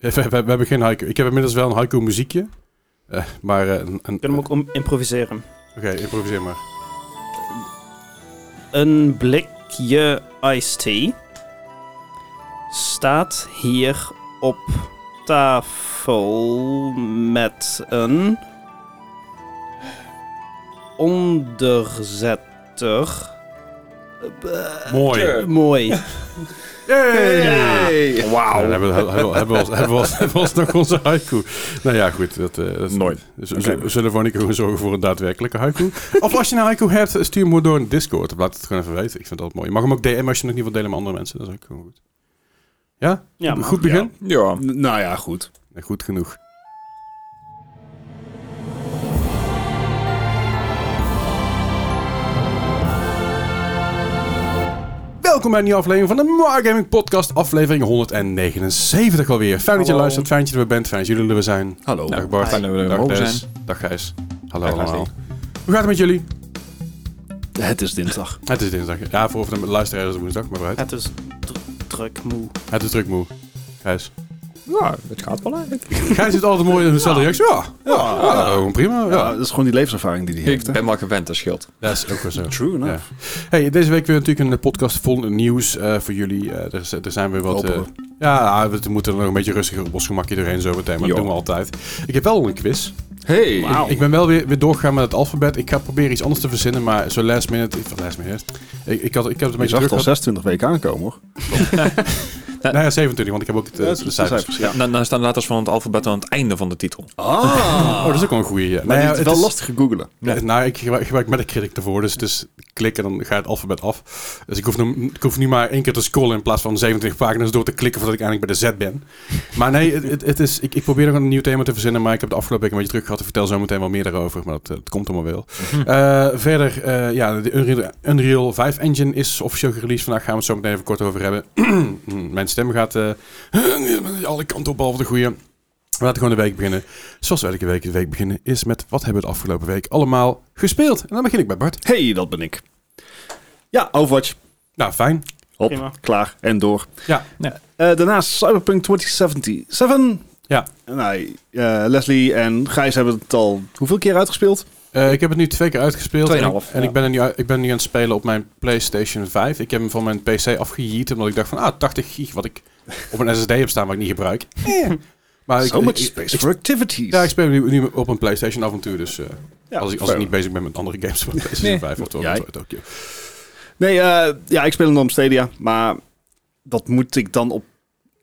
we, we- we hebben geen haiku. Ik heb inmiddels wel een haiku muziekje. Eh, maar eh, een, een- Kunnen we hem ook om improviseren. Oké, improviseer maar. Een blikje iced tea staat hier op tafel met een onderzetter. Eh, Mooi. Mooi. Yay! Wauw. Ja, dan hebben, we- hebben, we- hebben, we ons- hebben, we ons- hebben we ons nog onze haiku. Nou ja, goed. Dat, eh, dat is- Nooit. Dus we zullen- we voor een keer zorgen voor een daadwerkelijke haiku. of als je een haiku hebt, stuur hem door een Discord. Laat het gewoon even weten. Ik vind dat mooi. Je mag hem ook DM als je nog niet wilt delen met andere mensen. Dat is ook gewoon goed. Ja? Ja, goed begin? Ja. N- Nou ja, goed. Goed genoeg. Welkom bij een nieuwe aflevering van de Mar Gaming Podcast, aflevering 179 alweer. Fijn dat je Hallo. luistert, fijn dat je er weer bent, fijn dat jullie er weer zijn. Hallo. Dag Bart, fijn dat we er dag mogen Des, zijn. dag Gijs. Hallo Dag, allemaal. Hoe gaat het met jullie? Het is dinsdag. Het is dinsdag. Ja, voor de luisteraars is het woensdag, maar vooruit. Het is dr- druk moe. Het is druk moe. Gijs. Ja, het gaat wel eigenlijk. Gijs zit altijd mooi in dezelfde reactie. Ja, ja, ja, gewoon prima. Ja, Ja. dat is gewoon die levenservaring die hij heeft. Ik ben wel gewend, dat scheelt. Dat is ook wel zo. True enough. Ja. Hey, deze week weer natuurlijk een podcast vol nieuws eh, voor jullie. Eh, er, er zijn weer wat... Eh, ja, we moeten er nog een beetje rustiger op ons gemakje doorheen zo meteen. Maar dat doen we altijd. Ik heb wel een quiz. Hey. Ik ben wel weer, weer doorgegaan met het alfabet. Ik ga proberen iets anders te verzinnen, maar zo last minute... Ik, last minute. Ik, ik, had, ik heb het een Je beetje zag het druk al 26 weken aankomen hoor. Nee, ja, 27, want ik heb ook het, eh, Ja, de de cijfers. ja. Dan, dan staan letters van het alfabet aan het einde van de titel. Ah. Oh, dat is ook wel een goede. Ja. Maar Nou ja, het is wel lastig te googelen. Ja, nou, ik gebruik, ik gebruik Metacritic ervoor, dus het is klikken en dan gaat het alfabet af. Dus ik hoef, nu, ik hoef nu maar één keer te scrollen in plaats van 27 pagina's door te klikken voordat ik eindelijk bij de Z ben. Maar nee, het, het, is, ik, ik probeer nog een nieuw thema te verzinnen, maar ik heb de afgelopen week een beetje druk gehad. Ik vertel zo meteen wel meer daarover, maar dat, eh, het komt allemaal wel. Eh, verder, eh, ja, de Unreal, Unreal 5 engine is officieel gereleased. Vandaag gaan we het zo meteen even kort over hebben. Mijn stem gaat alle kanten op, behalve de goede. We laten gewoon de week beginnen. Zoals we elke week de week beginnen, is met wat hebben we de afgelopen week allemaal gespeeld. En dan begin ik bij Bart. Hey, dat ben ik. Ja, Overwatch. Nou, fijn. Op, Prima. klaar en door. Ja. Eh, daarnaast Cyberpunk 2077. Ja. Nou, eh, Leslie en Gijs hebben het al hoeveel keer uitgespeeld? Eh, ik heb het nu twee keer uitgespeeld. En, ik, Tweeënhalf, en ja. ik, ben er nu, ik ben nu aan het spelen op mijn PlayStation 5. Ik heb hem van mijn PC afgejiet, omdat ik dacht van, ah, 80 gig, wat ik op een SSD heb staan, wat ik niet gebruik. Maar so ik, much space ik- for activities. ja, ik speel nu, nu op een PlayStation af en toe, dus eh, Ja, als, ik, als ik niet bezig ben met andere games van PlayStation Nee. 5 of Tokyo. Nee, eh, ja, ik speel hem dan op Stadia. Maar dat moet ik dan op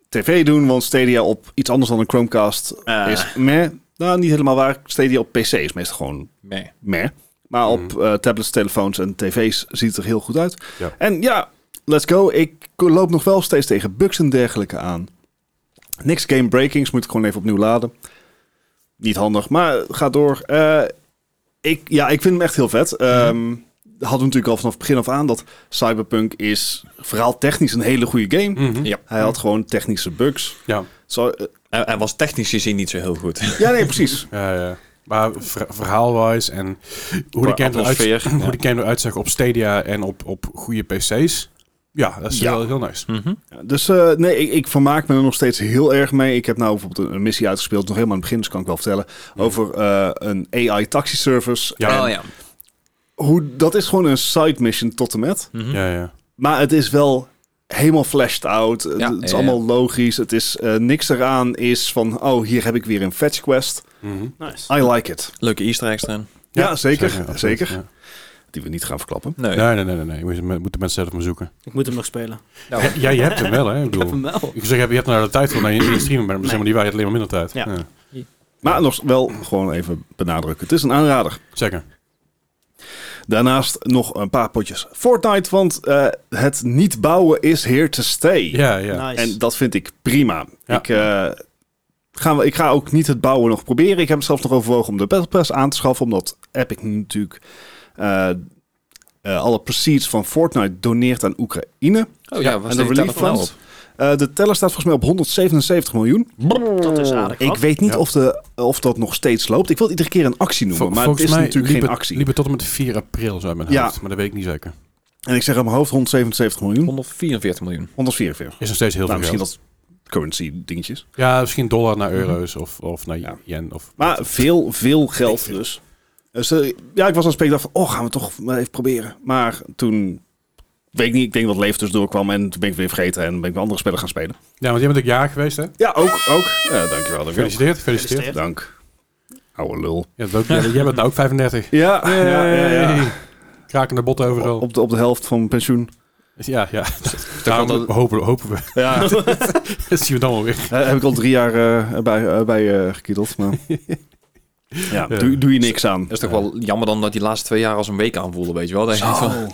tv doen, want Stadia op iets anders dan een Chromecast Eh. is meh. Nou, niet helemaal waar. Stadia op PC is meestal gewoon Nee. meh. Maar op eh, tablets, telefoons en tv's ziet het er heel goed uit. Ja. En ja, let's go. Ik loop nog wel steeds tegen bugs en dergelijke aan. Niks game breakings, moet ik gewoon even opnieuw laden. Niet handig, maar ga door. Eh, ik, ja, ik vind hem echt heel vet. Ehm Hadden we natuurlijk al vanaf het begin af aan dat Cyberpunk is verhaal technisch een hele goede game. Mhm. Ja. Hij had gewoon technische bugs. Ja. Zo, eh, Hij, hij was technisch gezien niet zo heel goed. ja, nee, precies. Ja, ja. Maar ver- verhaalwise en hoe de, game eruit, ja. de game eruit zag op Stadia en op, op goede PC's. Ja, dat is Ja. wel heel nice. Mhm. Ja, dus eh, nee, ik, ik vermaak me er nog steeds heel erg mee. Ik heb nou bijvoorbeeld een, een missie uitgespeeld, nog helemaal aan het begin, dus kan ik wel vertellen, over eh, een AI taxi service. Ja. Oh ja. hoe, dat is gewoon een side mission tot en met. Mhm. Ja, ja. Maar het is wel helemaal fleshed out. Het- Ja, het is ja, allemaal logisch. Het is eh, niks eraan is van, oh, hier heb ik weer een fetch quest. Mhm. Nice. I like it. Leuke easter eggs erin. Ja, zeker. zeker. Die we niet gaan verklappen. Nee. Nee, nee, nee, nee. nee. Moet- Moeten mensen zelf maar zoeken. Ik moet hem nog spelen. Nou, Ja, jij hebt hem wel, hè? Ik Ik heb bedoel, hem wel. ik zeg, je hebt, je nou de tijd voor naar je, je streamen maar zeg maar waar, je hebt alleen maar minder tijd. Ja. Maar nog wel gewoon even benadrukken. Het is een aanrader. Zeker. Daarnaast nog een paar potjes Fortnite, want eh, het niet bouwen is here to stay. Ja, ja. Nice. En dat vind ik prima. Ja. Ik, eh, ga, ik ga ook niet het bouwen nog proberen. Ik heb zelfs nog overwogen om de Battle Pass aan te schaffen, omdat Epic nu natuurlijk alle proceeds van Fortnite doneert aan Oekraïne. Oh ja, was en de relief funds. Eh, de teller staat volgens mij op 177 miljoen. dat is aardig Ik weet niet Ja. of, de, of dat nog steeds loopt. Ik wil het iedere keer een actie noemen, Vol- maar het volgens is mij natuurlijk liep geen het, actie. liep het tot en met 4 april, zo uit mijn Ja. hoofd. Maar dat weet ik niet zeker. En ik zeg uit mijn hoofd 177 miljoen. 144 miljoen. 144. Is nog steeds heel Nou, veel misschien geld. currency dingetjes. Ja, misschien dollar naar euro's of, of naar Ja. yen. Of, Maar veel, veel geld dus. Dus eh, ja, ik was aan het spreken dacht van, oh, gaan we toch maar even proberen. Maar toen, weet ik niet, ik denk dat Leven tussendoor kwam en toen ben ik weer vergeten en ben ik weer andere spellen gaan spelen. ja, want jij bent ook jarig geweest, hè? Ja, ook, ook. Ja, dankjewel. dankjewel. Gefeliciteerd, gefeliciteerd. Gefeliciteerd. Dank. Oude lul. Ja, dat ook, jij, jij bent nou ook 35. Ja, ja, ja, ja. Krakende botten overal. Op, de, op de helft van mijn pensioen. Ja, ja. Daarom dat- hopen, hopen we. Ja, Dat zien we dan wel weer. heb ik al drie jaar eh, bij, eh, bij eh, gekieteld. Maar... Ja, doe, doe je niks aan. Dat is toch wel jammer dan dat die laatste twee jaar als een week aanvoelen, weet je wel? Dat je Ja,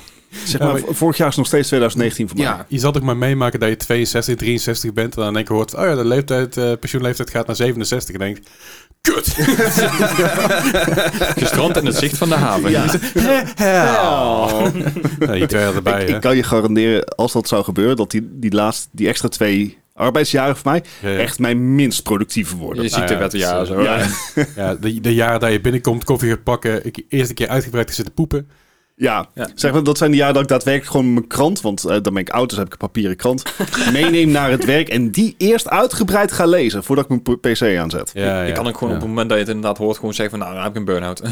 maar, vorig jaar is nog steeds 2019 voor mij. ja, Je zal toch maar meemaken dat je 62, 63 bent. En dan in één keer hoort, oh ja, de leeftijd, eh, pensioenleeftijd gaat naar 67. En denkt, kut. gestrand in het zicht van de haven. Ja. Je twee jaar erbij, ik, ik kan je garanderen, als dat zou gebeuren, dat die, die laatste, die extra twee arbeidsjaren voor mij Ja, ja. echt mijn minst productieve worden. Je Nou ja, ziektewetten, ja, zo. Ja, Ja, de, de jaren dat je binnenkomt, koffie gaat pakken. Ik eerste keer uitgebreid te zitten poepen. ja. Ja. zeg maar, dat zijn de jaren dat ik daadwerkelijk gewoon mijn krant, want eh, dan ben ik oud, dus heb ik een papieren krant, meeneem naar het werk en die eerst uitgebreid ga lezen voordat ik mijn pc aanzet. Ja, ja, kan ook gewoon ja. op het moment dat je het inderdaad hoort, gewoon zeggen van, nou, dan heb ik een burn-out.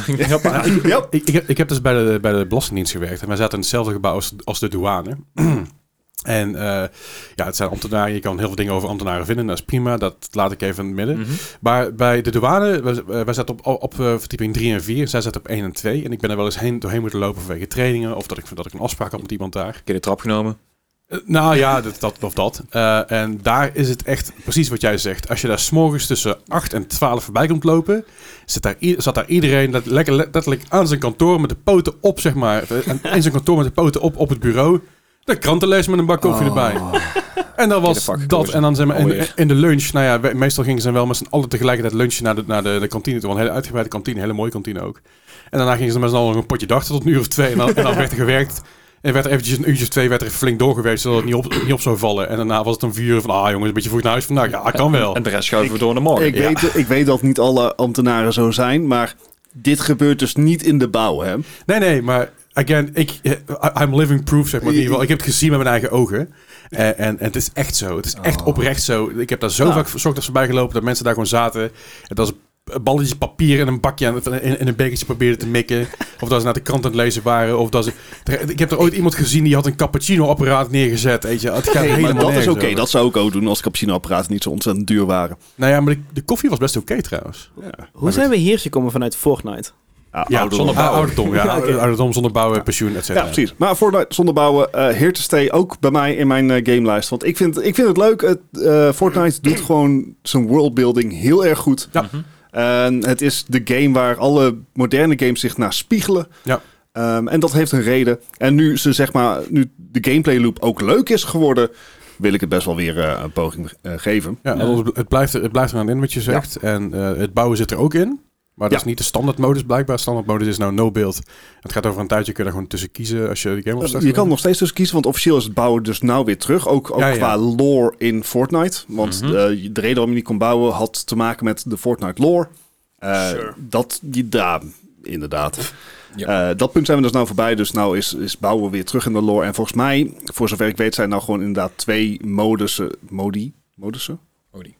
Ja. Ik, ik, heb, ik heb dus bij de, bij de Belastingdienst gewerkt. En wij zaten in hetzelfde gebouw als, als de douane. en eh, ja, het zijn ambtenaren. Je kan heel veel dingen over ambtenaren vinden. Dat is prima. Dat laat ik even in het midden. Mhm. Maar bij de douane, wij, wij zaten op, op eh, verdieping 3 en 4. Zij zaten op 1 en 2. En ik ben er wel eens heen, doorheen moeten lopen vanwege trainingen. Of dat ik, dat ik een afspraak had met iemand daar. Een keer de trap genomen. Eh, nou ja, dat, dat of dat. En daar is het echt precies wat jij zegt. Als je daar s'morgens tussen 8 en 12 voorbij komt lopen, zit daar, zat daar iedereen let- lekker let- letterlijk aan zijn kantoor met de poten op, zeg maar. En in zijn kantoor met de poten op op het bureau. De kranten lezen met een bak koffie erbij. En dat was dat. gekozen. En dan zijn we in, de lunch. Nou ja, meestal gingen ze wel met z'n allen tegelijkertijd lunchen naar de, naar de, de kantine. toe. Een hele uitgebreide kantine, een hele mooie kantine ook. En daarna gingen ze met z'n allen nog een potje dag tot een uur of twee. En dan, en dan werd er gewerkt. En werd er eventjes een uurtje of twee werd er flink doorgewerkt, zodat het niet op, niet op zou vallen. En daarna was het een vier uur van, ah jongens, een beetje vroeg naar huis vandaag. Ja, kan wel. En de rest schuiven we door naar morgen. Ik, weet, ik weet dat niet alle ambtenaren zo zijn, maar dit gebeurt dus niet in de bouw, hè? Nee, nee, maar again, ik, I- I'm living proof, zeg maar. In ieder geval, ik heb het gezien met mijn eigen ogen. En, en, en het is echt zo. Het is echt oprecht zo. Ik heb daar zo Ja. vaak s ochtends voorbij gelopen dat mensen daar gewoon zaten. Het was een balletje papier in een bakje aan- in, in een bekertje probeerden te mikken. Of dat ze naar de krant aan het lezen waren. Of dat ze, ik heb er ooit iemand gezien die had een cappuccino-apparaat neergezet. Weet je. Het gaat Hey, maar helemaal dat is oké, dat zou ik ook doen als cappuccino-apparaten niet zo ontzettend duur waren. Nou ja, maar de, de koffie was best oké trouwens. Hoe zijn we hier gekomen vanuit Fortnite? Ja, Ja, ouderdom. zonder bouwen. Ouderdom, ja. Ja, oké. Ouderdom zonder bouwen, pensioen, et cetera. Ja, precies. Maar Fortnite zonder bouwen, eh here to stay ook bij mij in mijn eh, gamelijst. Want ik vind, ik vind het leuk. Het, eh, Fortnite doet gewoon zijn worldbuilding heel erg goed. Ja. En het is de game waar alle moderne games zich naar spiegelen. Ja. Ehm, en dat heeft een reden. En nu ze zeg maar, nu de gameplay loop ook leuk is geworden, wil ik het best wel weer eh, een poging geven. Ja, het, blijft er, het blijft er aan in wat je zegt. En eh, het bouwen zit er ook in. Maar dat Ja. is niet de standaardmodus blijkbaar. Standaardmodus is nou no build. Het gaat over een tijdje, kun je daar gewoon tussen kiezen als je de game opstart. je kan nog steeds dus kiezen, want officieel is het bouwen dus nou weer terug. Ook, ook Ja, ja. qua lore in Fortnite. Want Mhm. eh, de reden waarom je niet kon bouwen had te maken met de Fortnite lore. Eh, Sure. Dat, die, ja, inderdaad. Ja. Eh, dat punt zijn we dus nou voorbij. Dus nou is, is bouwen weer terug in de lore. En volgens mij, voor zover ik weet, zijn nou gewoon inderdaad twee modussen. Modi? Modussen? Modi.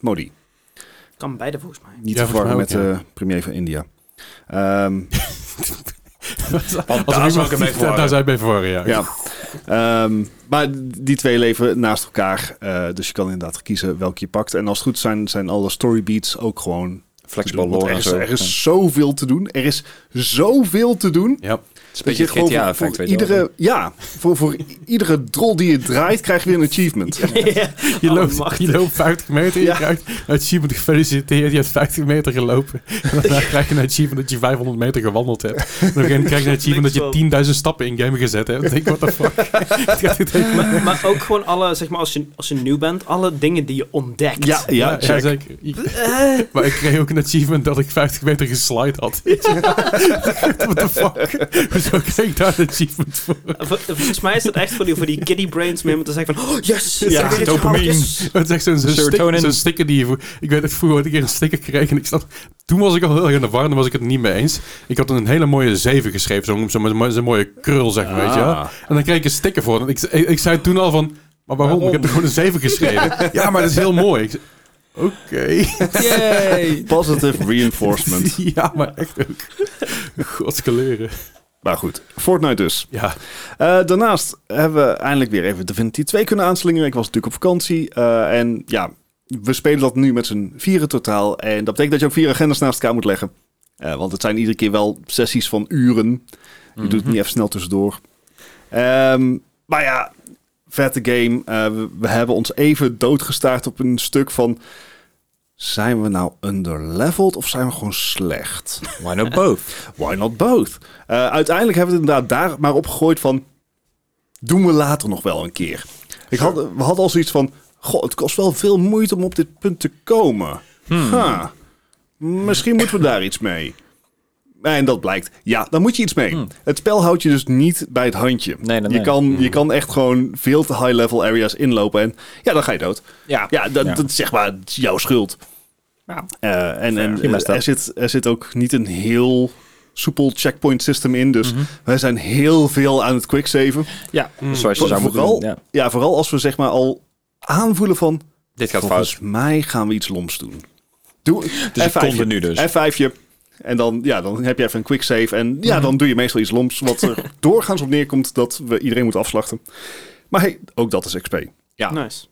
Modi. Kan beide volgens mij. Niet Ja, te verwarren met de premier van India. Ehm, Want Als daar er zou ik mee iemand- daar zou mee verwarren, ja. Ja. Ehm, maar die twee leven naast elkaar. eh, dus je kan inderdaad kiezen welke je pakt. En als het goed zijn, zijn alle storybeats ook gewoon... Lore er en is, zo. er is zoveel te doen. Er is zoveel te doen. Ja. Het is je gewoon voor- wel. iedere, Ja, voor, voor iedere drol die je draait, krijg je weer een achievement. Je, Oh, loopt, machtig. je loopt 50 meter, je Ja. krijgt een achievement gefeliciteerd, je hebt 50 meter gelopen. En daarna krijg je een achievement dat je 500 meter gewandeld hebt. En dan krijg je een achievement dat je 10.000 stappen in game gezet hebt. Denk ik, what the fuck. Maar, maar ook gewoon alle, zeg maar, als je, als je nieuw bent, alle dingen die je ontdekt. Ja, ja, zeker. Eh, Maar ik kreeg ook een achievement dat ik 50 meter geslide had. What the fuck? Hoezo kreeg ik daar een achievement voor? vol- volgens mij is dat echt voor die, voor die kiddie brains om te zeggen van, oh yes, Ja, dit dopamine. yes. Het is echt zo'n sticker die je... voor- Ik weet het, vroeger had ik een keer een sticker gekregen en ik snap... Toen was ik al heel erg in de war, dan was ik het niet mee eens. Ik had een hele mooie 7 geschreven, zo'n zo, mooie krul, zeg maar, weet je wel. Ah. En dan kreeg ik een sticker voor. En ik, ik, ik zei toen al van... Maar waarom? Ik heb er gewoon een 7 geschreven. ja, maar dat is heel mooi. Ik Oké. Yay! Positive reinforcement. ja, maar echt ook. Godskeleuren. maar goed, Fortnite dus. Ja. Eh, daarnaast hebben we eindelijk weer even Divinity 2 kunnen aanslingeren. Ik was natuurlijk op vakantie. eh, en ja, we spelen dat nu met z'n vieren totaal. En dat betekent dat je ook vier agendas naast elkaar moet leggen. Eh, want het zijn iedere keer wel sessies van uren. Je doet het niet even snel tussendoor. Ehm, maar ja, vette game. Eh, we, we hebben ons even doodgestaard op een stuk van... Zijn we nou underleveled of zijn we gewoon slecht? Why not both? Why not both? Eh, uiteindelijk hebben we het inderdaad daar maar op gegooid van... Doen we later nog wel een keer. Ik had, we hadden al zoiets van... Goh, het kost wel veel moeite om op dit punt te komen. Hmm. Ha, misschien moeten we daar iets mee. En dat blijkt. Ja, dan moet je iets mee. Hmm. Het spel houdt je dus niet bij het handje. Nee, nee, Je, nee. kan, je kan echt gewoon veel te high-level areas inlopen. En ja, dan ga je dood. Ja. Ja, dat, Ja. dat is zeg maar jouw schuld. Ja. Eh, en en er, zit, er zit ook niet een heel soepel checkpoint system in. Dus Mhm. wij zijn heel veel aan het quicksaven. Ja, Mm. zoals je zou moeten vooral, doen. Ja. ja, vooral als we zeg maar al aanvoelen van... Dit gaat volgens fout. mij gaan we iets loms doen. Doe Dus ik F5 kon er nu dus. F5'je. En dan, ja, dan heb je even een quick save. En ja, Mhm. dan doe je meestal iets loms. Wat er doorgaans op neerkomt dat we iedereen moeten afslachten. Maar hey, ook dat is XP. Ja. Nice.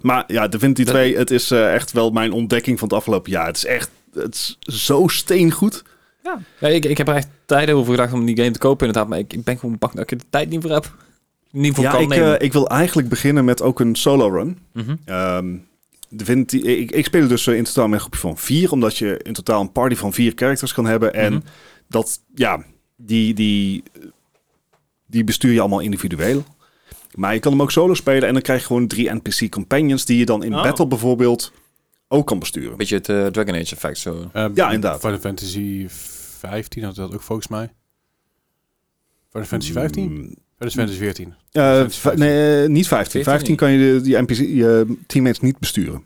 Maar ja, Divinity Dat- 2, het is eh, echt wel mijn ontdekking van het afgelopen jaar. Het is echt het is zo steengoed. Ja, ik, ik heb er echt tijden over gedacht om die game te kopen inderdaad. Maar ik, ik ben gewoon bang dat ik er de tijd niet voor heb. Niet voor Ja, kan ik, nemen. eh, ik wil eigenlijk beginnen met ook een solo run. Mhm. Ik, ik speel dus eh, in totaal met een groepje van vier, omdat je in totaal een party van vier characters kan hebben. En Mhm. dat, ja, die, die, die bestuur je allemaal individueel. Maar je kan hem ook solo spelen en dan krijg je gewoon drie NPC companions die je dan in Oh. battle bijvoorbeeld ook kan besturen. Beetje het eh, Dragon Age effect zo. Eh, Ja, inderdaad. Final Fantasy 15 had dat ook volgens mij. Final Fantasy 15? Final Fantasy 14. eh, nee, eh, niet 15. 14 15 niet. kan je de, die NPC je teammates niet besturen.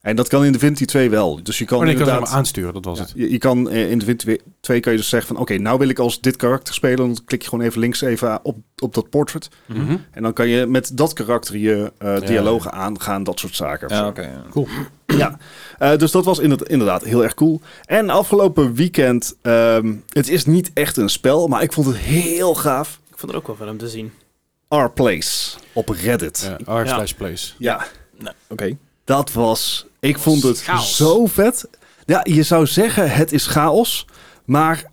En dat kan in Divinity 2 wel. Dus je kan Oh nee, kan inderdaad... maar aansturen, dat was Ja, het. je, je kan eh, in Divinity 2 kan je dus zeggen van... Oké, nou wil ik als dit karakter spelen. Dan klik je gewoon even links even op, op dat portrait. Mhm. En dan kan je met dat karakter je eh, Ja, dialogen aangaan. Dat soort zaken. Ja, oké. ja. Cool. Ja, eh, dus dat was inderdaad, inderdaad heel erg cool. En afgelopen weekend, ehm, het is niet echt een spel, maar ik vond het heel gaaf. Ik vond het ook wel van hem te zien. Our Place op Reddit. Ja, R Ja. slash place. Ja, Oké. dat was, ik vond het chaos. zo vet. Ja, je zou zeggen het is chaos, maar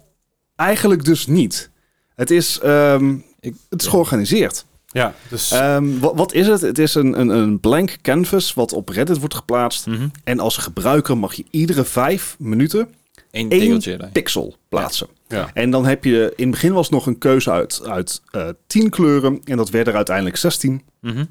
eigenlijk dus niet. Het is, ehm, Ik- het is ja. georganiseerd. Ja, dus... Ehm, wat, wat is het? Het is een, een, een blank canvas wat op Reddit wordt geplaatst. Mhm. En als gebruiker mag je iedere vijf minuten Eén Eén tegeltje. daar. pixel plaatsen. Ja. En dan heb je, in het begin was nog een keuze uit, uit eh 10 kleuren. En dat werden er uiteindelijk 16. Mhm.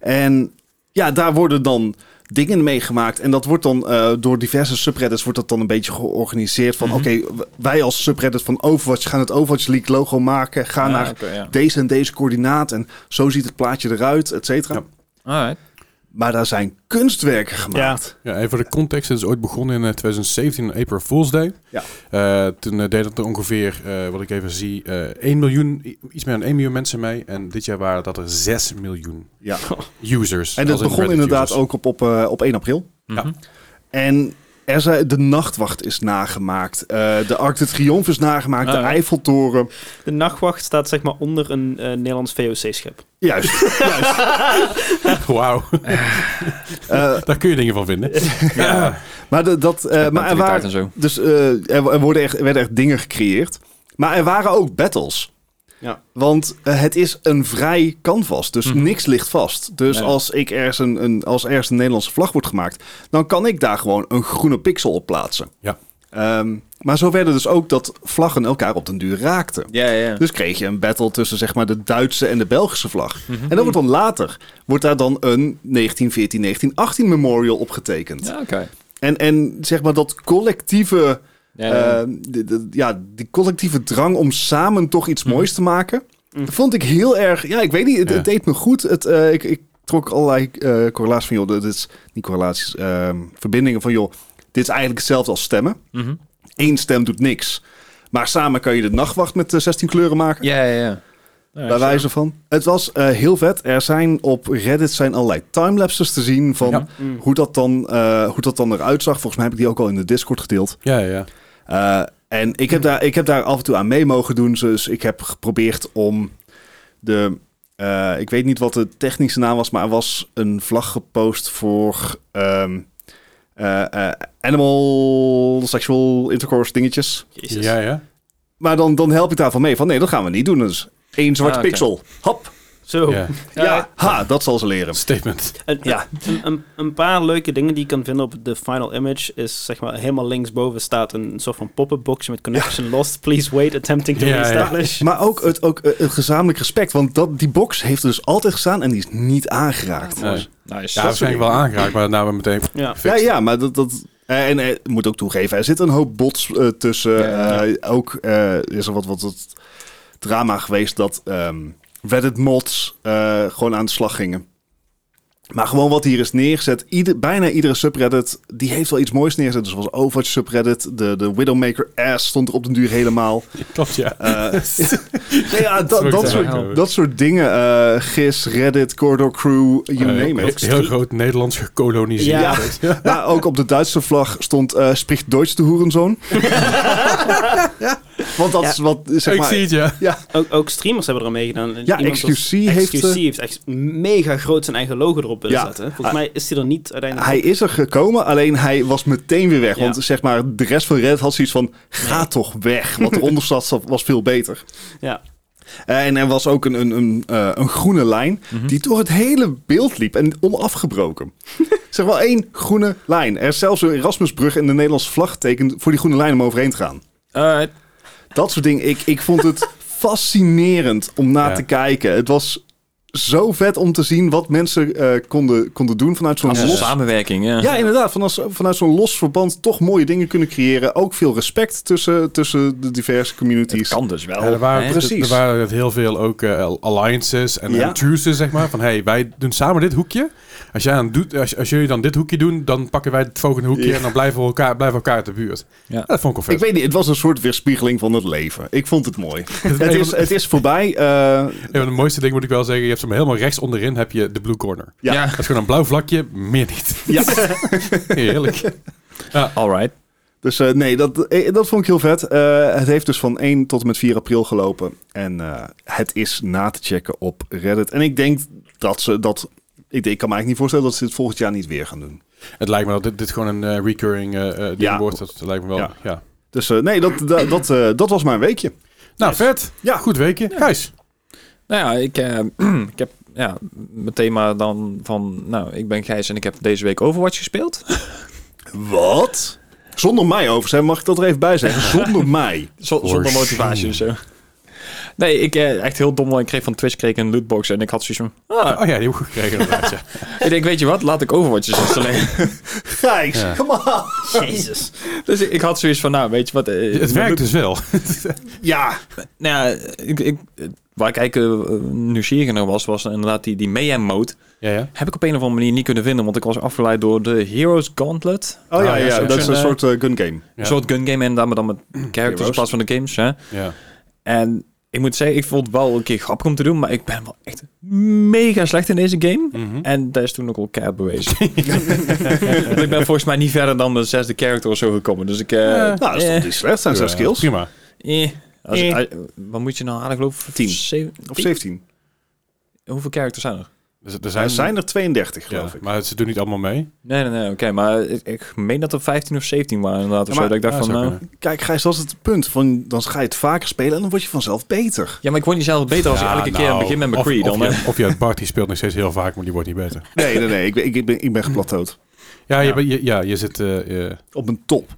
En ja, daar worden dan dingen meegemaakt. En dat wordt dan eh, door diverse subreddits wordt dat dan een beetje georganiseerd. Van Mhm. oké, wij als subreddit van Overwatch gaan het Overwatch League logo maken. Ga Ah, naar ja. deze en deze coördinaat. En zo ziet het plaatje eruit, et cetera. Ja. Alright. Maar daar zijn kunstwerken gemaakt. Ja, even voor de context. Het is ooit begonnen in eh, 2017, April Fool's Day. Ja. Eh, toen eh, deed het er ongeveer, eh, wat ik even zie, eh 1 miljoen, iets meer dan 1 miljoen mensen mee. En dit jaar waren dat er 6 miljoen Ja. users. En in begon inderdaad users. ook op, op, eh, op 1 april. Ja. Mhm. En er zijn, de Nachtwacht is nagemaakt. eh, de Arc de Triomphe is nagemaakt. Ah, de ja. Eiffeltoren. De nachtwacht staat zeg maar onder een eh, Nederlands VOC-schip. Juist. juist. Wauw, Eh, daar kun je dingen van vinden. Ja. maar de, dat, eh, maar er, waren, en zo. dus, eh, er, er worden echt, er werden echt dingen gecreëerd. Maar er waren ook battles. Ja. Want eh, het is een vrij canvas, dus Mhm. niks ligt vast. Dus Nee. als, ik ergens een, een, als ergens een Nederlandse vlag wordt gemaakt, dan kan ik daar gewoon een groene pixel op plaatsen. Ja. Ehm, maar zo werden dus ook dat vlaggen elkaar op den duur raakten. Ja, ja. Dus kreeg je een battle tussen zeg maar, de Duitse en de Belgische vlag. Mhm. En dan wordt dan later wordt daar dan een 1914, 1918 memorial opgetekend. Ja, oké. En, en zeg maar dat collectieve, Ja, eh, de- ja, die collectieve drang om samen toch iets Mhm. moois te maken, Mhm. dat vond ik heel erg. Ja, ik weet niet, het, Ja. het deed me goed. Het, eh, ik, ik trok allerlei eh, correlaties van, joh, dit is niet correlaties, ehm, verbindingen van, joh, dit is eigenlijk hetzelfde als stemmen. Mhm. Eén stem doet niks. Maar samen kan je de nachtwacht met eh, 16 kleuren maken. Ja, ja, ja. bij wijze van. Het was eh, heel vet. Er zijn op Reddit zijn allerlei timelapses te zien van Ja. Hoe, dat dan, eh, hoe dat dan eruit zag. Volgens mij heb ik die ook al in de Discord gedeeld. Ja, ja. Eh, en ik heb, daar, ik heb daar af en toe aan mee mogen doen. Dus ik heb geprobeerd om de... eh, ik weet niet wat de technische naam was, maar er was een vlag gepost voor ehm, eh, eh, animal sexual intercourse dingetjes. Jezus. Ja, ja. Maar dan, dan help ik daarvan mee. Van nee, dat gaan we niet doen. Dus één zwarte Ah, pixel. Hop. Zo. ja. Ja, ha, dat zal ze leren. Statement. Een, Ja. een, een, een paar leuke dingen die je kan vinden op de final image is zeg maar helemaal linksboven staat een soort van pop-up boxje met connection lost. Please wait, attempting to Ja, ja. reestablish. Maar ook het, ook eh, het gezamenlijk respect. Want dat, die box heeft er dus altijd gestaan en die is niet aangeraakt. Nee. Nice. Ja, waarschijnlijk wel aangeraakt, maar nou we meteen Ja. Ja, ja, maar dat... dat eh, en eh, ik moet ook toegeven, er zit een hoop bots tussen. Ja, ja. Ook eh, is er wat, wat, wat drama geweest dat ehm Reddit mods eh, gewoon aan de slag gingen. Maar gewoon wat hier is neergezet. Ieder, bijna iedere subreddit, die heeft wel iets moois neergezet. Dus zoals Overwatch subreddit, de, de Widowmaker ass stond er op den duur helemaal. Klopt, ja. Eh, nee, ja, dat, dat, soort, dat soort dingen. eh GIS, Reddit, Corridor Crew, you Eh, name it. Heel groot Nederlands gekoloniseerd. Ja. Maar ook op de Duitse vlag stond eh spricht Duits de hoerenzoon. Want dat is wat, zeg ik maar... zie het, ja. Ja, Ook, ook streamers hebben er aan meegedaan. Ja, Iemand als XQC heeft, XQC heeft echt mega groot zijn eigen logo erop willen Ja. zetten. Volgens Ah. mij is hij er niet uiteindelijk hij op. is er gekomen, alleen hij was meteen weer weg. Ja. Want zeg maar, de rest van Reddit had zoiets van, ga toch weg. Wat eronder zat was veel beter. Ja. Eh, En er was ook een, een, een, eh, een groene lijn die door het hele beeld liep en onafgebroken. zeg wel één groene lijn. Er is zelfs een Erasmusbrug in de Nederlandse vlag getekend voor die groene lijn om overheen te gaan. Alright. Dat soort dingen. Ik, ik vond het fascinerend om naar Ja. te kijken. Het was zo vet om te zien wat mensen eh, konden, konden doen vanuit zo'n los... samenwerking, ja. Ja, inderdaad. Vanuit, vanuit zo'n los verband toch mooie dingen kunnen creëren. Ook veel respect tussen, tussen de diverse Het communities. kan dus wel. Ja, er, waren, precies. er waren heel veel ook eh, alliances en, Ja. en truces, zeg maar. Van, hey, wij doen samen dit hoekje. Als, jij aan doet, als, als jullie dan dit hoekje doen, dan pakken wij het volgende hoekje Ja. en dan blijven we elkaar, blijven we elkaar te buurt. Ja. dat vond ik wel Ik weet niet, het was een soort weerspiegeling van het leven. Ik vond het mooi. het, is, het is voorbij. eh, Een van de mooiste dingen moet ik wel zeggen. Je hebt hem helemaal rechts onderin heb je de blue corner. Ja. Ja. Dat is gewoon een blauw vlakje, meer niet. ja. Heerlijk. Alright. Dus eh, nee, dat, eh, dat vond ik heel vet. Eh, het heeft dus van 1 tot en met 4 april gelopen. En eh, het is na te checken op Reddit. En ik denk dat ze dat... Ik, ik kan me eigenlijk niet voorstellen dat ze dit volgend jaar niet weer gaan doen. Het lijkt me dat dit, dit gewoon een eh, recurring eh, eh, ding Ja. wordt. Dat lijkt me wel, ja. Ja. Dus eh, nee, dat, dat, dat, dat was mijn weekje. Nou, vet. Ja. Goed weekje. Gijs. Nou ja, ik, eh, ik heb ja, mijn thema dan van... Nou, ik ben Gijs en ik heb deze week Overwatch gespeeld. Wat? Zonder mij overigens, hè, mag ik dat er even bij zeggen? Zonder mij. Zo- zonder motivatie of zo. Nee, ik eh, echt heel dom. want Ik kreeg van Twitch kreeg ik een lootbox en ik had zoiets van... Ah, Oh ja, die heb ik gekregen inderdaad. Ja. ik denk, weet je wat? Laat ik Overwatch eens installeren. Gijs, Ja. come on. Jezus. dus ik, ik had zoiets van, nou, weet je wat... eh, Het werkt dus wel. Ja, Nou ja, ik, ik, waar ik eigenlijk eh, nieuwsgierig naar was, was inderdaad die, die Mayhem mode. Ja, ja. Heb ik op een of andere manier niet kunnen vinden, want ik was afgeleid door de Heroes Gauntlet. oh ja, Ah, ja, dat is een soort gun game. Ja. Een soort gun game en dan, maar dan met characters in plaats van de games. Hè? ja. En ik moet zeggen, ik vond het wel een keer grappig om te doen, maar ik ben wel echt mega slecht in deze game. Mhm. En dat is toen ook al keihard bewezen. Want ik ben volgens mij niet verder dan de zesde character of zo gekomen. Dus ik... eh, Ja. Nou, dat is toch niet slecht. zijn zes skills. Prima. eh. Als, Eh. eh, wat moet je nou halen, geloof ik? Tien. Zeven- Of tien? 17. Hoeveel characters zijn er? Dus, er Er zijn, zijn er 32, ja, geloof ik. maar ze doen niet allemaal mee. Nee, nee, nee. Oké, maar ik, ik meen dat er 15 of 17 waren inderdaad. Ja, Of zo. Dat ik dacht Ja, van, nou... Kijk, Gijs, dat is het punt. Van, dan ga je het vaker spelen en dan word je vanzelf beter. Ja, maar ik word niet zelf beter als Ja, ik elke keer nou, aan het begin met mijn of- Cree. Of, Dan, of je het Bart, die speelt nog steeds heel vaak, maar die wordt niet beter. Nee, nee, nee. Ik ben, ik ben, ik ben geplateaud. Ja, Je, Ja. bent- je, ja je zit... eh, eh, Op een top.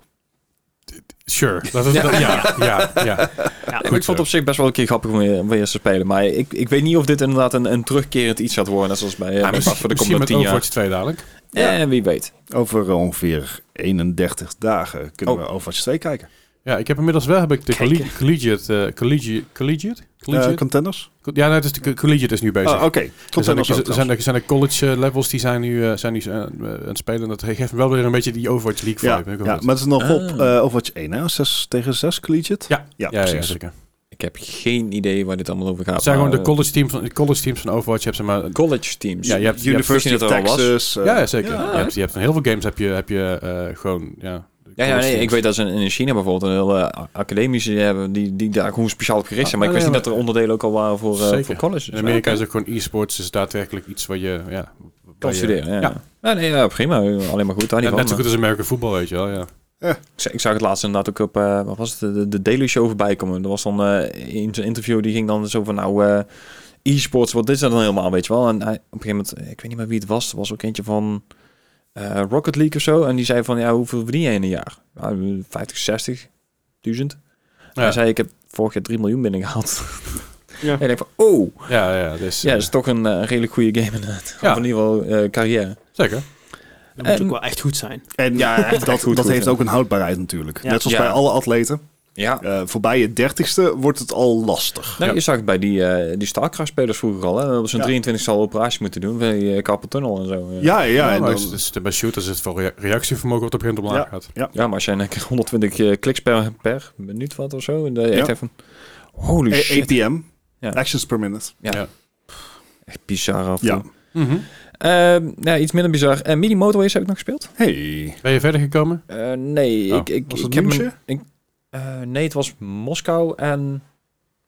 Sure. Dat is, ja. ja, ja, ja. Ja, goed ik vond het op zich best wel een keer grappig om weer, om weer eens te spelen. Maar ik, ik weet niet of dit inderdaad een, een terugkerend iets gaat worden. Net zoals bij, uh, Ja, bij misschien voor de komende met 10 jaar. Overwatch 2 dadelijk. En wie weet. Over eh, ongeveer 31 dagen kunnen Oh. we Overwatch 2 kijken. Ja, ik heb inmiddels wel heb ik de Kijken. collegiate, collegiate, eh, collegiate, collegiate? Eh collegiate? contenders? ja, nee, het is de co- collegiate is nu bezig. Oh, oké. er zijn, Contenders er, zijn, er, zijn er college levels die zijn nu, eh, zijn nu aan het spelen. Dat geeft me wel weer een beetje die Overwatch League vibe. Ja, maar het is nog op Ah. Overwatch 1, hè? 6 tegen 6 collegiate? ja, Ja, ja, ja, precies. zeker. Ik heb geen idee waar dit allemaal over gaat. Het zijn gewoon de college, team van, de college teams van Overwatch. Je hebt zeg maar... college teams. Ja, je hebt- je hebt- University of je dat al was? Texas. ja, zeker. ja. je, hebt, je hebt van heel veel games heb je, heb je eh, gewoon... Ja, Ja, ja nee, ik weet dat ze in in China bijvoorbeeld een hele academische hebben die, die daar gewoon speciaal op gericht zijn. Maar ik Ah, wist niet dat er onderdelen ook al waren voor, Zeker. voor colleges. In Amerika is ook gewoon e-sports is daadwerkelijk iets waar je... Ja, kan studeren. Ja. Ja. Ja. nee, ja, prima. Alleen maar goed. Daar niet Ja, net zo goed als American voetbal, weet je wel. Ja. Ik zag- Ik zag het laatst inderdaad ook op, eh, wat was het, de, de Daily Show voorbij komen. Er was dan eh, in zijn interview, die ging dan zo van, nou, e-sports, wat is dat dan helemaal, weet je wel? En hij, op een gegeven moment, ik weet niet meer wie het was, er was ook eentje van eh, Rocket League of zo. En die zei van, ja, hoeveel verdien jij in een jaar? Ja, 50, 60, duizend. Ja. Hij zei, ik heb vorig jaar 3 miljoen binnengehaald. Ja. En ik denk van, oh, Ja, ja, dus, ja, dat is toch een eh, redelijk goede game inderdaad. Ja. Of in ieder geval eh, carrière. Zeker. Dat moet ook wel echt goed zijn. En Ja, echt dat, goed, dat goed, heeft ja. ook een houdbaarheid natuurlijk. Ja. Net zoals Ja. bij alle atleten. Ja. Eh, voorbij je dertigste wordt het al lastig. Nou, Ja. Je zag het bij die, eh die StarCraft-spelers vroeger al. Hè? Dat was een Ja. 23 zal operatie moeten doen bij uh, Carpal Tunnel en zo. Ja, ja. Ja, en maar dan- is- is- bij shooters is het voor rea- reactievermogen wat op een gegeven moment omlaag gaat. Ja, maar als jij een keer 120 eh, kliks per, per minuut wat of zo, en Ja. echt even holy A- shit. APM, Ja. actions per minute. Echt bizar af. Ja. Mhm. Ehm, ja, iets minder bizar. En Mini Motorways heb ik nog gespeeld? Hey. Ben je verder gekomen? Eh, nee, Oh, ik, ik, was ik het heb een- ik, eh, nee, het was Moskou en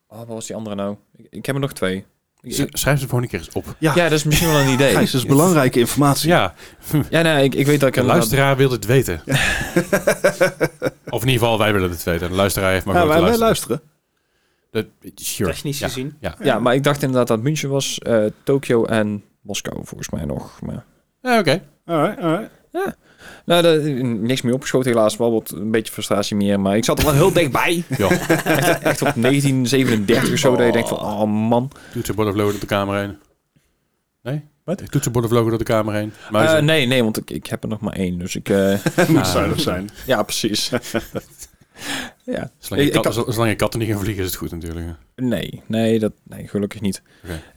oh, wat was die andere nou? Ik, ik heb er nog twee. Z- Schrijf ze gewoon een keer eens op. Ja, ja, dat is misschien wel een idee. Gijs, dat is belangrijke informatie. Ja, Ja, nee, ik, ik weet dat ik de er luisteraar wil het weten. of in ieder geval, wij willen het weten. De luisteraar heeft maar Ja, wij, te wij luisteren. luisteren. Dat- sure. Technisch Ja. gezien. Ja. Ja, maar ik dacht inderdaad dat München was, eh Tokio en Moskou volgens mij nog. Maar, Ja, oké. Alright, alright. Nou, niks meer opgeschoten helaas. Wel wat een beetje frustratie meer. Maar ik zat er wel heel dichtbij. Ja. echt, echt op 1937 of zo. Dat je denkt van, oh man. Toetsenbord of logo door de kamer heen. Nee? Wat? Toetsenbord of logo door de kamer heen. Eh, nee, nee, want ik, ik heb er nog maar één. Dus ik... eh, Moet Ah. zuinig zijn. ja, precies. ja. Zolang, je ik- ik kat- had- zolang je katten niet gaan vliegen is het goed natuurlijk. Nee, nee, dat, nee, gelukkig niet.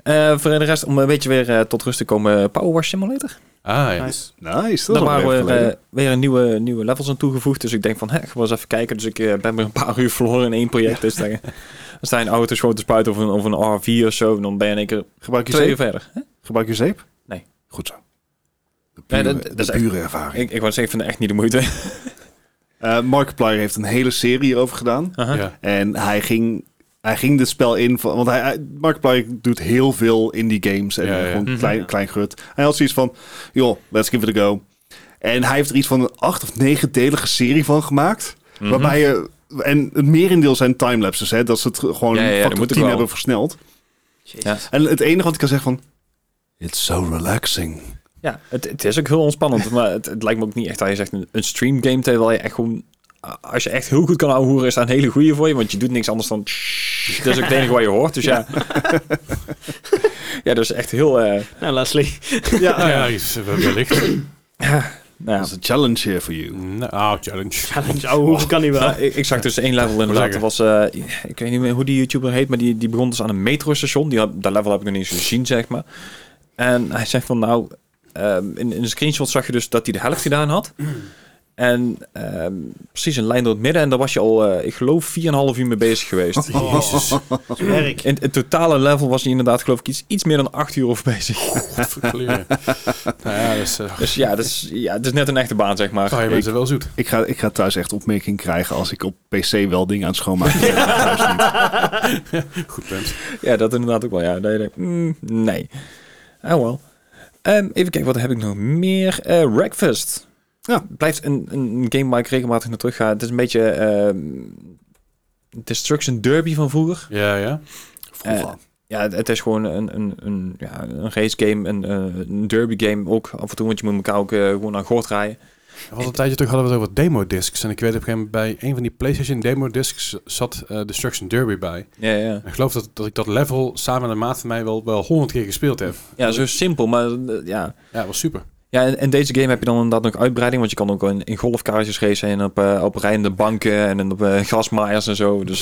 Eh, voor de rest, om een beetje weer eh, tot rust te komen, Power Wash Simulator. Ah ja. Nice. Nice, Daar waren even we eh, weer een nieuwe, nieuwe levels aan toegevoegd. Dus ik denk van, hè, ik eens even kijken. Dus ik eh, ben weer een paar uur verloren in één project. Dus dan, dan staan auto's gewoon te spuiten of een, of een R4 of zo. En dan ben je in één keer Gebruik je twee uur zeep? verder. Hè? Gebruik je zeep? Nee. Goed zo. De Nee, pure, dat- dat de is echt- pure ervaring. Ik, ik wou zeggen, ik vind het echt niet de moeite. Eh, Markiplier heeft een hele serie hierover gedaan. Ja. En hij ging, hij ging dit spel in. Van, want hij, Markiplier doet heel veel indie games. En Ja, ja. gewoon Mhm. klein, klein grut. Hij had zoiets van, joh, let's give it a go. En hij heeft er iets van een acht of negendelige serie van gemaakt. Mhm. Waarbij je... En het merendeel zijn timelapses, hè. Dat ze het gewoon Ja, ja, ja, dat factor moet ook 10 wel. hebben versneld. Jezus. En het enige wat ik kan zeggen van... It's so relaxing. Ja, het, het is ook heel ontspannend. maar het, het lijkt me ook niet echt dat je zegt een, een stream game terwijl je echt gewoon... Als je echt heel goed kan ouwehoeren, is dat een hele goede voor je. Want je doet niks anders dan... Dat is ook het enige wat je hoort. Dus ja. ja, dat is echt heel... eh, Nou, Leslie. Ja, ja, is, wellicht. nou ja. Dat is een challenge here for you. Nou, ah, challenge. Challenge. Oh, hoe kan hij wel? Nou, ik, ik zag dus één level inderdaad. Dat was, eh, ik weet niet meer hoe die YouTuber heet, maar die, die begon dus aan een metrostation. Die had, dat level heb ik nog niet eens gezien, zeg maar. En hij zegt van, nou, ehm, in, in de screenshot zag je dus dat hij de helft gedaan had. En ehm, precies een lijn door het midden. En daar was je al, eh, ik geloof, 4,5 uur mee bezig geweest. Jezus. Werk. In het totale level was hij inderdaad, geloof ik, iets, iets meer dan 8 uur over bezig. Godverkleren. nou ja, dat is... eh Dus ja, is, ja, het is net een echte baan, zeg maar. ga je mensen wel zoet. Ik ga, ik ga thuis echt opmerking krijgen als ik op PC wel dingen aan het schoonmaken ben. Goed punt. Ja, dat inderdaad ook wel. Ja, dat je denkt, mm, nee. Oh wel. Ehm, even kijken, wat heb ik nog meer? Eh Breakfast. Ja. Blijft een, een game waar ik regelmatig naar terug ga. Het is een beetje ehm, Destruction Derby van vroeger. Ja, ja. Vroeger. Eh, Ja, het, is gewoon een, een, een, ja, een race game, een, eh, een derby game ook af en toe, want je moet elkaar ook gewoon aan gort rijden. Was een tijdje terug hadden we het over demo-discs. En ik weet op een gegeven moment bij een van die PlayStation demo-discs zat eh, Destruction Derby bij. Ja, ja. En ik geloof dat, dat ik dat level samen met een maat van mij wel wel honderd keer gespeeld heb. ja, zo simpel, maar eh, ja. Ja, was super. Ja, en, en deze game heb je dan inderdaad nog uitbreiding, want je kan ook in, in golfkarretjes racen en op, eh, op rijdende banken en op eh, grasmaaiers en zo. Dus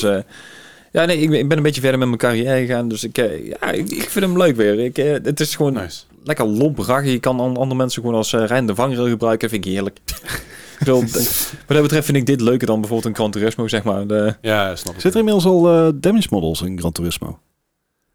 ja, nee, ik ben, ik ben een beetje verder met mijn carrière gegaan, dus ik, ja, ik, ik vind hem leuk weer. Ik, het is gewoon Nice. Lekker lomp, raggen. Je kan an- andere mensen gewoon als eh rijdende vangrail gebruiken, vind ik heerlijk. Bedoel, wat dat betreft vind ik dit leuker dan bijvoorbeeld een Gran Turismo, zeg maar. De, Ja, snap ik. Zit er inmiddels al eh, damage models in Gran Turismo?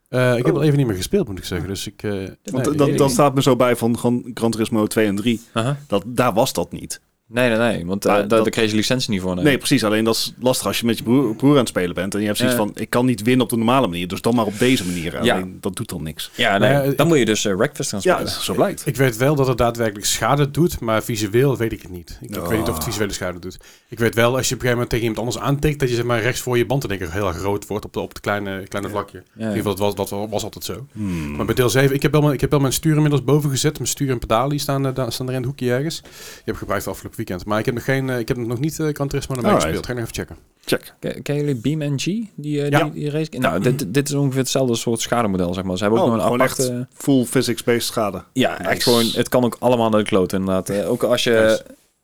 Eh, ik heb al even niet meer gespeeld, moet ik zeggen. Dus ik... eh, Want nee, dat, dat staat me zo bij van Gran, Gran Turismo 2 en 3. Aha. Dat, daar was dat niet. Nee, nee, nee. Want eh, daar, dat- daar kreeg je licentie niet voor. Nee, precies. Alleen dat is lastig als je met je broer, broer aan het spelen bent. En je hebt zoiets Ja. van, ik kan niet winnen op de normale manier. Dus dan maar op deze manier. Ja. Alleen dat doet dan niks. Ja, nee. Nou ja, dan moet je dus uh, Wreckfest gaan Ja, spelen. zo blijkt. Ik weet wel dat het daadwerkelijk schade doet, maar visueel weet ik het niet. Ik, ik Oh. weet niet of het visuele schade doet. Ik weet wel, als je op een gegeven moment tegen iemand anders aantikt, dat je zeg maar rechts voor je band één keer heel erg rood wordt op, de, op het kleine, kleine vlakje. In Ja, ieder geval, dat was, dat was altijd zo. Hmm. Maar bij deel 7, ik heb, wel mijn, ik heb wel mijn stuur inmiddels boven gezet. Mijn stuur en pedalen die staan, eh, daar, staan er in het hoekje ergens. Die heb ik gebruikt afgelopen weekend. Maar ik heb nog, geen, eh, ik heb nog niet uh, Gran Turismo ermee Alright. gespeeld. Ga ik nog even checken. Check. Ken, jullie Beam NG? Die, eh, Ja. die, die race? Nou, dit, dit is ongeveer hetzelfde soort schademodel, zeg maar. Ze hebben ook Oh, nog een gewoon aparte... Full physics-based schade. Ja, Nice. echt gewoon... Het kan ook allemaal naar de kloot, inderdaad. Eh, ook als je...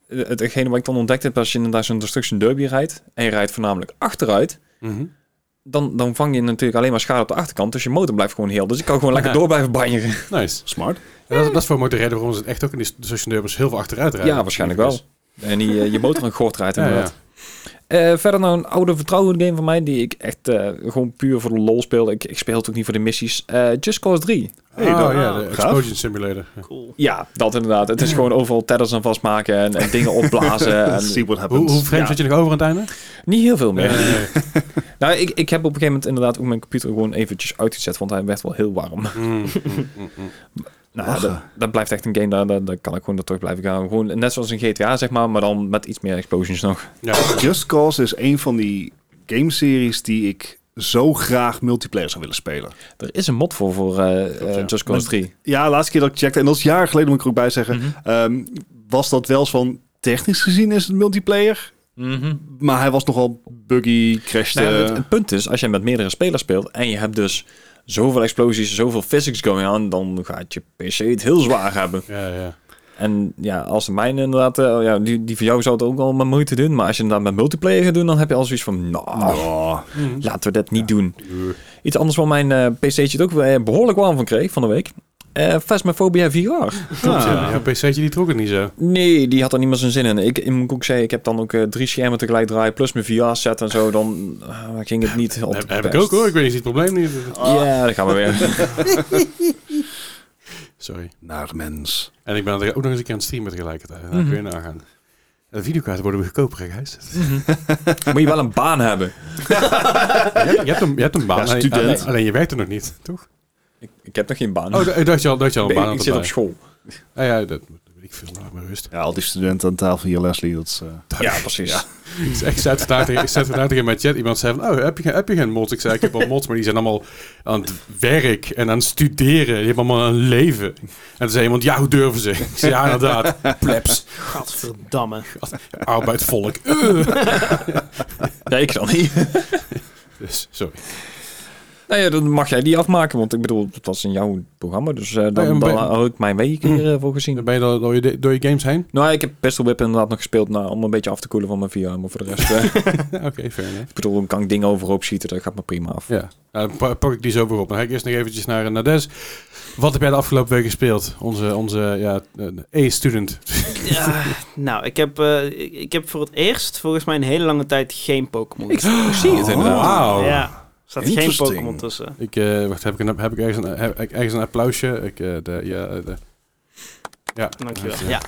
Nice. Het, hetgene wat ik dan ontdekt heb, als je inderdaad zo'n Destruction Derby rijdt... en je rijdt voornamelijk achteruit... Mhm. Dan, dan vang je natuurlijk alleen maar schade op de achterkant. Dus je motor blijft gewoon heel. Dus ik kan gewoon lekker door blijven banjeren. Nice. Eh. Smart. Dat, dat is voor mij de reden waarom ze het echt ook in die Station Derbers heel veel achteruit rijden. Ja, waarschijnlijk wel. En die, eh, je motor een gort rijdt Ja, inderdaad. Eh, verder nou een oude vertrouwde game van mij... die ik echt eh, gewoon puur voor de lol speel. Ik, ik speel het ook niet voor de missies. Eh, Just Cause 3. Hey, Hey, oh ja, de. Explosion Simulator. Ja. Cool. Ja, dat inderdaad. Het is gewoon overal tedders aan vastmaken en, en dingen opblazen. en See what Hoe, happens. hoe vreemd Ja. zit je nog over aan het einde? niet heel veel meer. Nee. Nou, ik, ik heb op een gegeven moment inderdaad ook mijn computer gewoon eventjes uitgezet, want hij werd wel heel warm. Mm, mm, mm, mm. Nou, dat, dat blijft echt een game, daar, daar, daar kan ik gewoon naar terug blijven gaan. Gewoon net zoals een GTA, zeg maar, maar dan met iets meer explosions nog. Ja, Just Cause is een van die gameseries die ik zo graag multiplayer zou willen spelen. Er is een mod voor, voor ja. Just Cause 3. Ja, laatste keer dat ik checkte, en dat is jaren geleden moet ik er ook bij zeggen, Mhm. ehm, was dat wel eens van, technisch gezien is het multiplayer, Mhm. maar hij was nogal buggy, crashte. Nou ja, het, het punt is, als je met meerdere spelers speelt en je hebt dus zoveel explosies, zoveel physics going on, dan gaat je PC het heel zwaar hebben. ja, ja. En ja, als de mijne inderdaad, eh, ja, die, die voor jou zou het ook al met moeite doen, maar als je inderdaad met multiplayer gaat doen, dan heb je al zoiets van, nou, Mm. laten we dat niet doen. Eh, Iets anders waar mijn eh PC'tje het ook weer behoorlijk warm van kreeg van de week. Eh Phasmophobia VR. Klopt, ja. Jouw PC'tje die trok het niet zo. Nee, die had er niet meer zijn zin in. Ik, ik moet ook zeggen, ik heb dan ook eh, drie schermen tegelijk draaien, plus mijn VR-set en zo. Dan eh, ging het niet op Heb, heb ik ook hoor. Ik weet niet, het probleem niet. Ja, daar gaan we weer. Sorry. naar mens. En ik ben ook nog eens een keer aan het streamen tegelijkertijd. Daar Mhm. kun je nagaan. De videokaarten worden weer goedkoper, Gijs. Moet je wel een baan hebben. je, hebt, je, hebt een, je hebt een baan, Ja, alleen, alleen je werkt er nog niet, toch? Ik, ik heb nog geen baan. Oh, ik dacht je al, dacht je al een Nee, baan ik had zit op school. Ah, ja, dat, weet ik veel, nou, maar rust. Ja, al die studenten aan tafel hier, Leslie, dat is... eh, Ja, precies. Ik zei- Ik zei vandaag tegen- ik zei vandaag tegen mijn chat, iemand zei van, oh, heb je, geen- heb je geen mods? Ik zei, ik heb wel mods, maar die zijn allemaal aan het werk en aan het studeren. Die hebben allemaal een leven. En toen zei iemand, ja, hoe durven ze? Ik zei, ja, inderdaad, plebs, Gadverdamme. arbeidvolk. Uh. Nee, ik dan niet. Dus, sorry. Nou ja, dan mag jij die afmaken, want ik bedoel, dat was in jouw programma. Dus ja, dan, dan ik mijn week hier eh, voor gezien. Dan ben je door, door, je, door je games heen? Nou, ik heb Pistol Whip inderdaad nog gespeeld nou, om een beetje af te koelen van mijn VR. Maar voor de rest, eh, Ja, Oké, fair enough. ik bedoel, dan kan ik dingen overhoop schieten. Dat gaat me prima af. Ja, nou, dan pak ik die zo weer op. Dan ga ik eerst nog eventjes naar, naar Des. Wat heb jij de afgelopen week gespeeld? Onze, onze ja, A-student. Ja, nou, ik heb, eh, ik, heb voor het eerst volgens mij een hele lange tijd geen Pokémon Ik gespeeld. zie het inderdaad. Wauw. Ja, er staat geen. Pokémon tussen. Ik, eh, wacht, heb ik, een, heb ik ergens een, heb ik ergens een applausje? Ik, eh, de, ja, eh, de, ja. Dankjewel. Ja.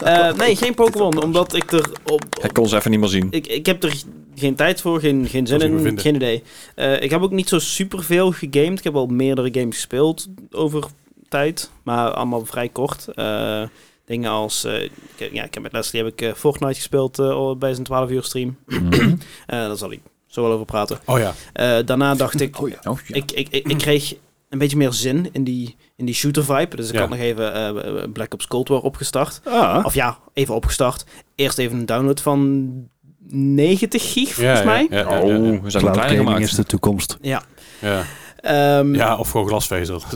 Eh, nee, geen Pokémon, omdat ik er op... Ik kon ze even niet meer zien. Ik, ik heb er geen tijd voor, geen, geen zin in, geen idee. Eh, ik heb ook niet zo superveel gegamed. Ik heb al meerdere games gespeeld over tijd, maar allemaal vrij kort. Eh, dingen als, eh, ik, ja, ik heb met Leslie heb ik Fortnite gespeeld bij zijn 12 uur stream. Mhm. Eh, daar zal ik zo wel over praten. Oh ja. Eh, daarna dacht ik, Oh, ja. ik, ik, ik, ik kreeg een beetje meer zin in die, in die shooter vibe. Dus ik Ja. had nog even eh, Black Ops Cold War opgestart. ah, Of ja, even opgestart. Eerst even een download van 90 gig, volgens ja, mij. Ja, ja, ja, Oh, we zijn cloud gaming gemaakt. is de toekomst. Ja. ja. Ehm, Ja, of gewoon glasvezel.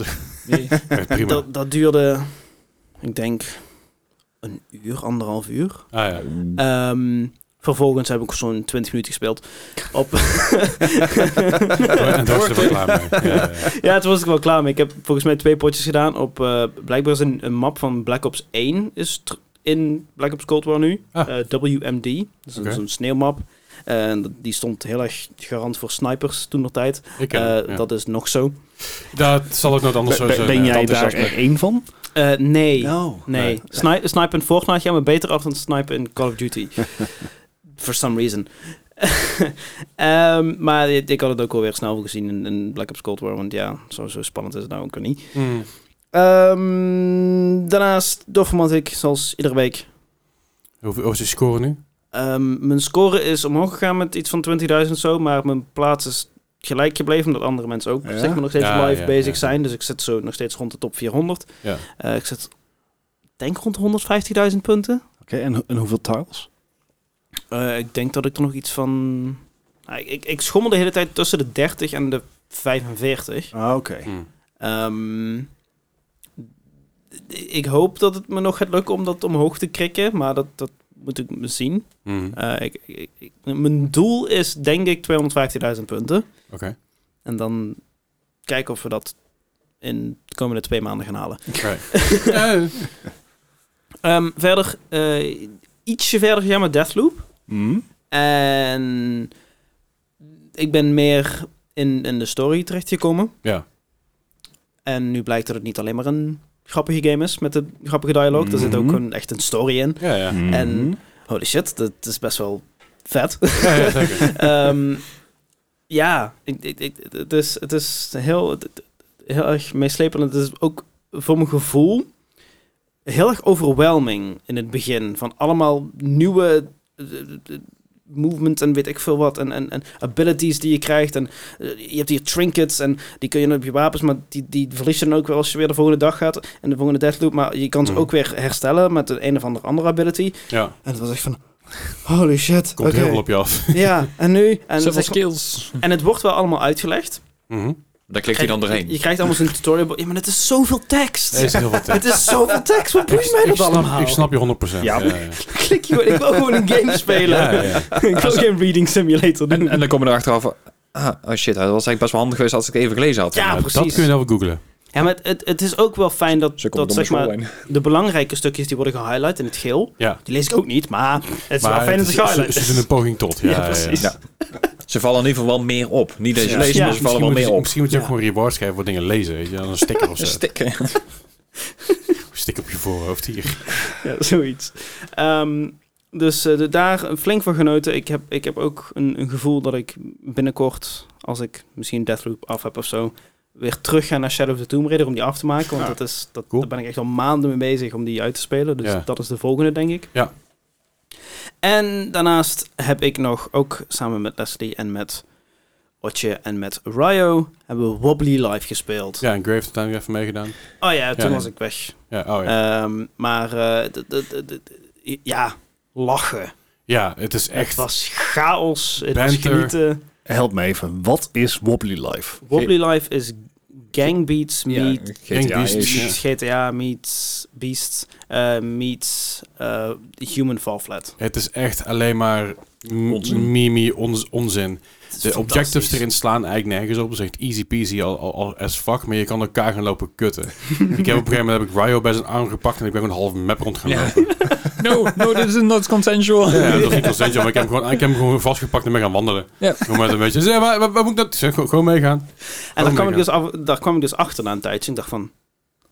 Nee. Echt prima. dat, dat duurde, ik denk, een uur, anderhalf uur. Ah ja. Ehm, vervolgens heb ik zo'n 20 minuten gespeeld. Op En daar is er wel klaar mee. Ja, ja, toen was ik wel klaar mee. Ik heb volgens mij twee potjes gedaan op... eh blijkbaar is een, een map van Black Ops 1 is, in Black Ops Cold War nu. Ah. Eh, WMD, dus Oké. zo'n sneeuwmap. En dat- die stond heel erg garant voor snipers toen nog tijd. Ik ken het, Eh, ja. Dat is nog zo. Dat zal ook nooit anders zo Ben, zijn. ben jij daar er één van? Eh, nee, No. nee. Sni- snipen in Fortnite gaan we beter af dan snipen in Call of Duty. For some reason. Ehm, maar ik, ik had het ook alweer snel gezien in, in Black Ops Cold War. Want ja, zo, zo spannend is het nou ook niet. Hmm. Ehm, daarnaast Doffermatic, zoals iedere week. Hoeveel hoe is je score nu? Ehm, mijn score is omhoog gegaan met iets van 20.000 zo, maar mijn plaats is gelijk gebleven, omdat andere mensen ook Ja? zeg maar, nog steeds Ja, live ja, bezig ja. zijn. Dus ik zit zo nog steeds rond de top 400. Ja. Eh, ik zit, denk rond de 150.000 punten. Oké, en, en hoeveel tiles? Eh, ik denk dat ik er nog iets van... Nou, ik, ik, ik schommel de hele tijd tussen de 30 en de 45. Ah, oké. Hmm. Ehm, ik hoop dat het me nog gaat lukken om dat omhoog te krikken, maar dat, dat moet ik zien. Hmm. Eh, ik, ik, ik- mijn doel is denk ik 250.000 punten. Oké. En dan kijken of we dat in de komende twee maanden gaan halen. Ja, Ehm, verder, eh, ietsje verder gegaan met Deathloop. Hm? En ik ben meer in, in de story terechtgekomen. ja. En nu blijkt dat het niet alleen maar een grappige game is met een grappige dialoog. Er zit ook Mhm. gewoon echt een story in. Ja, ja. Mhm. En- Holy shit, dat is best wel vet. ja, ja, zeker. Ehm, ja, ik, ik, ik- het, is, het is heel, heel erg meeslepend. Het is ook voor mijn gevoel heel erg overwhelming in het begin. Van allemaal nieuwe eh, eh, movements en weet ik veel wat. En, en, en abilities die je krijgt. En eh, je hebt hier trinkets en die kun je op je wapens, maar die, die verlies je dan ook wel als je weer de volgende dag gaat. En de volgende deathloop. Maar je kan ze Mhm. ook weer herstellen met een, een of andere andere ability. Ja, En het was echt van... Holy shit. komt oké. heel veel op je af. Ja, en nu? En, Zoveel skills. en het wordt wel allemaal uitgelegd. Mhm. Daar klikt hij dan Je, doorheen. je krijgt allemaal zo'n tutorial. Ja, maar het is zoveel tekst. Er is heel veel tekst. Het is zoveel tekst. Wat boeit mij ik, dat snap, allemaal? ik snap je 100%. Ja. Ja, ja. Klik je, ik wil gewoon een game spelen. Ja, ja, ja. ik wil geen reading simulator doen. En, en dan komen we erachteraf van, ah, oh shit, dat was eigenlijk best wel handig geweest als ik het even gelezen had. Ja, Maar precies. Dat kun je nou wel googlen. Ja, maar het, het, het is ook wel fijn dat, dat het zeg maar, de belangrijke stukjes die worden gehighlight in het geel. Ja. Die lees ik ook niet, maar het is wel fijn dat het ze is- ze, gehighlight ze doen een poging tot. Ja, Ja, ja, precies. Ja. Ze vallen in ieder geval wel meer op. Niet deze Ja. lezen, Ja. maar ze vallen wel meer je, op. misschien moet je ook gewoon rewards geven voor dingen lezen. Weet je? Dan Een sticker of zo. Stikken. Stick op je voorhoofd hier. Ja, zoiets. Ehm, dus eh, de, daar flink van genoten. Ik heb, ik heb ook een, een gevoel dat ik binnenkort, als ik misschien Deathloop af heb of zo, weer terug ga naar Shadow of the Tomb Raider om die af te maken. Want Ja. dat is, dat, Cool. daar ben ik echt al maanden mee bezig om die uit te spelen. Dus Ja. dat is de volgende, denk ik. Ja. En daarnaast heb ik nog, ook samen met Leslie en met Otje en met Ryo, hebben we Wobbly Live gespeeld. Ja, en Grave daar even meegedaan. Oh ja, toen Ja. was ik weg. Ja, oh ja. Ehm, maar eh, ja, lachen. ja, het is Het echt... was chaos. Het was genieten. Help me even. Wat is Wobbly Life? Wobbly Life is Gang Beats meet, GTA ja. meets GTA meets Beasts eh, meets eh, Human Fall Flat. Het is echt alleen maar Onzin. mimi, ons, onzin. Is De objectives erin slaan eigenlijk nergens op. Dat is echt easy peasy al, al, al as fuck. Maar je kan elkaar gaan lopen kutten. ik heb op een gegeven moment heb ik Ryo bij zijn arm gepakt en ik ben gewoon een halve map rond gaan lopen. No, no, this is not consensual. Ja, dat was niet consensual, maar ik heb hem gewoon, ik heb hem gewoon vastgepakt en ben gaan wandelen. Ja. Gewoon met een beetje, zeg, waar, waar, waar moet ik dat? Zeg, gewoon, gewoon meegaan. En daar kwam, ik dus af, daar kwam ik dus achter na een tijdje. Ik dacht van,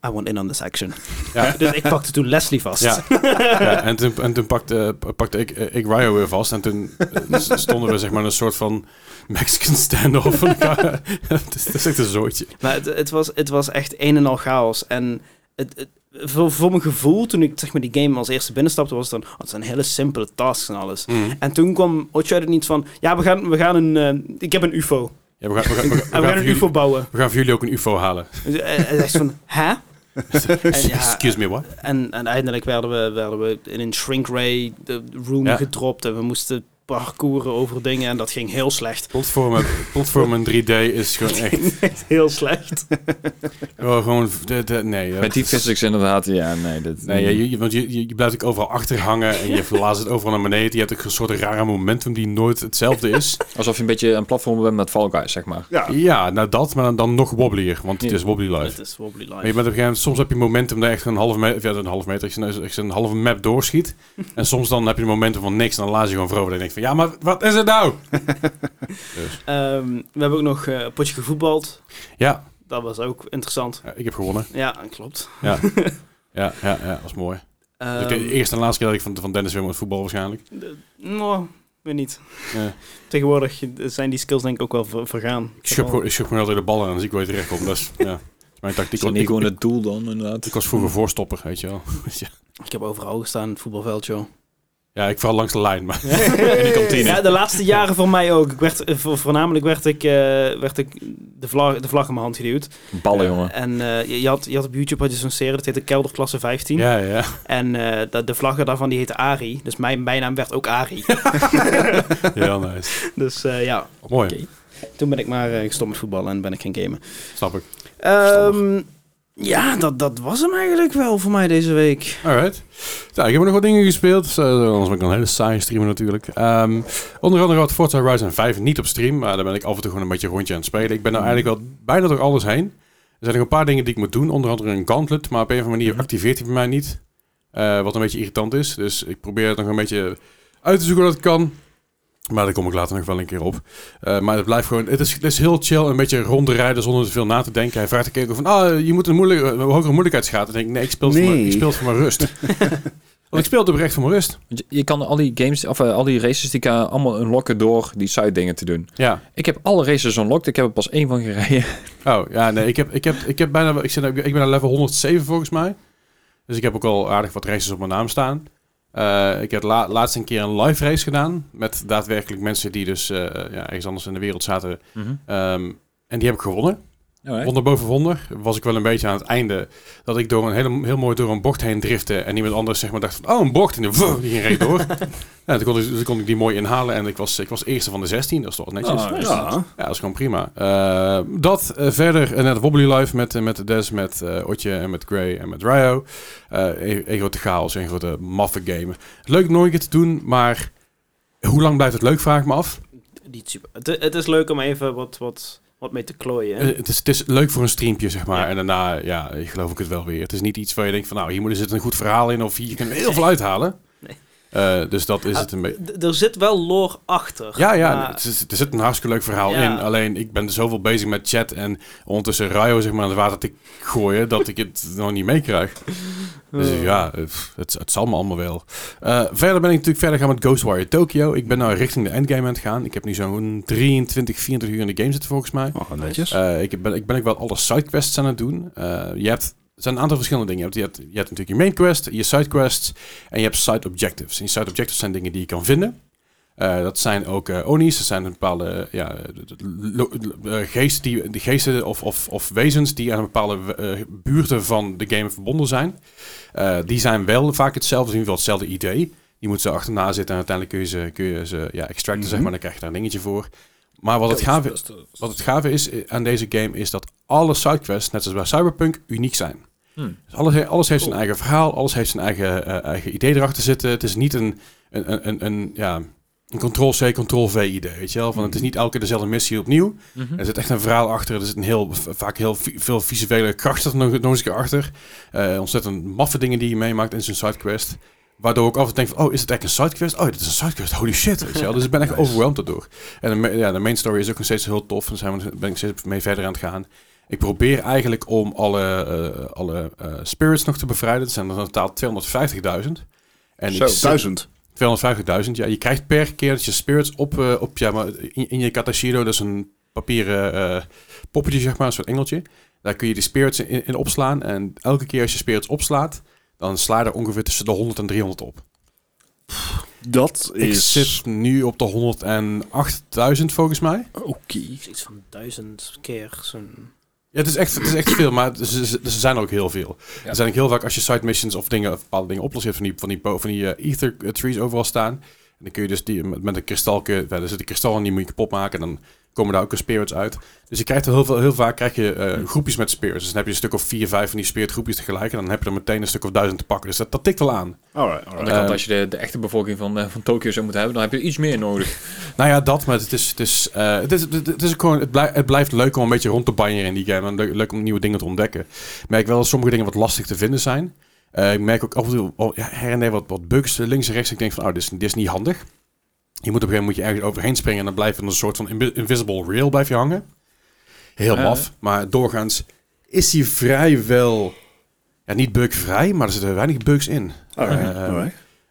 I want in on this action. Ja. Dus ik pakte toen Leslie vast. Ja. ja, en toen, en toen pakte, pakte ik, eh, ik Ryo weer vast. En toen eh, s- stonden we zeg maar een soort van Mexican standoff. Het is, het is echt een zooitje. Maar het, het, was, het was echt een en al chaos. En het, het- voor, voor mijn gevoel, toen ik zeg maar, die game als eerste binnenstapte, was het dan... Oh, het zijn hele simpele tasks en alles. En toen kwam Otje er niet van... Ja, we gaan, we gaan een... eh, ik heb een ufo. Ja, we gaan, we gaan, we gaan, we En een ufo jullie, bouwen. we gaan voor jullie ook een ufo halen. Dus, eh, Hij zegt van, hè? En, ja, Excuse me, what? en, en eindelijk werden we, werden we in een shrink ray de room Ja. gedropt. En we moesten parcouren over dingen en dat ging heel slecht. Platformen, platformen 3D is gewoon echt... Echt heel slecht. Oh, gewoon... De, de, nee, Met die physics inderdaad, ja, nee. Dat, Nee, je, je- want je, je, je blijft ook overal achter hangen en je blaast het overal naar beneden. Je hebt ook een soort rare momentum die nooit hetzelfde is. Alsof je een beetje een platform bent met Fall Guys, zeg maar. Ja, ja, nou dat, maar dan, dan nog wobblier, want het Ja. is wobbly life. Het is wobbly Maar je bent op life. een gegeven moment, soms heb je momentum dat je echt een halve meter, ja, een halve meter, ik zeg een halve map doorschiet. en soms dan heb je een momentum van niks en dan laat je gewoon voorover. En denk van, ja, maar wat is het nou? Ehm, we hebben ook nog eh, een potje gevoetbald. Ja, Dat was ook interessant. ja, ik heb gewonnen. Ja, klopt. Ja, ja, ja, ja dat was mooi. Dus de eerste en laatste keer dat ik van, van Dennis weer moet voetbal waarschijnlijk. nou, weet niet. Ja. Tegenwoordig zijn die skills denk ik ook wel ver- vergaan. Ik schub, gewoon- ik schub gewoon altijd de ballen en dan zie ik je terecht komt. Dat is, ja, dat is mijn tactiek. Ik, niet gewoon het doel dan, inderdaad? ik was vroeger voorstopper, weet je wel. ja. Ik heb overal gestaan in het voetbalveld, joh. Ja, ik val langs de lijn, maar in de kantine. Ja, de laatste jaren voor mij ook. Ik werd, eh, vo- voornamelijk werd ik, eh, werd ik de, vlag, de vlag in mijn hand geduwd. Ballen, Ja. jongen. En eh, je, je had, je had op YouTube had je zo'n serie, dat heette Kelderklasse 15. Ja, ja. En eh, de, de vlagger daarvan die heette Ari. Dus mijn bijnaam werd ook Ari. Heel nice. dus eh, ja, Mooi, toen ben ik maar eh, gestopt met voetballen en ben ik gaan gamen. snap ik. Ehm, ja, dat, dat was hem eigenlijk wel voor mij deze week. Alright. Nou, ik heb nog wat dingen gespeeld. Dus, eh, anders ben ik een hele saaie streamer natuurlijk. Ehm, onder andere wat Forza Horizon 5 niet op stream. Maar daar ben ik af en toe gewoon een beetje een rondje aan het spelen. Ik ben nou eigenlijk wel bijna door alles heen. Er zijn nog een paar dingen die ik moet doen. Onder andere een gauntlet. Maar op een of andere manier activeert hij bij mij niet. Eh, wat een beetje irritant is. Dus ik probeer het nog een beetje uit te zoeken dat het kan. Maar daar kom ik later nog wel een keer op. Eh, maar het blijft gewoon... Het is, het is heel chill. Een beetje rondrijden zonder te veel na te denken. Hij vraagt een keer van... Ah, je moet een, moeilijke, een hogere moeilijkheidsgraad. En dan denk ik... Nee, ik speel voor, Nee. mijn, ik speel voor mijn rust. Want ik speel het oprecht voor mijn rust. Want Je, kan al die games, of eh, al die races, die kan allemaal unlocken door die side dingen te doen. Ja. Ik heb alle races unlocked, ik heb er pas één van gereden. Oh, ja, nee. Ik heb, ik heb, ik heb bijna... Ik, zit, ik ben aan level 107 volgens mij. Dus ik heb ook al aardig wat races op mijn naam staan. Eh, ik heb la, laatst een keer een live race gedaan. Met daadwerkelijk mensen die dus eh, ja, ergens anders in de wereld zaten. Ehm, en die heb ik gewonnen. Alright. Wonder boven wonder. Was ik wel een beetje aan het einde. Dat ik door een hele, heel mooi door een bocht heen drifte. En iemand anders zeg maar dacht van, oh een bocht. En die, vuh, die ging reed door. ja, toen, kon ik, toen kon ik die mooi inhalen. En ik was, ik was eerste van de 16. Dat is toch netjes. Oh, nice. ja. Ja, dat is gewoon prima. Eh, dat eh, verder, uh, net Wobbly Life met, eh, met Des, met eh, Otje en met Gray en met Ryo. Eh een, een grote chaos, een grote maffe game. Leuk nooit keer te doen, maar hoe lang blijft het leuk, vraag ik me af. Niet super. Het, het is leuk om even wat, wat, wat mee te klooien. hè? Eh, het, is, het is leuk voor een streampje, zeg maar. Ja. En daarna, ja, ik geloof ik het wel weer. Het is niet iets waar je denkt van, nou, hier moet er zit een goed verhaal in. Of hier kan je heel veel uithalen. Eh, dus dat is het een beetje. Er zit wel lore achter. Ja, ja, maar- het is, er zit een hartstikke leuk verhaal Ja. in. Alleen ik ben zoveel bezig met chat en ondertussen Rayo zeg maar aan het water te gooien dat ik het nog niet meekrijg. Dus Oh. ja, het, het, zal me allemaal wel. Eh, verder ben ik natuurlijk verder gaan met Ghostwire Tokyo. Ik ben nou richting de endgame aan het gaan. Ik heb nu zo'n 23, 24 uur in de game zitten volgens mij. Oh, netjes. Eh, ik, ben, ik ben ook wel alle sidequests aan het doen. Eh, je hebt, zijn een aantal verschillende dingen. Je hebt, je, hebt, natuurlijk je main quest, je sidequests en je hebt side objectives. En je side objectives zijn dingen die je kan vinden. Eh, dat zijn ook eh, Onis, dat zijn een bepaalde ja, eh, geesten, die, de geesten of, of, of wezens die aan een bepaalde eh, buurten van de game verbonden zijn. Die zijn wel vaak hetzelfde, in ieder geval hetzelfde idee. Je moet ze achterna zitten en uiteindelijk kun je ze, kun je ze ja, extracten, Mhm. zeg maar. Dan krijg je daar een dingetje voor. Maar wat het gave, wat het gave is aan deze game is dat alle sidequests, net zoals bij Cyberpunk, uniek zijn. Hmm. Dus alles, alles heeft zijn eigen verhaal, alles heeft zijn eigen, eh, eigen idee erachter zitten. Het is niet een, een, een, een, een, ja, een Ctrl-C, Ctrl-V idee, weet je wel. Van, het is niet elke keer dezelfde missie opnieuw. Mhm. Er zit echt een verhaal achter. Er zit een heel, vaak heel veel visuele kracht er nog, nog eens een keer achter. Eh, ontzettend maffe dingen die je meemaakt in zo'n sidequest. Waardoor ik toe denk van, oh, is het echt een sidequest? Oh, dit is een sidequest. Holy shit, weet je wel. Dus ik ben echt Nice. overwhelmed daardoor. En de, ja, de main story is ook nog steeds heel tof. En daar ben ik steeds mee verder aan het gaan. Ik probeer eigenlijk om alle, eh, alle eh, spirits nog te bevrijden. Dat zijn er in totaal 250.000. En Zo. ik Duizend. 250.000, ja. Je krijgt per keer dat je spirits op, eh, op ja, maar in, in je Katashido, dat is een papieren eh, poppetje, zeg maar, een soort engeltje. Daar kun je de spirits in, in opslaan. En elke keer als je spirits opslaat, dan sla je er ongeveer tussen de 100 en 300 op. Dat Ik is... zit nu op de 108.000 volgens mij. Oké. Iets van duizend keer zo'n... Ja, het is echt, het is echt veel, maar ze, ze, ze zijn er ook heel veel. Er zijn ook heel vaak als je side missions of dingen, of bepaalde dingen hebt van die, van die, van die eh, ether trees overal staan. En dan kun je dus die, met, met een kristalke, ja, er zit een kristal in, die moet je kapot maken. En dan komen daar ook een spirits uit. Dus je krijgt er heel, veel, heel vaak krijg je, eh, groepjes met spirits. Dus dan heb je een stuk of vier, vijf van die spirit groepjes tegelijk. En dan heb je er meteen een stuk of duizend te pakken. Dus dat, dat tikt wel aan. Alright, kant, Eh, als je de, de echte bevolking van, eh, van Tokio zou moeten hebben, dan heb je iets meer nodig. Nou ja, dat, maar het is, het is, eh, het is, het, gewoon, het, blij- het blijft leuk om een beetje rond te banjeren in die game. En le- leuk om nieuwe dingen te ontdekken. Ik merk wel dat sommige dingen wat lastig te vinden zijn. Eh, ik merk ook af en toe oh, ja, her en der wat, wat bugs links en rechts. Ik denk van, oh, dit is, dit is niet handig. Je moet op een gegeven moment moet je ergens overheen springen en dan blijf je in een soort van invi- invisible rail blijf je hangen. Heel Ja. maf, maar doorgaans is hij vrijwel, ja, niet bugvrij, maar er zitten weinig bugs in.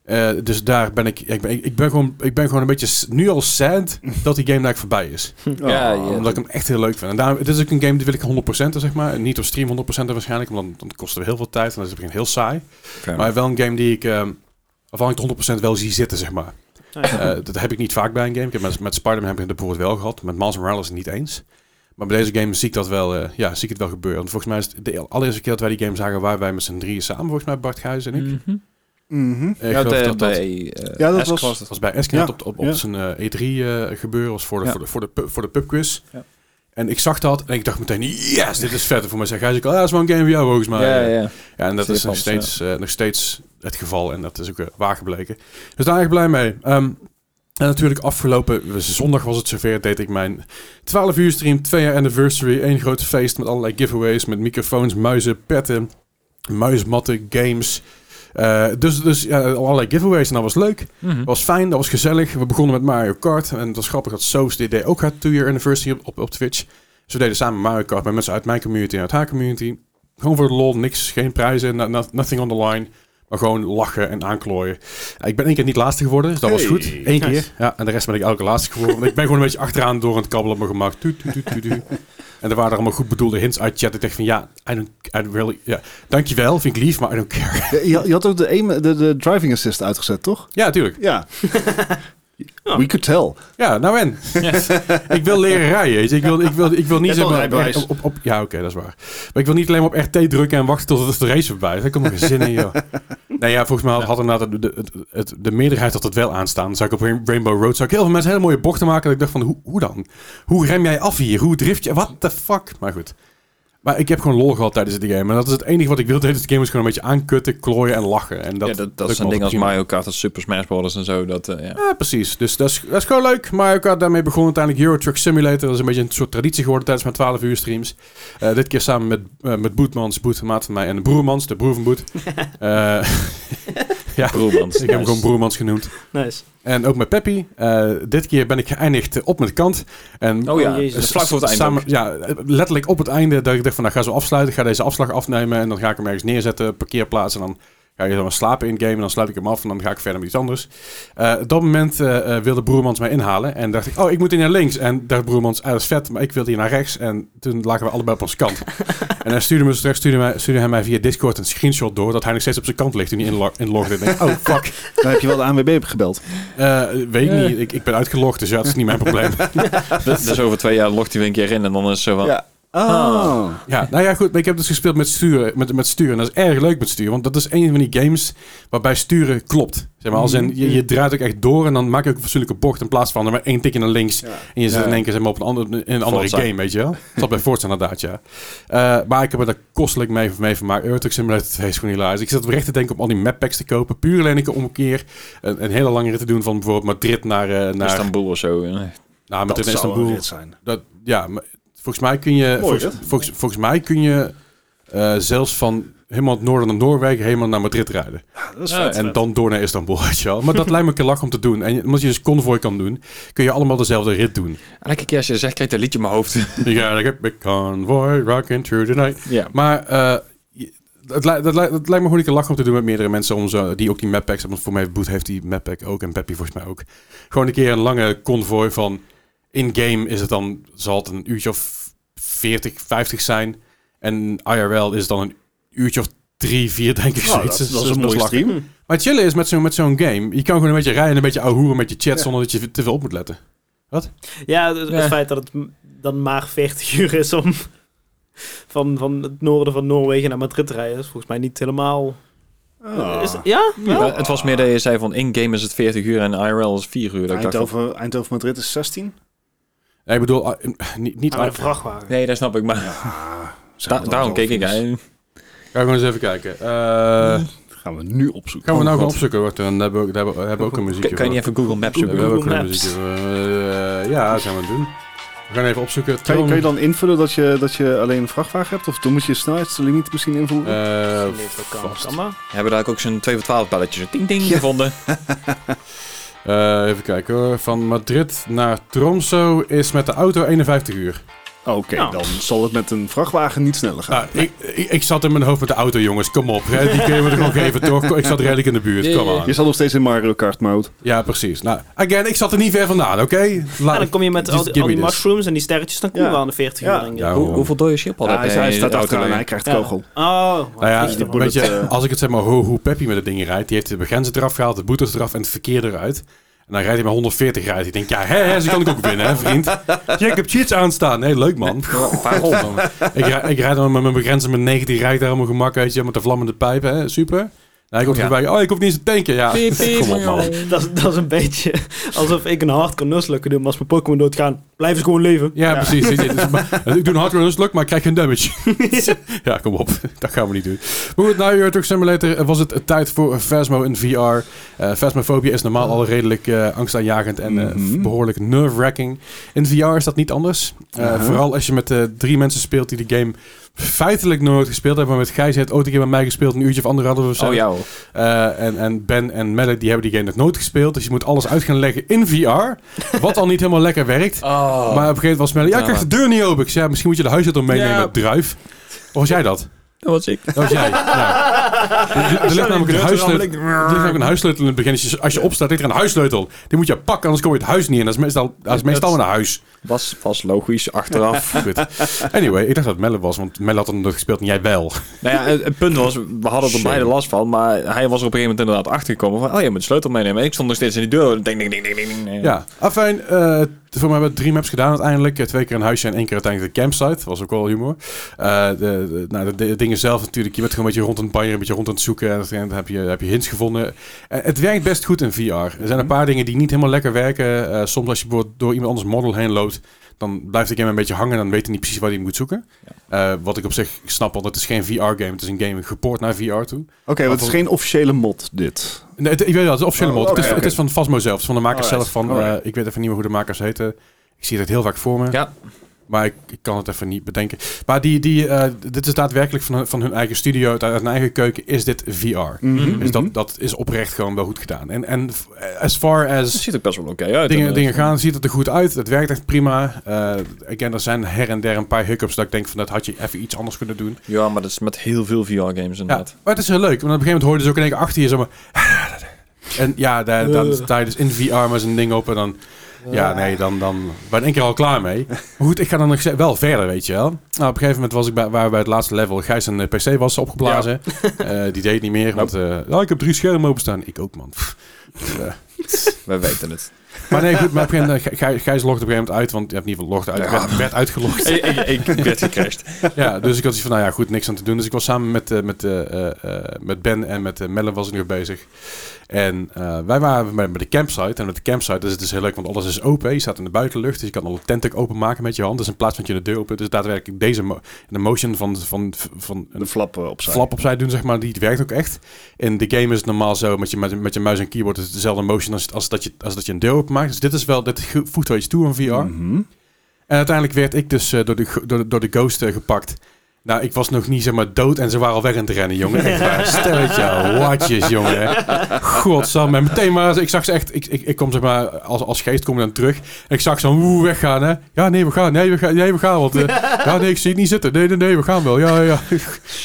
Eh, eh, dus daar ben ik, ik ben, ik ben gewoon, ik ben gewoon een beetje nu al sad dat die game eigenlijk voorbij is. Oh. Ja. Omdat ik hem echt heel leuk vind. En daarom, het is ook een game die wil ik 100% zeg maar. Niet op stream 100% waarschijnlijk, want dan, dan kost het heel veel tijd en dan is het begin heel saai. Maar wel een game die ik, ehm waarvan ik het 100% wel zie zitten, zeg maar. Ja. Eh, dat heb ik niet vaak bij een game. Ik heb met, met Spider-Man heb ik het bijvoorbeeld wel gehad. Met Miles Morales niet eens. Maar bij deze game zie ik dat wel, eh, ja, zie ik het wel gebeuren. Want volgens mij is het de allereerste keer dat wij die game zagen, waren wij met z'n drieën samen, volgens mij Bart Gijs en ik. Mhm. Mhm. Ik Ja, dat dat- bij eh, Ja, dat was- bij Eskin Ja, op, op, op ja. zijn eh, E3 eh, gebeuren. was voor de, Ja. voor de, voor de, voor de, pub, voor de pubquiz. Ja. En ik zag dat en ik dacht meteen, yes, dit is vet. Voor mij zei Gijs ook, al, ja, dat is wel een game voor jou volgens mij. ja, ja. Ja, en dat Zeer is nog steeds, eh, nog steeds het geval. En dat is ook eh, waar gebleken. Dus daar ik blij mee. Ehm, en natuurlijk afgelopen zondag was het zover. Deed ik mijn 12 uur stream, 2 jaar anniversary. één groot feest met allerlei giveaways. Met microfoons, muizen, petten, muismatten, games. Eh, dus dus ja, allerlei giveaways en dat was leuk. Dat was fijn, dat was gezellig. We begonnen met Mario Kart. En het was grappig dat Soos dit deed ook had 2 year anniversary op, op, op Twitch. Dus we deden samen Mario Kart met mensen uit mijn community en uit haar community. Gewoon voor de lol, niks, geen prijzen, no- no- nothing on the line. Maar gewoon lachen en aanklooien. Ja, ik ben één keer niet laatste geworden, dus dat was goed. Eén keer. Ja, en de rest ben ik elke laatste geworden. Want ik ben gewoon een beetje achteraan door het kabbelen op mijn gemak. Tuut, tuut, tuut, tuut, tuut. En er waren er allemaal goed bedoelde hints uit chat. Ik dacht van ja, I don't, I don't really... Ja, dankjewel, vind ik lief, maar I don't care. Ja, je had ook de, aim- de, de driving assist uitgezet, toch? Ja, tuurlijk. Ja. Oh. We could tell. Ja, nou en? ik wil leren rijden. weet je. Ik wil, ik wil, ik wil niet zeg maar, op, op, op- Ja, oké, dat is waar. Maar ik wil niet alleen maar op RT drukken en wachten tot het de race voorbij is. Daar komt nog geen zin in, joh. Nee, ja, volgens mij had, inderdaad de, de, het- het, de meerderheid had het wel aanstaan. Dan zou ik op Rain- Rainbow Road zou ik heel veel mensen hele mooie bochten maken. Dat ik dacht van, hoe, hoe dan? Hoe rem jij af hier? Hoe drift je? What the fuck? Maar goed. Maar ik heb gewoon lol gehad tijdens de game. En dat is het enige wat ik wil tijdens de game. Is gewoon een beetje aankutten, klooien en lachen. En dat, ja, dat, dat zijn me dingen als. Mario Kart, als Super Smash Bros. en zo. Dat, eh, ja. Ja, precies. Dus dat is, dat is gewoon leuk. Mario Kart daarmee begon uiteindelijk Euro Truck Simulator. Dat is een beetje een soort traditie geworden tijdens mijn 12 uur streams. Eh, dit keer samen met, eh met Boetmans, Boet, een maat van mij, en de Broermans, de broer van Boet. Ja, Broermans. ik heb hem gewoon Broermans genoemd. Nice. En ook met Peppy. Eh, dit keer ben ik geëindigd op mijn kant. En Oh ja, Jezus. dus vlak voor het einde Samen, ja, letterlijk op het einde dat ik dacht van, nou ga zo afsluiten. Ik ga deze afslag afnemen en dan ga ik hem ergens neerzetten, parkeerplaats. En dan ga je dan slapen in game en dan sluit ik hem af en dan ga ik verder met iets anders. Eh, op dat moment eh, eh, wilde Broermans mij inhalen en dacht ik, oh, ik moet hier naar links. En dacht Broermans, ah, dat is vet, maar ik wilde hier naar rechts. En toen lagen we allebei op onze kant. en hij stuurde me straks, stuurde, mij, stuurde hij mij via Discord een screenshot door dat hij nog steeds op zijn kant ligt toen hij inlog- inlogde. En ik denk, oh, fuck. Dan heb je wel de ANWB gebeld. Eh, weet ik niet, ik, ik ben uitgelogd, dus ja, dat is niet mijn probleem. Dus, dus over twee jaar logt hij weer een keer in en dan is zo van... Ja. Oh. Ja, nou ja, goed. Maar ik heb dus gespeeld met sturen, met, met sturen. En dat is erg leuk met sturen. Want dat is een van die games waarbij sturen klopt. Zeg maar, als in, je, je draait ook echt door en dan maak je ook een fatsoenlijke bocht in plaats van er maar één tikje naar links. Ja. En je zit Ja. in één keer zeg maar, op een, andere, in een andere Forza. game, weet je wel. Dat bij Forza inderdaad, ja. Eh, maar ik heb er daar kostelijk mee, mee vermaakt. Truck Simulator 2 is gewoon hilarisch. Ik zat oprecht te denken om al die map packs te kopen. Puur alleen om een keer een, een hele lange rit te doen van bijvoorbeeld Madrid naar... eh naar Istanbul of zo. eh. nou, Dat Istanbul. rit zijn. Dat, ja, maar volgens mij kun je, Mooi, volgens, volgens, volgens mij kun je eh, zelfs van helemaal het noorden naar Noorwegen helemaal naar Madrid rijden. Dat is Ja, vet. en dan door naar Istanbul, weet je wel. Maar dat lijkt me een keer lach om te doen. En omdat je dus convoy kan doen, kun je allemaal dezelfde rit doen. Elke keer als je zegt, krijg je een liedje in mijn hoofd. Ja, ik heb een convoy rocking through the night. ja. Maar eh, li- dat, li- dat lijkt me gewoon een keer lach om te doen met meerdere mensen om zo, die ook die map packs hebben. Want voor mij Boet heeft die map pack ook en Peppy volgens mij ook. Gewoon een keer een lange convoy van in-game is het dan, zal het een uurtje of 40, 50 zijn. En IRL is het dan een uurtje of 3, 4 denk ik. Nou, zoiets. dat, dat is best een mooie stream. Maar het chillen is met zo'n met zo'n game. Je kan gewoon een beetje rijden en een beetje ouwehoeren met je chat zonder dat je te veel op moet letten. Ja, het, feit dat het dan maar 40 uur is om van, van het noorden van Noorwegen naar Madrid te rijden, is volgens mij niet helemaal Ah. Is, ja? Ja, ja? het was meer dat je zei van in-game is het 40 uur en IRL is 4 uur. Dat ik dacht van, Eindhoven, Eindhoven Madrid is 16. Nee, ik bedoel, ah, niet, niet Ah, een vrachtwagen. nee, dat snap ik, maar Ah, da- daarom keek ik. Hè. Ga gewoon eens even kijken. Eh, Gaan we nu opzoeken. gaan we nou Oh, gaan opzoeken? Wacht, dan hebben we, hebben we, hebben we ook een muziekje Kan kan je niet even Google Maps We zoeken? hebben ook Google een Maps. Eh, ja, dat zijn we aan het doen. We gaan even opzoeken. Kan je, kan je dan invullen dat je, dat je alleen een vrachtwagen hebt? Of dan moet je snelheidslimiet misschien invullen? Eh, kan. vast. Hebben daar ook zo'n 2 voor 12 belletje zo ding ding Ja. gevonden? Eh, even kijken hoor. Van Madrid naar Tromsø is met de auto 51 uur. Oké, Nou. dan zal het met een vrachtwagen niet sneller gaan. Nou, ik, ik, ik zat in mijn hoofd met de auto, jongens. Kom op. Hè? Die kun je me toch gewoon geven, toch? Ik zat redelijk in de buurt. Kom aan. Je zat nog steeds in Mario Kart mode. Ja, precies. Nou, again, ik zat er niet ver vandaan, oké? Ja, dan kom je met al die, al mushrooms en die sterretjes, dan kom je Ja. wel aan de 40 uur. Ja. ik. Ja, Hoe, hoeveel dode Schiphol Ja, heb hij, staat auto achteraan, liggen? hij krijgt Ja. kogel. Oh, Nou ja, weet je, als ik het zeg maar hoe, hoe Peppy met het ding rijdt, die heeft de begrenzer eraf gehaald, de boetes eraf en het verkeer eruit. En dan rijdt hij met 140 rijdt. Ik denk, ja, hè, hè, zo kan ik ook winnen, hè, vriend. Ja, ik heb cheats aanstaan. Nee, leuk man. Waarom? ik, rij- ik rijd dan met mijn begrenzer met 90, rijd daar allemaal gemak, weet je, met de vlammende pijp, hè, super. Nou, ik kom Ja. voorbij, oh, ik hoef niet eens te tanken. Ja, Piep, piep. kom op man. Dat, is- dat is een beetje alsof ik een hardcore nuzzel kan doen, maar als mijn Pokémon doodgaan, blijven ze gewoon leven. Ja, precies. Ik, ik- maar- ik doe een hardcore lukt, maar ik krijg geen damage. ja, kom op. Dat gaan we niet doen. Maar goed, na Euro Truck Simulator was het tijd voor Phasmo in VR. Eh Phasmophobia is normaal al redelijk eh, angstaanjagend en eh, Mhm. behoorlijk nerve-wracking. In VR is dat niet anders. Eh, Aha. Vooral als je met eh, drie mensen speelt die de game feitelijk nooit gespeeld hebben. Maar met Gijs heeft ooit een keer met mij gespeeld, een uurtje of anderhalf of zo. Oh ja, hoor. Eh, en, en Ben en Melle die hebben die game nog nooit gespeeld. Dus je moet alles uit gaan leggen in VR. Wat al niet helemaal lekker werkt. Oh. Maar op een gegeven moment was Melle, ja, ik krijg de deur niet open. Ik zei, ja, misschien moet je de huissleutel meenemen Ja. met druif. Of was jij dat? Dat was ik. Dat was jij. Er, er ligt namelijk een huissleutel. Er ligt namelijk een huissleutel in het begin. Als je, als je opstaat, ligt er een huissleutel. Die moet je pakken, anders kom je het huis niet in. Dat is meestal, dat is meestal een huis. Was, was logisch, achteraf. Goed. Anyway, ik dacht dat het Melle was, want Melle had het nog gespeeld en jij wel. nou ja, het, het punt was, we hadden er Shame. beide last van, maar hij was er op een gegeven moment inderdaad achtergekomen van, oh je moet de sleutel meenemen. En ik stond nog steeds in die deur. Ding, ding, ding, ding, ding, ding. Ja, afijn. eh voor mij hebben we drie maps gedaan uiteindelijk. Eh, Twee keer een huisje en één keer uiteindelijk de campsite. Dat was ook wel humor. Eh, de, de, nou, de, de dingen zelf natuurlijk. Je bent gewoon een beetje rond aan het banjeren, een beetje rond aan het zoeken. En uiteindelijk heb je, heb je hints gevonden. Eh, het werkt best goed in VR. Er zijn een paar dingen die niet helemaal lekker werken. Soms als je bijvoorbeeld door iemand anders model heen loopt, dan blijft de game een beetje hangen. Dan weet je niet precies waar je moet zoeken. Eh, wat ik op zich snap, want het is geen VR-game. Het is een game gepoord naar VR toe. Oké, want het is geen officiële mod, dit. Nee, het, ik weet wel, het is officiële Oh, mod. het, is, het is van Fasmo zelf. Het is van de makers Alright, zelf. Van, eh, ik weet even niet meer hoe de makers heten. Ik zie het heel vaak voor me. Ja. Maar ik, ik kan het even niet bedenken. Maar die, die, eh, dit is daadwerkelijk van hun, van hun eigen studio, uit hun eigen keuken, is dit VR. Mhm, Dus mhm. dat, dat is oprecht gewoon wel goed gedaan. En, en f- as far Het as ziet er best wel oké uit. dingen, En, dingen eh, gaan, ziet het er goed uit. Het werkt echt prima. Eh again, er zijn her en der een paar hiccups dat ik denk van dat had je even iets anders kunnen doen. Ja, maar dat is met heel veel VR-games Ja, inderdaad. maar het is heel leuk. Want op een gegeven moment hoor je dus ook in één keer achter je zo maar... En ja, daar, dan sta je dus in VR met zijn ding op en dan... Ja, nee, dan, dan ben ik keer al klaar mee. Maar goed, ik ga dan nog wel verder, weet je wel. Nou, op een gegeven moment was ik bij, waar we bij het laatste level... Gijs een eh, PC was opgeblazen. Eh, die deed niet meer, want... eh ja, ik heb drie schermen openstaan. Ik ook, man. Dus, Wij weten het. maar nee, goed, maar op een gegeven moment, Gij- Gijs logde op een gegeven moment uit, want je hebt niet logde uit, werd, werd uitgelogd. ik, ik, ik werd gecrashed. Ja, dus ik had zoiets van, nou ja, goed, niks aan te doen. Dus ik was samen met, met, met Ben en met uh, Melle was ik nog bezig. En eh, wij waren bij, de campsite. En met de campsite is het dus heel leuk, want alles is open. Je staat in de buitenlucht, dus je kan alle tent ook openmaken met je hand. Dus in plaats van dat je de deur open, dus daadwerkelijk deze mo- de motion van, van, van De flap eh, opzij. flap opzij doen, zeg maar, die werkt ook echt. In de game is het normaal zo, met je, met, met je muis en keyboard is het dezelfde motion als, als, dat je, als dat je een deur openmaakt. Dus dit is wel, dit voegt wel iets toe aan VR. Mhm. En uiteindelijk werd ik dus eh, door, de, door, de- door de ghost gepakt. Nou, ik was nog niet zeg maar dood en ze waren al weg aan het rennen, jongen. Echt waar. Stelletje watjes, jongen. Godsamme. En meteen maar, ik zag ze echt, ik, ik, ik kom zeg maar, als, als geest kom ik dan terug. En ik zag ze oeh, weggaan, hè. Ja, nee, we gaan, nee, we gaan, nee, we gaan. Want, eh, ja, nee, ik zie het niet zitten. Nee, nee, nee, we gaan wel. Ja, ja.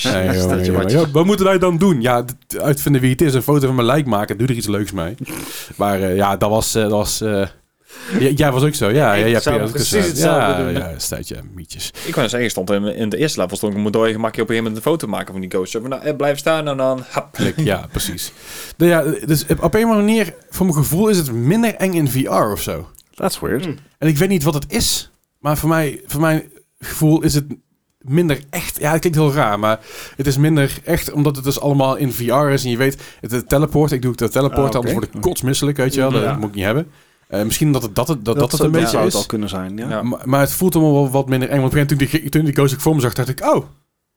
Nee, jongen, jongen. Ja, wat moeten wij dan doen? Ja, uitvinden wie het is, een foto van mijn lijk maken, doe er iets leuks mee. Maar eh, ja, dat was, eh, dat was eh, J- jij was ook zo, ja. Ja, ja, ja, precies hetzelfde ja, doen. Ja, mietjes. Ik wou net zeggen, stond in, in de eerste level stond ik moet door je gemakje op een gegeven moment een foto maken van die ghost. Van, nou, eh, blijf staan en dan hap. Klik, ja, precies. Nou ja, dus op een of andere manier, voor mijn gevoel, is het minder eng in VR of zo. That's weird. Hm. En ik weet niet wat het is, maar voor mij, voor mijn gevoel is het minder echt. Ja, het klinkt heel raar, maar het is minder echt omdat het dus allemaal in VR is. En je weet, het, teleport, ik doe het teleport, Ah, oké. anders word ik kotsmisselijk, weet je wel. Dat Ja. moet ik niet hebben. Eh, misschien dat het, dat, het, dat, dat, het een beetje zou is. al kunnen zijn, ja. Ja. Maar, maar het voelt allemaal wel wat minder eng. Want op een gegeven moment toen die, toen die ghost ik voor me zag, dacht ik, oh,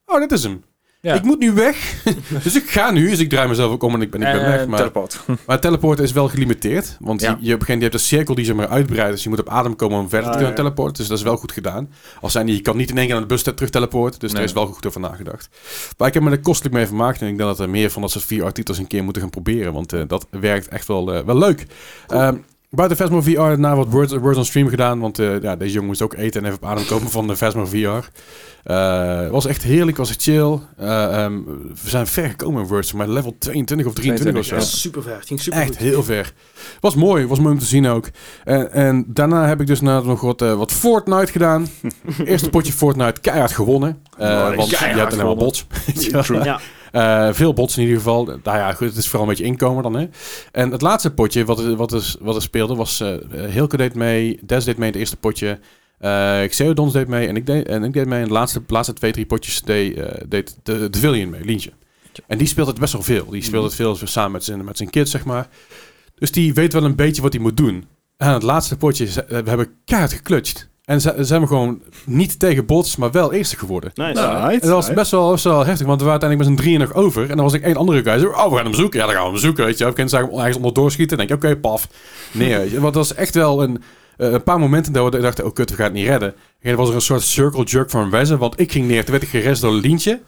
oh, dat is hem. Ja. Ik moet nu weg. dus ik ga nu. Dus ik draai mezelf ook om en ik ben, ik ben Eh, weg. Maar, teleport. maar teleporten is wel gelimiteerd. Want Ja. je, je, op een gegeven moment je hebt een cirkel die zeg maar uitbreidt. Dus je moet op adem komen om verder Ah, te kunnen ja. teleporten. Dus dat is wel goed gedaan. Als zijn je kan niet in één keer naar de bus terug teleporten. Dus daar is wel goed over nagedacht. Maar ik heb me er kostelijk mee vermaakt. En ik denk dat er meer van dat soort VR-titels een keer moeten gaan proberen. Want eh, dat werkt echt wel, eh, wel leuk. Ehm, Buiten Phasmo VR na wat Words, Words on Stream gedaan. Want eh, ja, deze jongen moest ook eten en even op adem komen van de Phasmo VR. Eh, was echt heerlijk, was echt chill. Eh, ehm, we zijn ver gekomen in Words, maar level 22 of 23 of zo. Ja, super ver. Het ging super Echt goed. heel ver. Was mooi, was mooi om te zien ook. En, en daarna heb ik dus na nog wat, wat Fortnite gedaan. Eerste potje Fortnite, keihard gewonnen. Eh, want je hebt maar gewonnen. bots. Ja, Eh, veel bots in ieder geval. Nou ja, goed, het is vooral een beetje inkomen dan. Hè. En het laatste potje wat, wat, er, wat er speelde was... eh Hilke deed mee, Des deed mee in het eerste potje. eh Xeodons deed mee en ik deed, en ik deed mee. En de laatste, laatste twee, drie potjes deed, deed de, de mee, Lientje. En die speelt het best wel veel. Die speelt het veel samen met zijn, met zijn kids, zeg maar. Dus die weet wel een beetje wat hij moet doen. En het laatste potje, we hebben keihard geklutscht. En ze, zijn we gewoon niet tegen bots, maar wel eerste geworden. nice. Nou, En dat was best wel, best wel heftig, want we waren uiteindelijk met z'n drieën nog over. En dan was ik één andere guy. Zo, oh, we gaan hem zoeken. Ja, dan gaan we hem zoeken, weet je. Ik hem ergens onderdoor schieten. En denk ik, oké, paf. Nee, je. Want dat was echt wel een, eh, een paar momenten dat we dachten, oh kut, we gaan het niet redden. En was er een soort circle jerk van Wezen, want ik ging neer. Toen werd ik gerest door Lientje.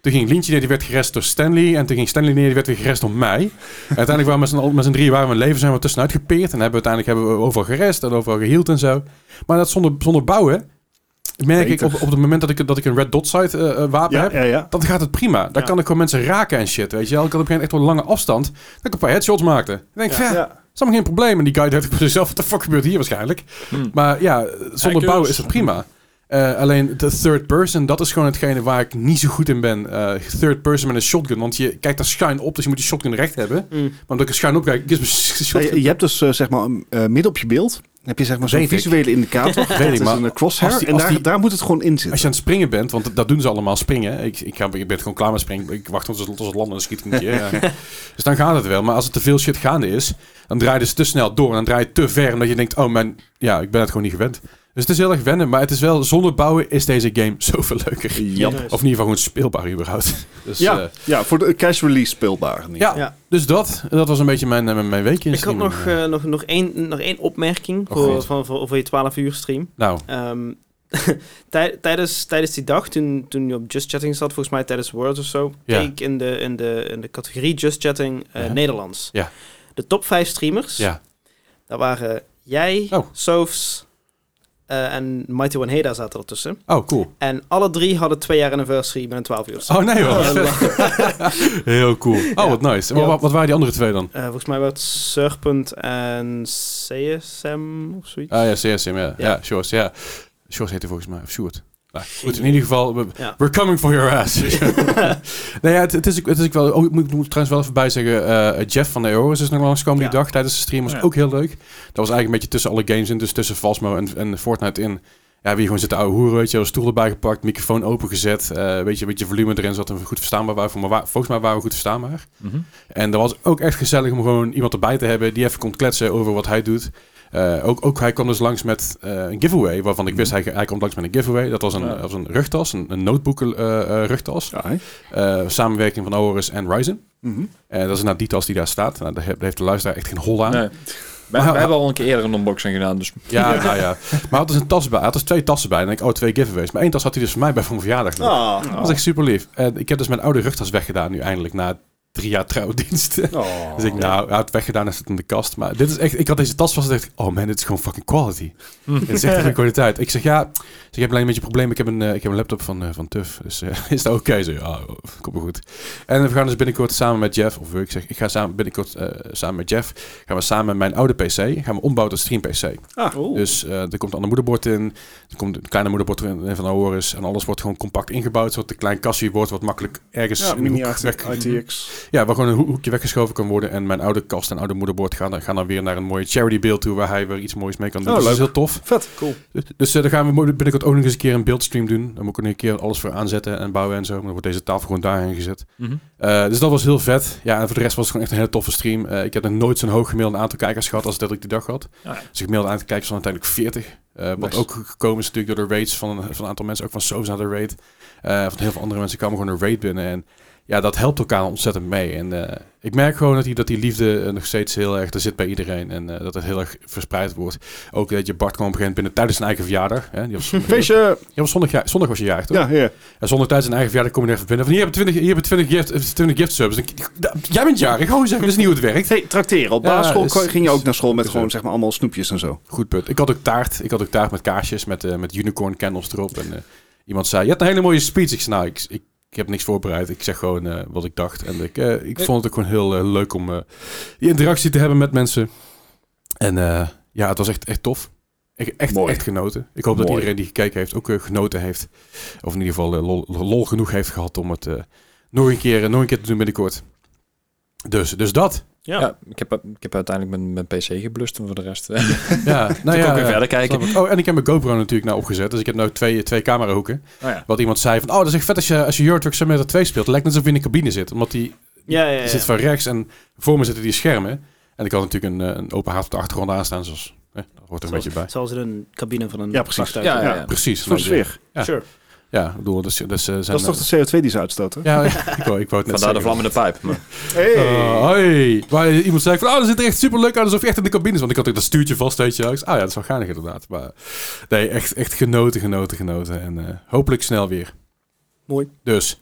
Toen ging Lientje neer, die werd gerest door Stanley. En toen ging Stanley neer, die werd weer gerest door mij. En uiteindelijk waren we met z'n met z'n drieën waren we een leven zijn we tussenuit gepeerd. En hebben we uiteindelijk hebben we overal gerest en overal geheeld en zo. Maar dat zonder, zonder bouwen, merk ik op, op het moment dat ik, dat ik een red dot site eh, eh, wapen Ja, heb, ja, ja. dan gaat het prima. Dan Ja. kan ik gewoon mensen raken en shit, weet je wel. Ik had op een gegeven moment echt wel een lange afstand. Dat ik een paar headshots maakte. Dan denk ik, ja, Ja. dat is allemaal geen probleem. En die guy dacht ik bij zichzelf, wat de fuck gebeurt hier waarschijnlijk? Hmm. Maar ja, zonder bouwen is het prima. Eh, alleen de third person, dat is gewoon hetgene waar ik niet zo goed in ben. Eh, third person met een shotgun. Want je kijkt daar schuin op, dus je moet die shotgun recht hebben. Mm. Maar omdat ik er schuin op kijk, is mijn Ja, shotgun... je, je hebt dus eh, zeg maar midden op je beeld heb je zeg maar zo'n visuele indicator. Weet dat ik, is maar een crosshair als die- en als daar, die- daar moet het gewoon in Als zitten. je aan het springen bent, want dat doen ze allemaal springen. Ik, ik, ga, ik ben gewoon klaar met springen. Ik wacht tot ze, tot ze landen en dan schiet ik een keer. ja. Dus dan gaat het wel. Maar als het te veel shit gaande is, dan draai je dus te snel door. En dan draai je te ver. Omdat je denkt, oh man, ja, ik ben het gewoon niet gewend. Dus het is heel erg wennen. Maar het is wel, zonder bouwen is deze game zoveel leuker. Nice. Of in ieder geval gewoon speelbaar überhaupt. Dus, Ja, eh, ja, voor de cash release speelbaar. niet. ja, Ja. dus dat. Dat was een beetje mijn, mijn, mijn weekje in Ik had nog, eh, nog, nog, één, nog één opmerking Oh, voor, van, voor, voor je 12 uur stream. Nou, Ehm, tij- tijdens, tijdens die dag, toen, toen je op Just Chatting zat, volgens mij tijdens Words of zo, Ja. keek ik in de, in, de, in de categorie Just Chatting eh, Ja. Nederlands. Ja. De top 5 streamers, ja. daar waren jij, Oh. Sophs eh, en Mighty One Heda zaten ertussen. Oh, cool. En alle drie hadden twee jaar anniversary met een 12 uur. Oh nee hoor. Heel cool. Oh, Ja. wat nice. Ja. Wat, wat waren die andere twee dan? Eh, volgens mij werd Serpent en CSM of zoiets. Ah ja, CSM, ja. Ja, Ja. Shores, ja. Shores heette volgens mij, of Sjoerd. Nou, goed, in ieder geval, we- Ja. we're coming for your ass. nee, ja, het, het, is, het is ook wel... Oh, ik moet, ik moet trouwens wel even bij zeggen, eh, Jeff van de Eoris is nog langskomen die dag tijdens de stream. was Ja. ook heel leuk. Dat was eigenlijk een beetje tussen alle games in, dus tussen Phasmo en, en Fortnite in. Ja, wie gewoon zit oude hoeren, weet je, stoel erbij gepakt, microfoon opengezet, eh weet je, een beetje volume erin, zodat we goed verstaanbaar waren. Maar wa- volgens mij waren we goed verstaanbaar. Mhm. En dat was ook echt gezellig om gewoon iemand erbij te hebben die even kon kletsen over wat hij doet. Eh, ook, ook hij kwam dus langs met eh, een giveaway, waarvan ik wist hij, hij komt langs met een giveaway. Dat was een, Ja. was een rugtas, een, een notebook eh, eh, rugtas. Ja, samenwerking van Oris en Ryzen. Mhm. Eh, dat is nou die tas die daar staat. Nou, daar, he- daar heeft de luisteraar echt geen hol aan. Nee. Wij, Maar- wij hebben al een keer eerder een unboxing gedaan, dus Ja, nou ja. Maar hij had dus een tas bij. Hij had dus twee tassen bij. En ik, oh, twee giveaways. Maar één tas had hij dus voor mij bij voor mijn verjaardag. Ah. Dat was echt super lief. En ik heb dus mijn oude rugtas weggedaan nu eindelijk na drie jaar trouwdienst. Oh. Dus ik, nou, hij had het weggedaan en zit in de kast. Maar dit is echt, ik had deze tas vast en dacht oh man, dit is gewoon fucking quality. Dit is echt goede kwaliteit. Ik zeg, ja, ik, zeg, ik heb alleen een beetje een probleem. Ik heb een, eh, ik heb een laptop van, eh, van TUF. Dus eh, is dat oké? Zo, ja, komt wel goed. En we gaan dus binnenkort samen met Jeff, of ik zeg, ik ga samen, binnenkort samen met Jeff, gaan we samen mijn oude PC, gaan we ombouwen tot stream PC. Oeh. Dus er komt een ander moederbord in, er komt een kleine moederbord in van Aorus en alles wordt gewoon compact ingebouwd, zodat het een klein kastje wordt wat makkelijk ergens Ja, in de hoek. Ja, waar gewoon een ho- hoekje weggeschoven kan worden. En mijn oude kast en oude moederbord gaan, gaan dan weer naar een mooie charity beeld toe, waar hij weer iets moois mee kan doen. Oh, dus dat is leuk. heel tof. Vet. Cool. Dus, dus eh, daar gaan we binnenkort ook nog eens een keer een beeldstream doen. Dan moet ik er een keer alles voor aanzetten en bouwen en zo. Maar dan wordt deze tafel gewoon daarheen gezet. Mhm. Eh, dus dat was heel vet. Ja, en voor de rest was het gewoon echt een hele toffe stream. Eh, ik heb nog nooit zo'n hoog gemiddeld aantal kijkers gehad als dat ik die dag had. Ja, ja. Dus ik gemiddeld aantal kijkers van uiteindelijk 40. Eh, wat Nice. ook gekomen is natuurlijk door de raids van, een- van een aantal mensen. Ook van Soos naar de raid. Eh, van heel veel andere mensen kwamen gewoon een raid binnen. En ja, dat helpt elkaar ontzettend mee. En eh, ik merk gewoon dat die, dat die liefde eh, nog steeds heel erg er zit bij iedereen. En eh, dat het heel erg verspreid wordt. Ook dat je Bart kwam op een gegeven moment binnen tijdens zijn eigen verjaardag. Hè? Die was, Feestje. Ja, was zondag, ja, zondag was je jarig, toch? Ja, ja. En zonder tijdens zijn eigen verjaardag kom je er even binnen. Van hier heb je 20, hier heb je 20 gift, 20 gift subs. Jij bent jarig, gewoon zeggen, dat is niet hoe het werkt. Hey, trakteren. Op Ja, basisschool is- ging je ook naar school met gewoon zeg maar allemaal snoepjes en zo. Goed punt. Ik had ook taart. Ik had ook taart met kaarsjes, met, met unicorn candles erop. En iemand zei, je hebt een hele mooie speech. Ik zei, nou, ik, ik, ik heb niks voorbereid. Ik zeg gewoon eh, wat ik dacht. En ik, eh, ik vond het ook gewoon heel eh, leuk om eh, die interactie te hebben met mensen. En eh, ja, het was echt, echt tof. Ik, echt, Mooi. echt genoten. Ik hoop dat iedereen die gekeken heeft ook eh, genoten heeft. Of in ieder geval eh, lol, lol genoeg heeft gehad om het eh, nog, een keer, eh, nog een keer te doen binnenkort. Dus, dus dat. Ja. Ja, ik, heb, ik heb uiteindelijk mijn, mijn PC geblust en voor de rest. eh, Ja, nou ik ja, ook weer ja. verder kijken. Ik. Oh, en ik heb mijn GoPro natuurlijk nou opgezet. Dus ik heb nu twee, twee camerahoeken. Oh ja. Wat iemand zei van, oh, dat is echt vet als je, als je Euro Truck Simulator 2 speelt. Het lijkt net alsof je in de cabine zit. Omdat die Ja, ja, ja. die zit van rechts en voor me zitten die schermen. En ik had natuurlijk een, eh, een open haard op de achtergrond aanstaan. Zoals, eh, dat hoort er een beetje bij. Zoals in een cabine van een Ja, precies. Ja, ja, Ja. ja. Precies. Voor de sfeer. Ja. Sure. Ja, ik bedoel, dus, dus, eh, zijn, Dat is toch de CO2 die ze uitstoten? Ja, ik wou, ik wou het net Vandaar de vlammende pijp. Maar, Hey. Oh, hoi. Waar iemand zei van, oh, dat ziet er echt super leuk uit, alsof je echt in de cabine is. Want ik had ook dat stuurtje vast, weet je. wel. Ik zei, Ah ja, dat is wel geinig inderdaad. Maar nee, echt, echt genoten, genoten, genoten. En eh, hopelijk snel weer. Mooi. Dus,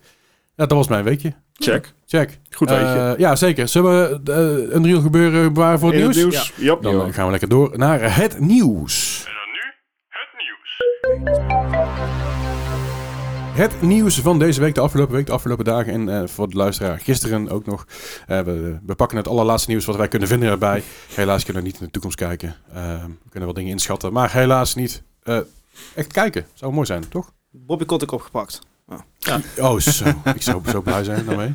ja, dat was mijn weekje. Check. Check. Goed weetje. Eh, ja, zeker. Zullen we eh, een real gebeuren bewaren voor het In nieuws? nieuws. Yep. Dan eh, gaan we lekker door naar het nieuws. En dan nu het nieuws. Het nieuws van deze week, de afgelopen week, de afgelopen dagen. En eh, voor de luisteraar gisteren ook nog. Eh, we, we pakken het allerlaatste nieuws wat wij kunnen vinden erbij. Helaas kunnen we niet in de toekomst kijken. Eh, we kunnen wel dingen inschatten, maar helaas niet echt kijken. Zou mooi zijn, toch? Bobby Kotick opgepakt. Oh, zo. ik zou zo blij zijn daarmee.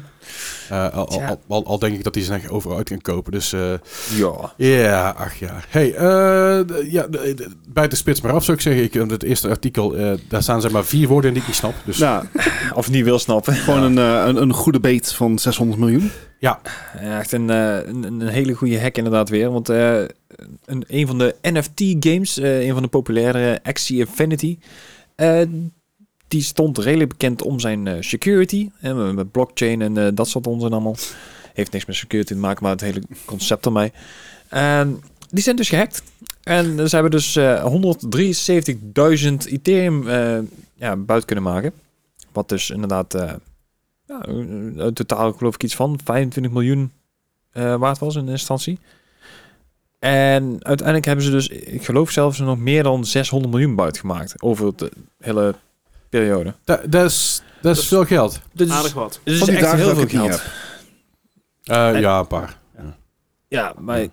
Eh, al, al, al, al, al denk ik dat hij zijn eigen overal uit kan kopen. Dus eh, ja. Ja, ach ja. Hey, eh, ja, bijt de spits maar af zou ik zeggen. Ik, het eerste artikel, eh, daar staan zeg maar vier woorden in die ik niet snap. Dus Nou, Of niet wil snappen. gewoon een, een, een goede beet van 600 miljoen. Ja, echt een, eh, een, een hele goede hack inderdaad weer. Want eh, een, een van de NFT-games, eh een van de populaire, Axie Infinity... die stond redelijk bekend om zijn eh, security. eh, met- blockchain en eh, dat soort onzin allemaal. Heeft niks met security te maken, maar het hele concept ermee. En die zijn dus gehackt. En ze hebben dus eh 173.000 Ethereum eh, ja, buiten kunnen maken. Wat dus inderdaad... ja, totaal geloof ik iets van 25 miljoen waard was in instantie. En uiteindelijk hebben ze dus, ik geloof zelfs nog meer dan 600 miljoen buiten gemaakt over de hele periode. da- dat is, dat is veel geld. Dit is, Aardig wat. dit is Van die echt dagen heel dat veel ik het niet geld. heb. Eh, En- ja, een paar. Ja, maar ik,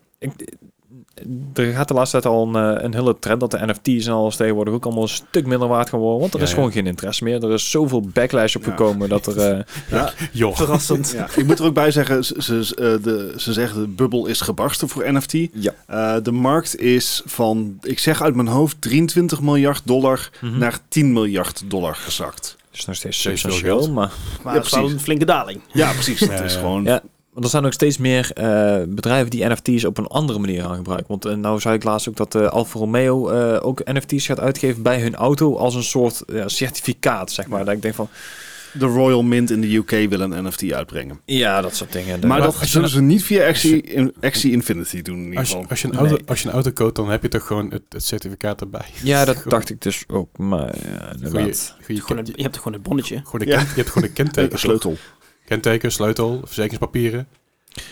er gaat de laatste tijd al een, eh, een hele trend dat de NFT's en alles tegenwoordig ook allemaal een stuk minder waard gaan worden. Want er Ja, is ja. gewoon geen interesse meer. Er is zoveel backlash op Ja. gekomen dat er... eh, Ja, Joh. Verrassend. ja. Ik moet er ook bij zeggen, ze, ze, eh, de, ze zeggen de bubbel is gebarsten voor NFT. ja. Eh, de markt is van, ik zeg uit mijn hoofd, 23 miljard dollar Mhm. naar 10 miljard dollar gezakt. is nog steeds substantieel, maar... Maar Ja, het is wel precies. een flinke daling. Ja, precies. Het is ja. gewoon... Want er zijn ook steeds meer eh, bedrijven die NFT's op een andere manier gaan gebruiken. Want uh, nou zei ik laatst ook dat uh, Alfa Romeo uh, ook NFT's gaat uitgeven bij hun auto als een soort certificaat, zeg maar. Dat ik denk van... De Royal Mint in de UK wil een NFT uitbrengen. Ja, dat soort dingen. Maar, Maar dat zullen ze niet via Axie, in, Axie Infinity doen in ieder Als je, geval. als, je een auto, Nee. als je een auto koopt, dan heb je toch gewoon het, het certificaat erbij. Ja, dat dacht ik dus ook. Maar ja, Goeie, goeie je hebt toch gewoon een bonnetje. gewoon een Ja. ken- je hebt gewoon een kenteken. Een sleutel. Kenteken, sleutel, verzekeringspapieren.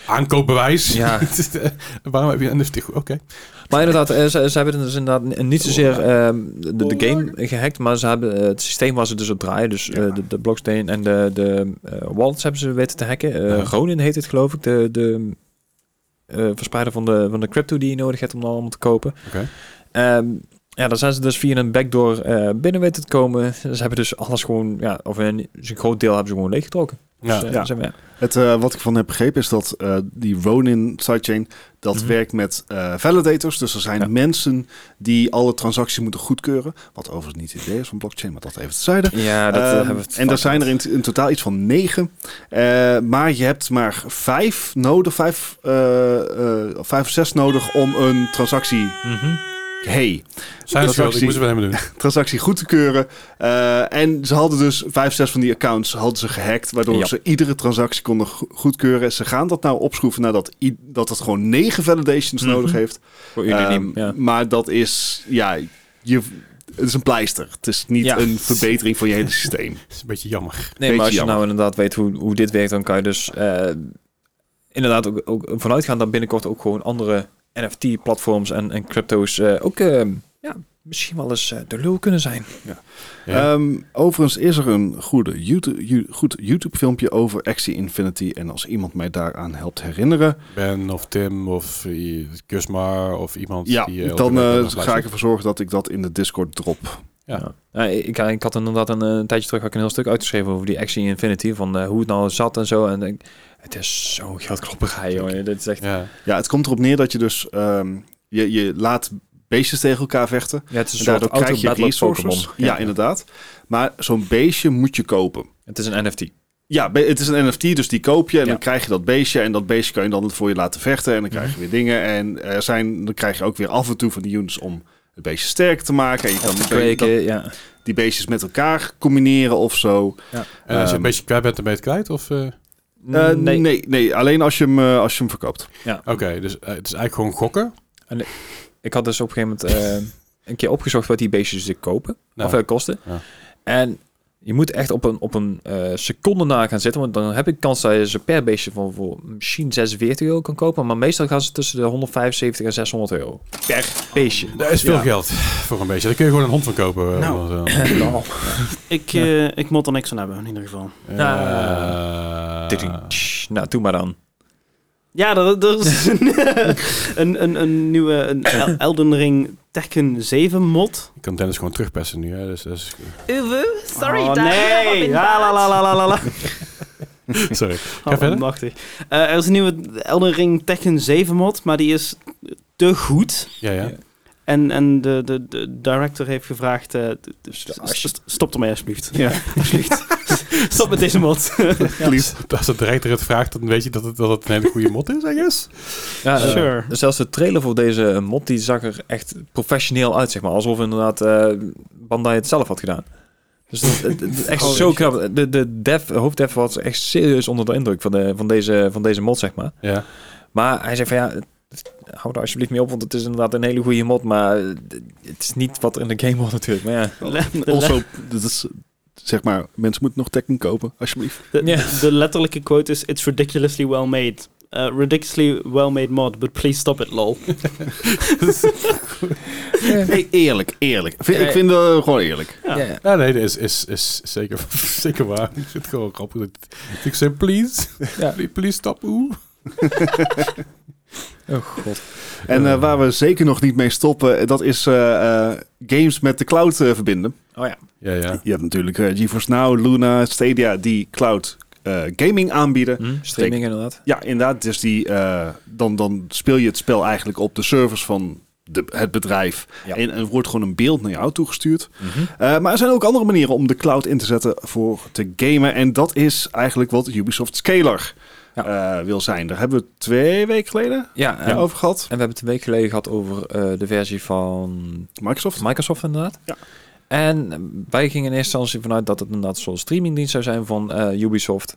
Aankoopbewijs. Ja. Waarom heb je een NFT? Oké. Maar inderdaad, eh, ze, ze hebben dus inderdaad niet zozeer ehm, de, de game gehackt, maar ze hebben eh, het systeem waar ze dus op draaien, dus eh, de, de blockchain en de, de wallets hebben ze weten te hacken. Eh. Ronin heet het geloof ik, de, de eh, verspreider van de, van de crypto die je nodig hebt om dan allemaal te kopen. Oké. Ehm, ja, dan zijn ze dus via een backdoor eh binnen weten te komen. Ze hebben dus alles gewoon, ja, of een, dus een groot deel hebben ze gewoon leeggetrokken. Ja. Dus, eh, Ja. zijn we- Het, eh, wat ik van heb begrepen is dat eh, die Ronin sidechain, dat Mhm. werkt met eh, validators. Dus er zijn Ja. mensen die alle transacties moeten goedkeuren. Wat overigens niet het idee is van blockchain, maar dat even terzijde. Ja, dat eh, Ehm, hebben we het en er vaak zijn er in, in totaal iets van negen. Eh, maar je hebt maar vijf nodig, vijf, eh, eh, vijf of zes nodig om een transactie, Mhm. Hey, is ik moest het doen. transactie goed te keuren. Eh, en ze hadden dus vijf, zes van die accounts hadden ze gehackt, waardoor Ja. ze iedere transactie konden go- goedkeuren. Ze gaan dat nou opschroeven nadat i- dat het gewoon negen validations Mhm. nodig heeft. Voor unaniem, ja. Maar dat is, ja, je, het is een pleister. Het is niet Ja. een verbetering van je hele systeem. Dat is een beetje jammer. Nee, Beetje maar als je jammer. nou inderdaad weet hoe, hoe dit werkt, dan kan je dus eh, inderdaad ook, ook vanuit gaan dat binnenkort ook gewoon andere NFT-platforms en, en crypto's eh, ook eh, ja, misschien wel eens eh, de lul kunnen zijn. Ja. Ehm, overigens is er een goede YouTube, you- goed YouTube-filmpje over Axie Infinity. En als iemand mij daaraan helpt herinneren, ben of Tim of Kusmar of iemand ja, die... eh, dan ga ik ervoor zorgen dat ik dat in de Discord drop. Ja. Ja, ik, ik had inderdaad een, eh, een tijdje terug had ik een heel stuk uitgeschreven over die Axie Infinity, van eh, hoe het nou zat en zo. En ik, het is zo'n geldklopperij, joh. Dit is echt... Ja. Ja, het komt erop neer dat je dus ehm, je, je laat beestjes tegen elkaar vechten. Ja, het is En een soort daardoor krijg je resources. Pokémon. Ja, inderdaad. Maar zo'n beestje moet je kopen. Het is een NFT. Ja, het is een NFT, dus die koop je en Ja. dan krijg je dat beestje. En dat beestje kan je dan voor je laten vechten en dan krijg Mhm. je weer dingen. En er zijn, dan krijg je ook weer af en toe van die units om het beestje sterker te maken. En je kan Te kweken, dat- ja. die beestjes met elkaar combineren of zo. En als je een Ehm, beetje kwijt bent, dan ben je het kwijt? Of, eh, Eh, nee. nee, alleen als je hem, eh, als je hem verkoopt. Oké, dus het is eigenlijk gewoon gokken. Ik had dus op een gegeven moment eh, een keer opgezocht wat die beestjes zich kopen. Nou, Of uh, kosten. Ja. En je moet echt op een, op een eh, seconde na gaan zitten. Want dan heb ik kans dat je ze per beestje van voor misschien 46 euro kan kopen. Maar meestal gaan ze tussen de 175 en 600 euro. Per beestje. dat is veel Ja. geld voor een beetje. Daar kun je gewoon een hond van kopen. eh, Nou. of zo. Nou. Ik, eh, ik moet er niks van hebben, in ieder geval. Eh, Nou, doe maar dan. Ja, er, er is een, een, een, een nieuwe een El- Elden Ring Tekken 7 mod. Ik kan Dennis gewoon terugpesten nu. Hè? Dus, dat is- Sorry, oh, nee. La, la, la, la, la, la. sorry. Ga Oh, verder. machtig. Eh, er is een nieuwe Elden Ring Tekken 7 mod, maar die is te goed. Ja, ja. En, en de, de, de director heeft gevraagd... eh, st- st- stop ermee alsjeblieft. Ja. Alsjeblieft. stop met deze mod. Als, als de director het vraagt, dan weet je dat het, dat het een hele goede mod is, I guess. Ja, eh, Sure. zelfs de trailer voor deze mod die zag er echt professioneel uit, zeg maar. Alsof inderdaad eh Bandai het zelf had gedaan. Dus dat, het- het echt Oh, zo knap. De, de dev, hoofddev was echt serieus onder de indruk van, de, van, deze, van deze mod, zeg maar. Ja. Maar hij zei van ja, hou er alsjeblieft mee op, want het is inderdaad een hele goede mod. Maar het is niet wat er in de game wordt natuurlijk. Maar ja, Also, dat is, zeg maar, mensen moeten nog Tekken kopen, alsjeblieft. De, letterlijke quote is: It's ridiculously well made. Uh, ridiculously well made mod, but please stop it, lol. Hey, eerlijk, eerlijk. Vind- ik vind het gewoon eerlijk. Ja. nee, dat is, is, is zeker, zeker waar. Ik vind het gewoon grappig. Ik zeg, please, Ja. please, please stop. Oeh. Oh god. En eh, waar we zeker nog niet mee stoppen, eh, dat is eh, eh, games met de cloud eh, verbinden. Oh ja. Ja, ja. Je hebt natuurlijk GeForce Now, Luna, Stadia, die cloud eh, gaming aanbieden. Hm, streaming inderdaad. Ja, inderdaad. Dus die, eh, dan, dan speel je het spel eigenlijk op de servers van de, het bedrijf. Ja. En er wordt gewoon een beeld naar jou toegestuurd. Mhm. Eh, maar er zijn ook andere manieren om de cloud in te zetten voor te gamen. En dat is eigenlijk wat Ubisoft Scalar eh, wil zijn. Daar hebben we twee weken geleden Ja, en, over gehad. en we hebben het een week geleden gehad over eh, de versie van Microsoft. Microsoft inderdaad. Ja. En wij gingen in eerste instantie vanuit dat het inderdaad zo'n streamingdienst zou zijn van eh, Ubisoft.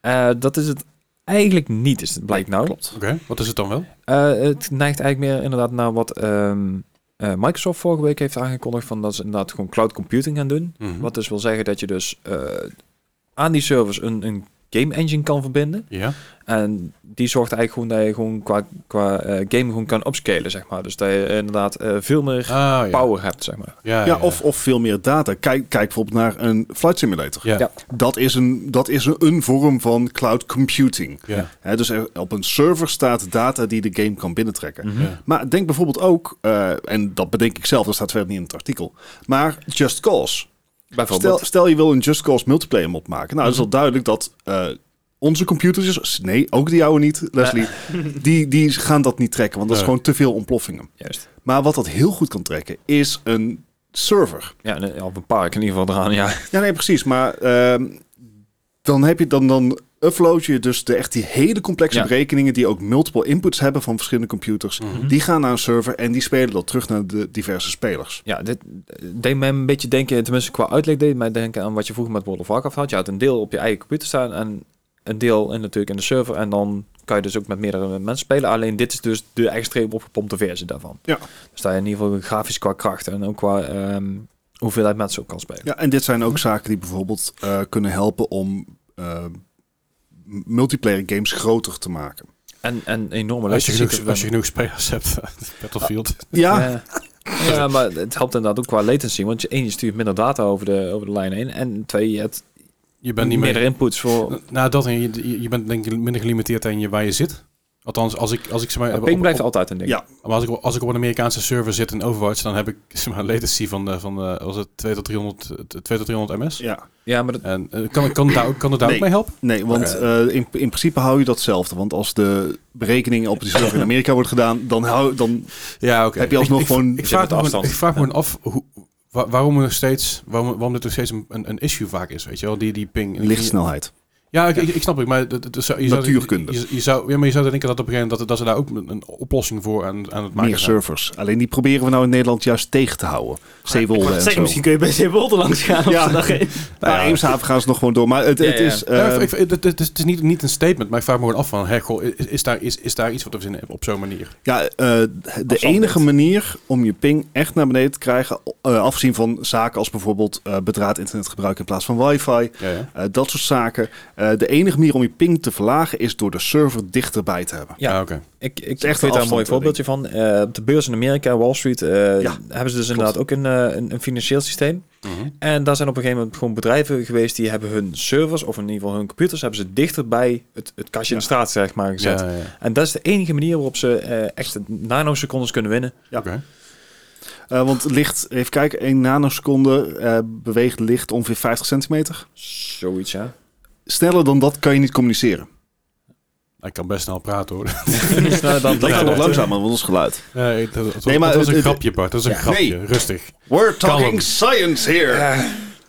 Eh, dat is het eigenlijk niet, is het blijkt nou. Klopt. Oké, wat is het dan wel? Eh, het neigt eigenlijk meer inderdaad naar wat ehm, eh, Microsoft vorige week heeft aangekondigd van dat ze inderdaad gewoon cloud computing gaan doen. Mhm. Wat dus wil zeggen dat je dus eh, aan die servers een, een game engine kan verbinden. Ja. En die zorgt eigenlijk gewoon dat je gewoon qua, qua eh, game gewoon kan upscalen, zeg maar. Dus dat je inderdaad eh, veel meer Ah, ja. power hebt, zeg maar. Ja, Ja, Of, of veel meer data. Kijk, kijk bijvoorbeeld naar een flight simulator. Ja. Ja. Dat is een, dat is een, een vorm van cloud computing. Ja. Dus er, op een server staat data die de game kan binnentrekken. Mhm. Ja. Maar denk bijvoorbeeld ook, eh, en dat bedenk ik zelf, dat staat verder niet in het artikel, maar Just Cause. Bijvoorbeeld. Stel, stel je wil een Just Cause multiplayer mod maken. Nou, het is al duidelijk dat eh, onze computers, nee, ook de jouwe niet, Leslie, die, die gaan dat niet trekken, want dat is gewoon te veel ontploffingen. Juist. Maar wat dat heel goed kan trekken, is een server. Ja, of een park in ieder geval eraan, ja. Ja, nee, precies. Maar ehm, dan heb je dan, dan upload je dus de, echt die hele complexe Ja. berekeningen die ook multiple inputs hebben van verschillende computers. Mhm. Die gaan naar een server en die spelen dat terug naar de diverse spelers. Ja, dit eh, deed mij een beetje denken, tenminste qua uitleg deed mij denken aan wat je vroeger met World of Warcraft had. Je had een deel op je eigen computer staan en een deel in, natuurlijk in de server. En dan kan je dus ook met meerdere mensen spelen. Alleen dit is dus de extreem opgepompte versie daarvan. Ja. Dus daar je in ieder geval grafisch qua kracht en ook qua ehm, hoeveelheid mensen ook kan spelen. Ja, en dit zijn ook zaken die bijvoorbeeld eh, kunnen helpen om eh, m- multiplayer games groter te maken. En, en enorme Als je, genoeg, als je genoeg spelers hebt, Battlefield. Ja, Ja. ja, maar het helpt inderdaad ook qua latency. Want je, één, je stuurt minder data over de, over de lijn heen. En twee, je hebt Je bent niet meer... inputs voor... Nou, dat en je, je- je bent denk ik minder gelimiteerd aan je, waar je zit. Althans, als ik, als ik zeg maar, ping op- blijft op- altijd een ding. Ja. Maar als ik, als ik op een Amerikaanse server zit in Overwatch, dan heb ik zeg maar, een latency van, de, van de, was het 2 tot 300, eh, 2 tot 300 ms. ja. Ja, maar dat, En eh, kan, kan, het daar, ook- kan het daar Nee. ook mee helpen? Nee, want eh, in, in principe hou je datzelfde. Want als de berekeningen op die server in Amerika wordt gedaan, dan, hou, dan Ja, oké. Heb je alsnog ik, ik, gewoon- Ik, zit vraag, me, ik vraag me af hoe, wa- waarom er nog steeds, waarom, waarom dit nog steeds een, een, een issue vaak is, weet je wel? Die, die ping. lichtsnelheid. Ja, ik, ik, ik snap het, maar zou, Natuurkunde. Je, je zou, ja, maar je zou denken dat op een gegeven moment dat, dat ze daar ook een, oplossing voor aan, aan het maken Meer zijn. servers. Alleen die proberen we nou in Nederland juist tegen te houden. Zeewolde en zo. misschien kun je bij Zeewolde langs gaan. Ja. Nou, Ja. Eemshaven gaan ze nog gewoon door. Maar het, Ja, het ja. is... Ja, eh, ik- ik- het, het is, het is niet, niet een statement, maar ik vraag me gewoon af van, goh, is, is, daar, is, is daar iets wat we verzinnen op zo'n manier? Ja, eh, de enige manier om je ping echt naar beneden te krijgen, eh, afgezien van zaken als bijvoorbeeld eh bedraad internet gebruiken in plaats van wifi, Ja, ja. eh, dat soort zaken. Eh, de enige manier om je ping te verlagen is door de server dichterbij te hebben. Ja. Ah, oké. Ik, ik, echt weet daar een mooi voorbeeldje van. Eh, op de beurs in Amerika, Wall Street, eh, Ja, hebben ze dus inderdaad ook een, een, een financieel systeem. Mhm. En daar zijn op een gegeven moment gewoon bedrijven geweest die hebben hun servers, of in ieder geval hun computers, hebben ze dichter bij het, het kastje in de straat zeg maar gezet. Ja. En dat is de enige manier waarop ze eh, echt nanosecondes kunnen winnen. Ja. Oké. Eh, want licht, even kijken, 1 nanoseconde eh, beweegt licht ongeveer 50 centimeter. Zoiets, ja. Sneller dan dat kan je niet communiceren. Ik kan best snel praten hoor. dan, Dat gaat nog ja. langzamer, want is geluid. Nee, dat, dat, Nee, maar dat was een het- grapje, Bart. Dat is een Ja. grapje. Nee. Rustig. We're talking science here.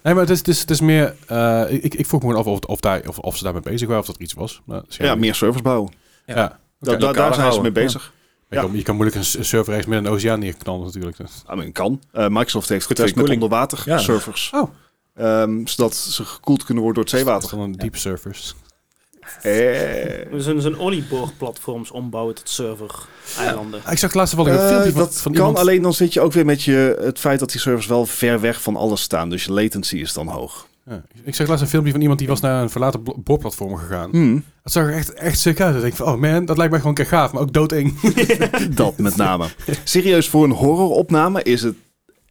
Nee, maar het is, het is, het is meer... eh, ik, ik vroeg me gewoon af of, of, daar, of, of ze daarmee bezig waren, of dat er iets was. Maar, Ja, meer servers bouwen. Ja. Ja. Oké. Da- da- lokaal daar zijn ze mee bezig. Je, kan, je kan moeilijk een server ergens in de oceaan neerknallen natuurlijk. Dus. I mean, kan. Eh, Microsoft heeft getraind met onderwater Ja. servers. Oh. Ehm, zodat ze gekoeld kunnen worden door het Dat is zeewater. een deep servers. Eh, Zo'n zo'n olieboorplatforms ombouwen tot server-eilanden. Ik zag laatst wel een eh, filmpje van, dat van kan, iemand... alleen dan zit je ook weer met je, het feit dat die servers wel ver weg van alles staan. Dus je latency is dan hoog. Ja, ik zag laatst een filmpje van iemand die was naar een verlaten boorplatform gegaan. Hmm, Het zag er echt, echt sick uit. Ik denk van, oh man, dat lijkt mij gewoon een keer gaaf, maar ook doodeng. dat met name. Serieus, voor een horroropname is het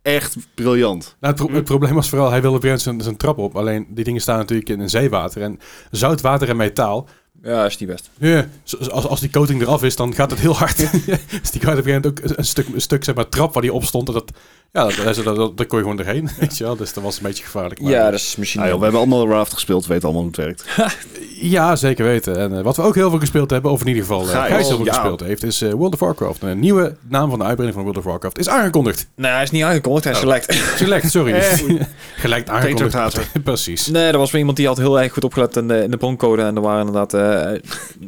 echt briljant. Nou, het, pro- het probleem was vooral, hij wilde op een gegeven moment zijn, zijn trap op. Alleen die dingen staan natuurlijk in een zeewater. En zout water en metaal. Ja, is niet best. Ja, als, als die coating eraf is, dan gaat het heel hard. dus die kwijt op een gegeven moment ook een, een stuk, een stuk zeg maar, trap waar die op stond. En dat, ja, dat, dat, dat, dat, dat kon je gewoon erheen. Weet je wel? Dus dat was een beetje gevaarlijk. Maar, Ja, dat is misschien... Ah, joh, we hebben allemaal Raft gespeeld, weten allemaal hoe het werkt. Ja, zeker weten. En eh, wat we ook heel veel gespeeld hebben, of in ieder geval uh, Gijs. Heel veel Ja. gespeeld heeft, is eh, World of Warcraft. En een nieuwe naam van de uitbreiding van World of Warcraft is aangekondigd. Nee, hij is niet aangekondigd, hij is Oh. select. Select, sorry. Eh. Gelijk aangekondigd. Precies. Nee, er was weer iemand die had heel erg goed opgelet in de, in de broncode. En er waren inderdaad, eh,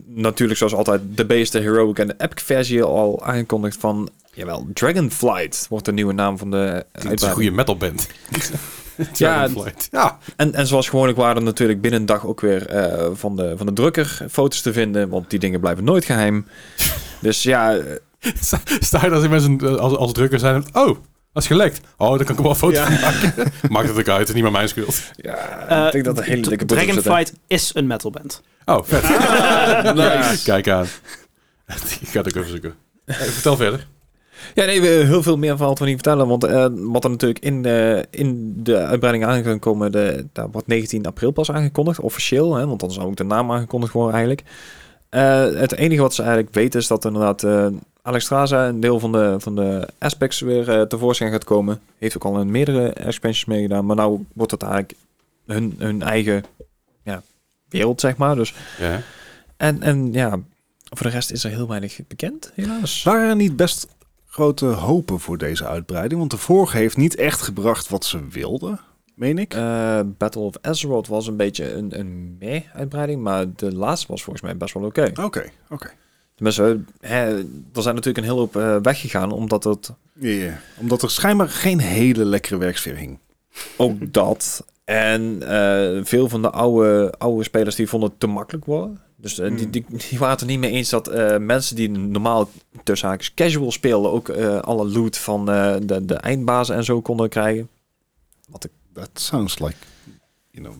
natuurlijk zoals altijd, de base, de heroic en de epic versie al aangekondigd van... Jawel, Dragonflight wordt de nieuwe naam van de Het is een goede metalband. Ja, Dragonflight. ja. En, en zoals gewoonlijk waren er natuurlijk binnen een dag ook weer eh, van, de, van de drukker foto's te vinden. Want die dingen blijven nooit geheim. Dus ja, eh, Sta, sta je z'n- eh, als, als drukker zijn? Oh, dat is gelekt. Oh, dan kan ik wel een foto van maken. Maakt het ook uit, het is niet meer mijn schuld. ja Eh, ik denk dat er hele dikke. Dragonflight is een metalband. Oh, vet. Nice. Kijk aan. ik ga het ook even zoeken. Eh, vertel verder. Ja, nee, we, heel veel meer valt we niet vertellen. Want eh, wat er natuurlijk in, de in de uitbreiding aan kan komen, de, daar wordt 19 april pas aangekondigd, officieel. Hè, want dan zou ook de naam aangekondigd worden eigenlijk. Eh, het enige wat ze eigenlijk weten is dat inderdaad eh, Alexstrasza een deel van de, van de aspects weer eh, tevoorschijn gaat komen. Heeft ook al in meerdere expansions meegedaan. Maar nou wordt het eigenlijk hun, hun eigen ja, wereld, zeg maar. Dus, Ja. en, en ja, voor de rest is er heel weinig bekend, helaas. Waren er niet best grote hopen voor deze uitbreiding? Want de vorige heeft niet echt gebracht wat ze wilden, meen ik. Eh, Battle of Azeroth was een beetje een, een meh-uitbreiding. Maar de laatste was volgens mij best wel oké. Oké, oké. Tenminste, hè, er zijn natuurlijk een hele hoop eh, weggegaan. Omdat het Ja, ja. Omdat er schijnbaar geen hele lekkere werksfeer hing. Ook dat. En eh, veel van de oude, oude spelers die vonden het te makkelijk worden. Dus eh, die, Hmm. die, die waren het er niet mee eens dat eh, mensen die normaal tussen haakjes casual speelden... ook eh, alle loot van eh, de, de eindbazen en zo konden krijgen. That sounds like, you know,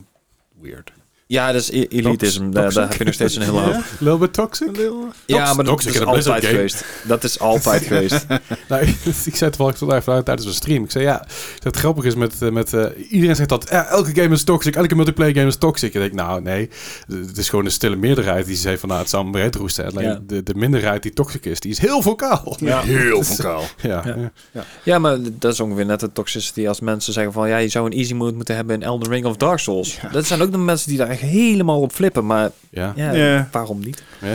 weird. Ja, dat is e- elitism. Daar, daar heb je nog steeds een hele hoop. A little bit toxic? Ja, maar dat is altijd geweest. Dat is altijd geweest. Nou, ik zei toevallig tot even tijdens een stream. Ik zei ja, het grappige is met, eh, met eh, iedereen zegt dat ja, elke game is toxic, elke multiplayer game is toxic. En ik denk, nou nee, het is gewoon een stille meerderheid die zegt van nou, het zou een breed roesten. Alleen Ja. de, de minderheid die toxic is, die is heel vocaal. Ja, heel vocaal. Ja, Ja. ja. Ja, maar dat is ongeveer net de toxicity als mensen zeggen van... ja, je zou een easy mode moeten hebben in Elden Ring of Dark Souls. Dat zijn ook de mensen die daar echt helemaal op flippen. Maar ja. ja, Ja. waarom niet? ja.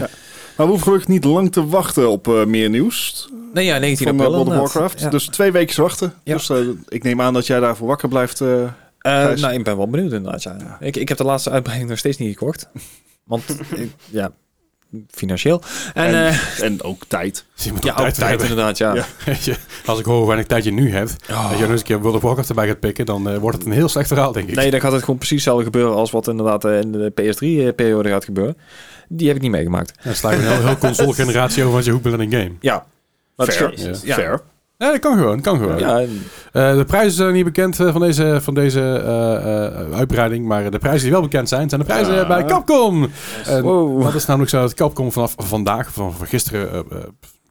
Maar we hoeven gelukkig niet lang te wachten op eh, meer nieuws Nee, ja, 19 van eh, april World of. Warcraft. Ja. Dus twee weken wachten. Ja. Dus eh, ik neem aan dat jij daarvoor wakker blijft. Gijs? nou, ik ben wel benieuwd inderdaad. Ja. Ik, ik heb de laatste uitbreiding nog steeds niet gekocht. Want, ik- ja, financieel. En, En- eh, en ook tijd. Dus je moet ja, ook ook tijd inderdaad, ja. Ja. Weet je, als ik hoor hoe weinig tijd je nu hebt, Oh. als je nog eens een keer World of Warcraft erbij gaat pikken, dan eh, wordt het een heel slecht verhaal, denk ik. Nee, dan gaat het gewoon precies hetzelfde gebeuren als wat inderdaad eh, in de PS3-periode gaat gebeuren. Die heb ik niet meegemaakt. Dan sla je een heel, heel console-generatie over, want je hoekt wel in een game. Ja. Fair. Ja. Fair. Ja, dat kan gewoon, kan gewoon. Ja, Eh, de prijzen zijn niet bekend eh, van deze, van deze eh, eh, uitbreiding, maar de prijzen die wel bekend zijn, zijn de prijzen Ja. bij Capcom. En Wow. Dat is namelijk zo dat Capcom vanaf vandaag, van, van gisteren,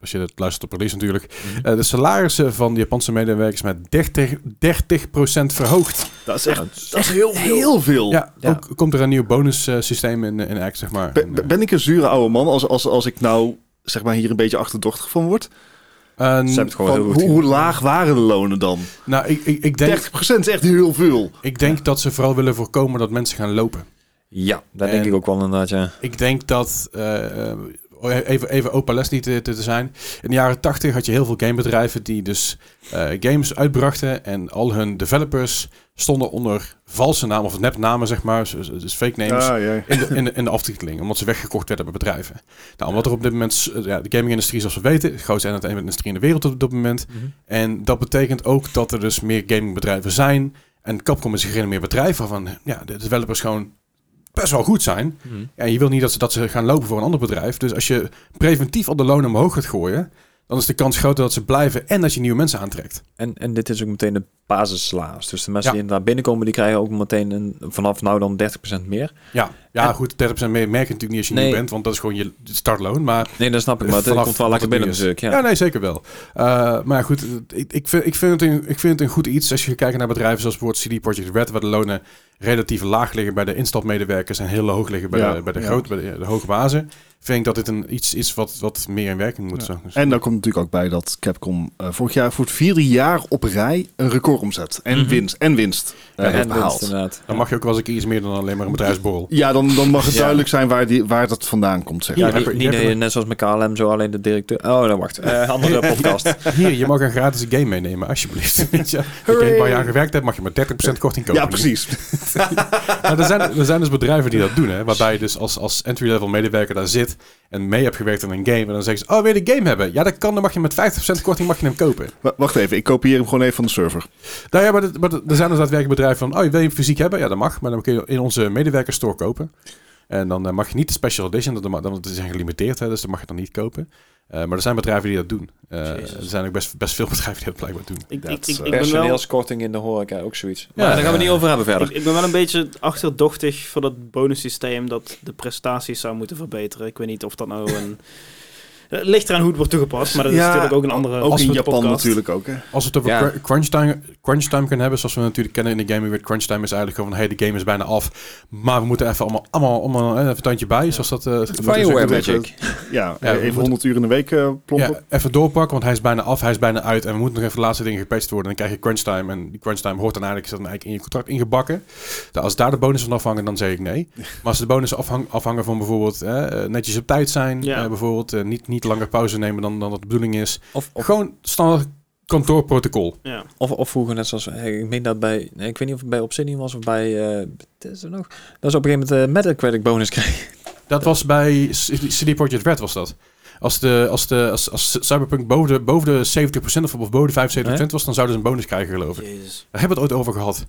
als je het luistert op release natuurlijk, Mhm. eh, de salarissen van de Japanse medewerkers met 30, 30% verhoogd. Dat is echt, dat is heel heel veel. Ja, Ja. ook komt er een nieuw bonus eh, systeem in, in Act, zeg maar. Ben, En, ben ik een zure oude man als, als, als ik nou zeg maar hier een beetje achterdochtig van word? En- Ze hebben het gewoon Van heel goed hoe, hoe laag waren de lonen dan? nou, ik, ik, ik, denk, 30% is echt heel veel. ik denk dat ze vooral willen voorkomen dat mensen gaan lopen. Ja, dat denk En- ik ook wel inderdaad, ja. Ik denk dat, eh, even, even open les niet te, te zijn. In de jaren 80 had je heel veel gamebedrijven die dus eh, games uitbrachten. En al hun developers stonden onder valse namen of nepnamen, zeg maar. Dus, fake names. Ah. In de, in, de, in de aftiteling, omdat ze weggekocht werden bij bedrijven. Nou, omdat er op dit moment, eh, ja, de gaming-industrie zoals we weten, de grootste entertainment-industrie in de wereld op dit moment. En dat betekent ook dat er dus meer gamingbedrijven zijn. En Capcom is geen meer bedrijf waarvan ja, de developers gewoon best wel goed zijn. Mhm. Ja, je wil niet dat ze, dat ze gaan lopen voor een ander bedrijf. Dus als je preventief al de lonen omhoog gaat gooien, dan is de kans groter dat ze blijven en dat je nieuwe mensen aantrekt. En, en dit is ook meteen de basissalaris. Dus de mensen Ja. die inderdaad binnenkomen, die krijgen ook meteen een, vanaf nou dan 30% meer. Ja, ja En- goed, 30% meer merk je natuurlijk niet als je Nee. nieuw bent, want dat is gewoon je startloon. Maar Nee, dat snap ik, maar Vanaf komt wel lekker binnen natuurlijk. Ja. Ja, nee, zeker wel. Uh, maar goed, ik, ik, vind, ik, vind het een, ik vind het een goed iets als je kijkt naar bedrijven zoals bijvoorbeeld CD Projekt Red, waar de lonen relatief laag liggen bij de instapmedewerkers en heel hoog liggen bij Ja, de, bij de, ja. grote, bij de, de hoge bazen. Vind ik dat dit een, iets is wat, wat meer in werking moet. Ja. Zo. Dus- En dan komt natuurlijk ook bij dat Capcom eh, vorig jaar voor het vierde jaar op rij een record omzet. En Mhm. winst. En winst. eh, Ja, heeft en behaald. winst dan mag je ook wel eens een keer iets meer dan alleen maar een bedrijfsborrel. Ja, dan, dan mag het Ja. duidelijk zijn waar, die, waar dat vandaan komt. Zeg. Ja, niet, net zoals met KLM zo alleen de directeur... Oh, dan wacht. Eh, andere podcast. Hier, je mag een gratis game meenemen, alsjeblieft. Weet je, de game waar je aan gewerkt hebt, mag je met 30% korting kopen. Ja, precies. Maar er, zijn, er zijn dus bedrijven die dat doen, hè, waarbij je dus als, als entry-level medewerker daar zit en mee hebt gewerkt aan een game. En dan zeggen ze, oh, wil je de game hebben? Ja, dat kan, dan mag je met 50% korting mag je hem kopen. Wacht even, ik kopieer hem gewoon even van de server. Nou ja, maar, er zijn dus daadwerkelijk bedrijven van, oh, wil je hem fysiek hebben? Ja, dat mag, maar dan kun je in onze medewerkerstore kopen. En dan eh, mag je niet de special edition, dat, dat, dat is gelimiteerd, hè, dus dat mag je dan niet kopen. Eh, maar er zijn bedrijven die dat doen. Eh, er zijn ook best, best veel bedrijven die dat blijkbaar doen. Ik, ik, ik, uh, ik, ben wel, Personeelskorting in de horeca, ook zoiets. Ja, Maar daar gaan we ja. niet over hebben verder. ik, ik ben wel een beetje achterdochtig voor dat bonussysteem dat de prestaties zou moeten verbeteren. Ik weet niet of dat nou een, ligt eraan hoe het wordt toegepast, maar dat is Ja, natuurlijk ook een andere Ook Als in Japan podcast. natuurlijk ook, hè? Als we het over Ja. cr- crunch, time, crunch time kunnen hebben, zoals we natuurlijk kennen in de gaming, crunch time is eigenlijk gewoon van, hey, de game is bijna af, maar we moeten even allemaal, allemaal, allemaal eh, even een tandje bij, zoals dat... eh, Fireware. Magic. Ja, Ja, even moeten- 100 uur in de week eh plompen. Ja, even doorpakken, want hij is bijna af, hij is bijna uit en we moeten nog even de laatste dingen gepatcht worden. Dan krijg je crunch time en die crunch time hoort dan eigenlijk, is dan eigenlijk in je contract ingebakken. Nou, als daar de bonussen van afhangen, dan zeg ik nee. Maar als de bonussen afhang- afhangen van bijvoorbeeld eh, netjes op tijd zijn, Ja. eh, bijvoorbeeld eh, niet, niet langer pauze nemen dan, dan dat de bedoeling is. Of, of, Gewoon standaard kantoorprotocol. Ja. of, of vroeger net zoals, ik meen dat bij, nee, ik weet niet of het bij Obsidian was of bij, eh Bethesda nog, dat ze op een gegeven moment een Metacritic bonus kregen. Dat was bij C- CD Projekt Red was dat. Als, de, als, de, als, als Cyberpunk boven de, boven de 70% of, of boven de 75% was, dan zouden ze een bonus krijgen, geloof ik. Jezus. Daar hebben we het ooit over gehad.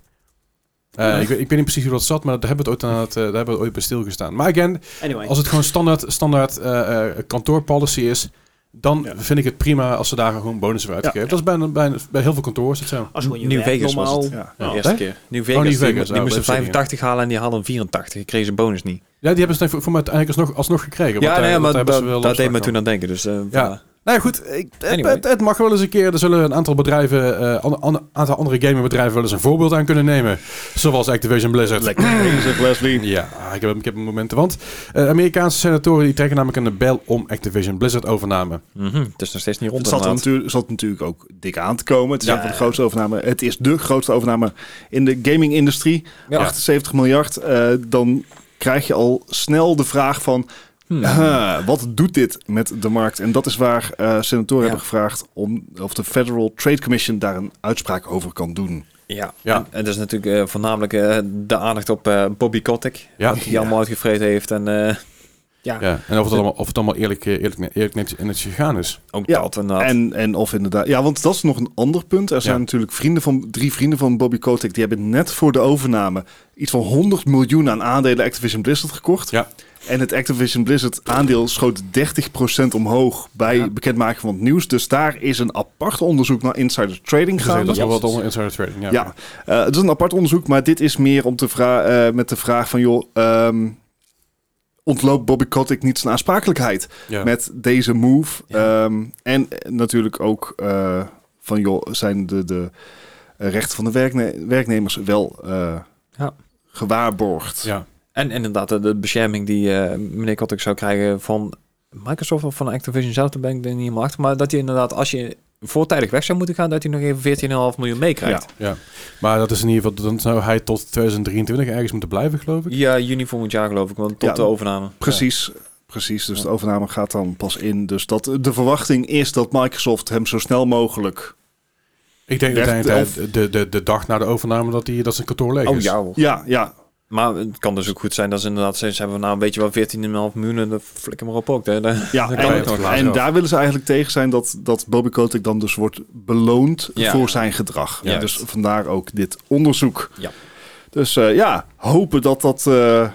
Eh, ik, weet, ik weet niet precies hoe dat zat, maar daar hebben we het ooit, aan het, eh, daar hebben we ooit bij stilgestaan. Maar again, Anyway. als het gewoon standaard, standaard eh, eh, kantoorpolicy is, dan Ja. vind ik het prima als ze daar gewoon bonussen voor uitgeven. Ja. Dat is bij, bij, bij heel veel kantoren is het zo. als gewoon New Vegas was het. Ja. De eerste keer. New Oh, Vegas, New die, Vegas, die oh, moesten bij Obsidian. 85 halen en die hadden 84. Die kregen ze bonus niet. Ja, die hebben ze voor mij uiteindelijk alsnog, alsnog gekregen. want Ja, daar- nee, want maar daar dat, hebben ze wel dat deed me toen aan denken. Dus, eh, Ja. Nou ja, goed, ik, het, Anyway. het, het mag wel eens een keer. Er zullen een aantal bedrijven, eh, een an- aantal andere gamingbedrijven wel eens een voorbeeld aan kunnen nemen. Zoals Activision Blizzard. Lekker bezig, Leslie. Ja, ik heb, ik heb momenten. Want eh, Amerikaanse senatoren die trekken namelijk aan de bel om Activision Blizzard overname. Mhm, Het is nog steeds niet rond. Het zat, natuurlijk, zat natuurlijk ook dik aan te komen. Het is Ja. een van de grootste overname. Het is de grootste overname in de gaming-industrie. Ja. 78 miljard. Eh, dan krijg je al snel de vraag van... Hmm. "Ah, wat doet dit met de markt? En dat is waar eh senatoren Ja. hebben gevraagd... om of de Federal Trade Commission daar een uitspraak over kan doen. Ja, Ja. En, en dat is natuurlijk eh, voornamelijk eh, de aandacht op eh, Bobby Kotick. Ja, Die allemaal uitgevreten heeft. En eh, ja, ja. En of het allemaal, of het allemaal eerlijk, eh, eerlijk, eerlijk netjes, netjes gegaan is. ook Ja, dat inderdaad. En, en of inderdaad... Ja, want dat is nog een ander punt. Er zijn Ja. natuurlijk vrienden van, drie vrienden van Bobby Kotick... die hebben net voor de overname... iets van 100 miljoen aan aandelen Activision Blizzard gekocht. Ja. En het Activision Blizzard aandeel schoot 30% omhoog... bij Ja. bekendmaking van het nieuws. Dus daar is een apart onderzoek naar insider trading Dus dat is wel wat onder insider trading. Ja. Ja, eh, het is een apart onderzoek, maar dit is meer om te vra eh, met de vraag van... joh, ehm, ontloopt Bobby Kotick niet zijn aansprakelijkheid Ja. met deze move? Ehm, en natuurlijk ook eh, van, joh, zijn de, de rechten van de werkne- werknemers wel gewaarborgd? Ja. En inderdaad, de, de bescherming die eh, meneer Kotick zou krijgen van Microsoft of van Activision zelf, daar ben ik er niet helemaal achter. Maar dat hij inderdaad, als je voortijdig weg zou moeten gaan, dat hij nog even 14,5 miljoen meekrijgt. ja. Maar dat is in ieder geval, dan zou hij tot 2023 ergens moeten blijven, geloof ik. Ja, juni volgend jaar geloof ik, want tot Ja, de overname. Precies. Precies, dus Ja. de overname gaat dan pas in. Dus dat, de verwachting is dat Microsoft hem zo snel mogelijk... Ik denk of- de, de, de dag na de overname dat, hij dat zijn kantoor leeg Ja. is. Oh ja, hoor. Ja, ja, Maar het kan dus ook goed zijn dat ze inderdaad ze hebben we nou een beetje wel 14,5 miljoen en dan flikker maar op ook. Hè. Ja, en, je het daar willen ze eigenlijk tegen zijn dat, dat Bobby Kotick dan dus wordt beloond Ja. voor zijn gedrag. Dus vandaar ook dit onderzoek. Ja. Dus eh, ja, hopen dat dat... eh,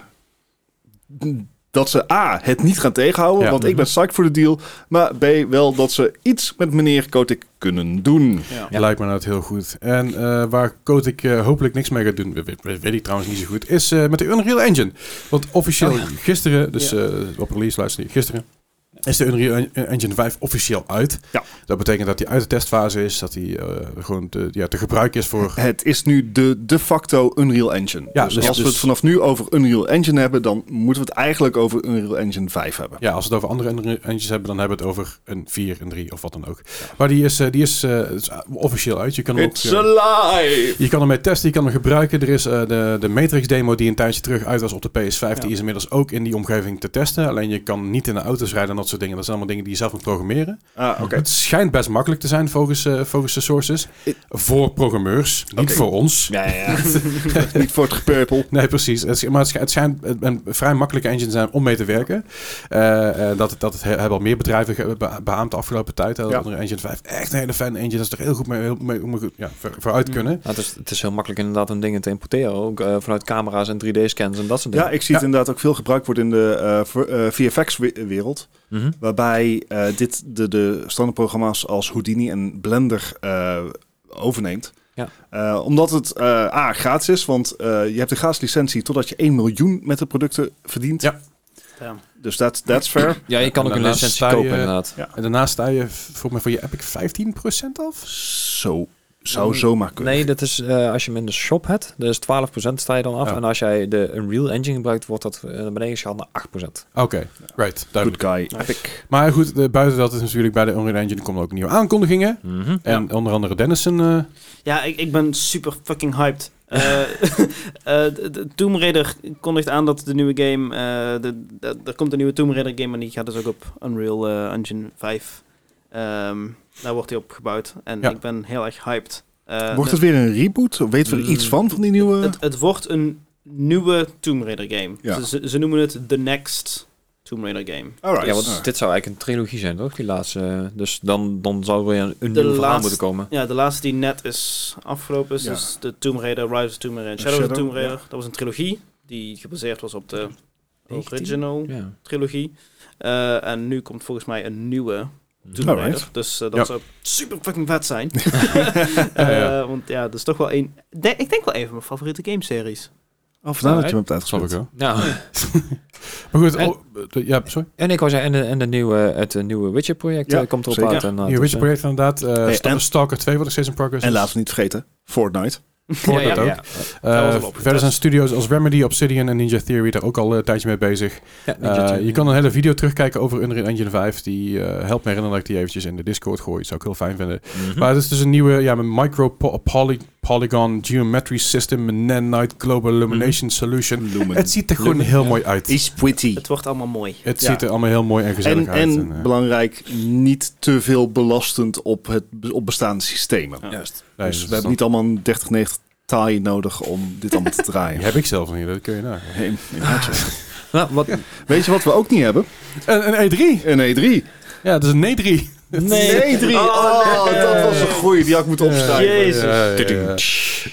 dat ze A, het niet gaan tegenhouden, Ja. want ik ben psyched voor de deal. Maar B, wel dat ze iets met meneer Kotick kunnen doen. Ja. Ja. Lijkt me nou het heel goed. En eh, waar Kotick eh, hopelijk niks mee gaat doen, weet, weet- weet ik trouwens niet zo goed, is eh, met de Unreal Engine. Want officieel Oh ja. gisteren, dus Ja. eh, op release luister gisteren, is de Unreal En- Engine 5 officieel uit. Ja. Dat betekent dat hij uit de testfase is, dat hij eh, gewoon te, ja, te gebruiken is voor... Het is nu de de facto Unreal Engine. Ja, dus, dus- als we dus- het vanaf nu over Unreal Engine hebben, dan moeten we het eigenlijk over Unreal Engine 5 hebben. Ja, als we het over andere Unreal Engines hebben, dan hebben we het over een 4, een 3 of wat dan ook. Maar die is, eh, die is, eh, is officieel uit. Je kan hem ook, It's alive! Je kan hem mee testen, je kan hem gebruiken. Er is eh, de, de Matrix demo die een tijdje terug uit was op de PS5. Ja. Die is inmiddels ook in die omgeving te testen. Alleen je kan niet in de auto's rijden en dat soort dingen. Dat zijn allemaal dingen die je zelf moet programmeren. Ah, oké. Het schijnt best makkelijk te zijn volgens, eh, volgens de sources. Voor programmeurs, niet voor ons. Ja, ja. Niet voor het gepurpel. Nee, precies. Het, maar het, sch- het schijnt een, vrij makkelijke engine te zijn om mee te werken. Eh, eh, dat, dat het, he- hebben al meer bedrijven beaamd de afgelopen tijd. Dat Ja. andere Engine 5 echt een hele fijne engine. Dat is er heel goed mee, heel, mee om goed, ja, voor, vooruit kunnen. Nou, het, is, het is heel makkelijk inderdaad om dingen te importeren. Ook eh, vanuit camera's en 3D-scans en dat soort Ja, dingen. ik zie het inderdaad ook veel gebruikt worden in de eh, v- Mhm. Waarbij eh, dit de, de standaardprogramma's als Houdini en Blender eh, overneemt. Ja. Eh, omdat het eh, A, gratis is, want eh, je hebt een gratis licentie totdat je 1 miljoen met de producten verdient. Ja. Ja. Dus that's, that's fair. Ja, je kan En ook een licentie je- kopen inderdaad. En daarnaast sta je volgens mij voor je Epic 15% af? Zo, zou zomaar kunnen. Nee, dat is eh, als je hem in de shop hebt, dus 12% sta je dan af. Ja. En als jij de Unreal Engine gebruikt, wordt dat eh, naar beneden geschaald naar 8%. Oké, right, Good guy. Nice. Epic. Maar goed, eh, buiten dat is natuurlijk bij de Unreal Engine komen ook nieuwe aankondigingen. Mhm. En onder andere Dennison. eh Ja, ik, ik ben super fucking hyped. Eh eh, de- de Tomb Raider kondigt aan dat de nieuwe game... eh, de, de- er komt een nieuwe Tomb Raider game, en die gaat dus ook op Unreal Engine 5. Ehm, daar wordt hij op gebouwd. En Ja. ik ben heel erg hyped. Eh, Wordt het weer een reboot? Weten we er iets van, van die nieuwe... het, het wordt een nieuwe Tomb Raider game. Ja. Ze, ze noemen het The Next Tomb Raider game. Alright. Ja, want dit zou eigenlijk een trilogie zijn, toch? Die laatste. Dus dan, dan zou er weer een, een De nieuw verhaal laatste- moeten komen. Ja, de laatste die net is afgelopen is Ja. dus de Tomb Raider, Rise of Tomb Raider en Shadow, of Tomb Raider. ja. Dat was een trilogie die gebaseerd was op de 19? original Ja. trilogie. Eh, en nu komt volgens mij een nieuwe Tomb Alright. Raider. Dus eh, dat Ja. zou super fucking vet zijn. Ja, ja. Eh, want ja, dat is toch wel een... de- ik denk wel een van mijn favoriete gameseries. Oh, vandaar dat je hem hebt snap ik uitgespeeld. wel. Nou, Maar goed, En- oh, ja, sorry. en ik wou zeggen, en de, en de nieuwe, het eh, nieuwe Witcher-project Ja, komt erop zeker. uit. inderdaad. Nieuwe Dus, Witcher eh, project inderdaad. Eh, Hey, Stalker 2 wat nog steeds in progress En is. laten we niet vergeten, Fortnite. Ook. ja. Eh, Dat was al opgetest. verder zijn studios als Remedy, Obsidian en Ninja Theory daar ook al een tijdje mee bezig. Ja, Eh, je kan een hele video terugkijken over Unreal Engine 5. Die eh, helpt me herinneren dat ik die eventjes in de Discord gooi. Dat zou ik heel fijn vinden. Mhm. Maar het is dus een nieuwe ja, met micro po- poly- polygon geometry system, nanite global illumination solution. Lumen. Het ziet er gewoon Lumen, heel ja. mooi uit. is pretty. Het wordt allemaal mooi. Het Ja. ziet er allemaal heel mooi en gezellig En, uit. en eh, belangrijk, niet te veel belastend op, het, op bestaande systemen. Ja. Juist. Nee, dus we hebben niet allemaal een 3090 Ti nodig om dit allemaal te draaien. Die heb ik zelf niet, dat kun je nagaan. Hey. Nou, wat, Weet je wat we ook niet hebben? En een E3. Een E3. Ja, dat is een E3. Nee, E3. Oh, Oh, nee. dat was een goeie. Die had ik moeten opschrijven. Jezus. Ja, ja, ja.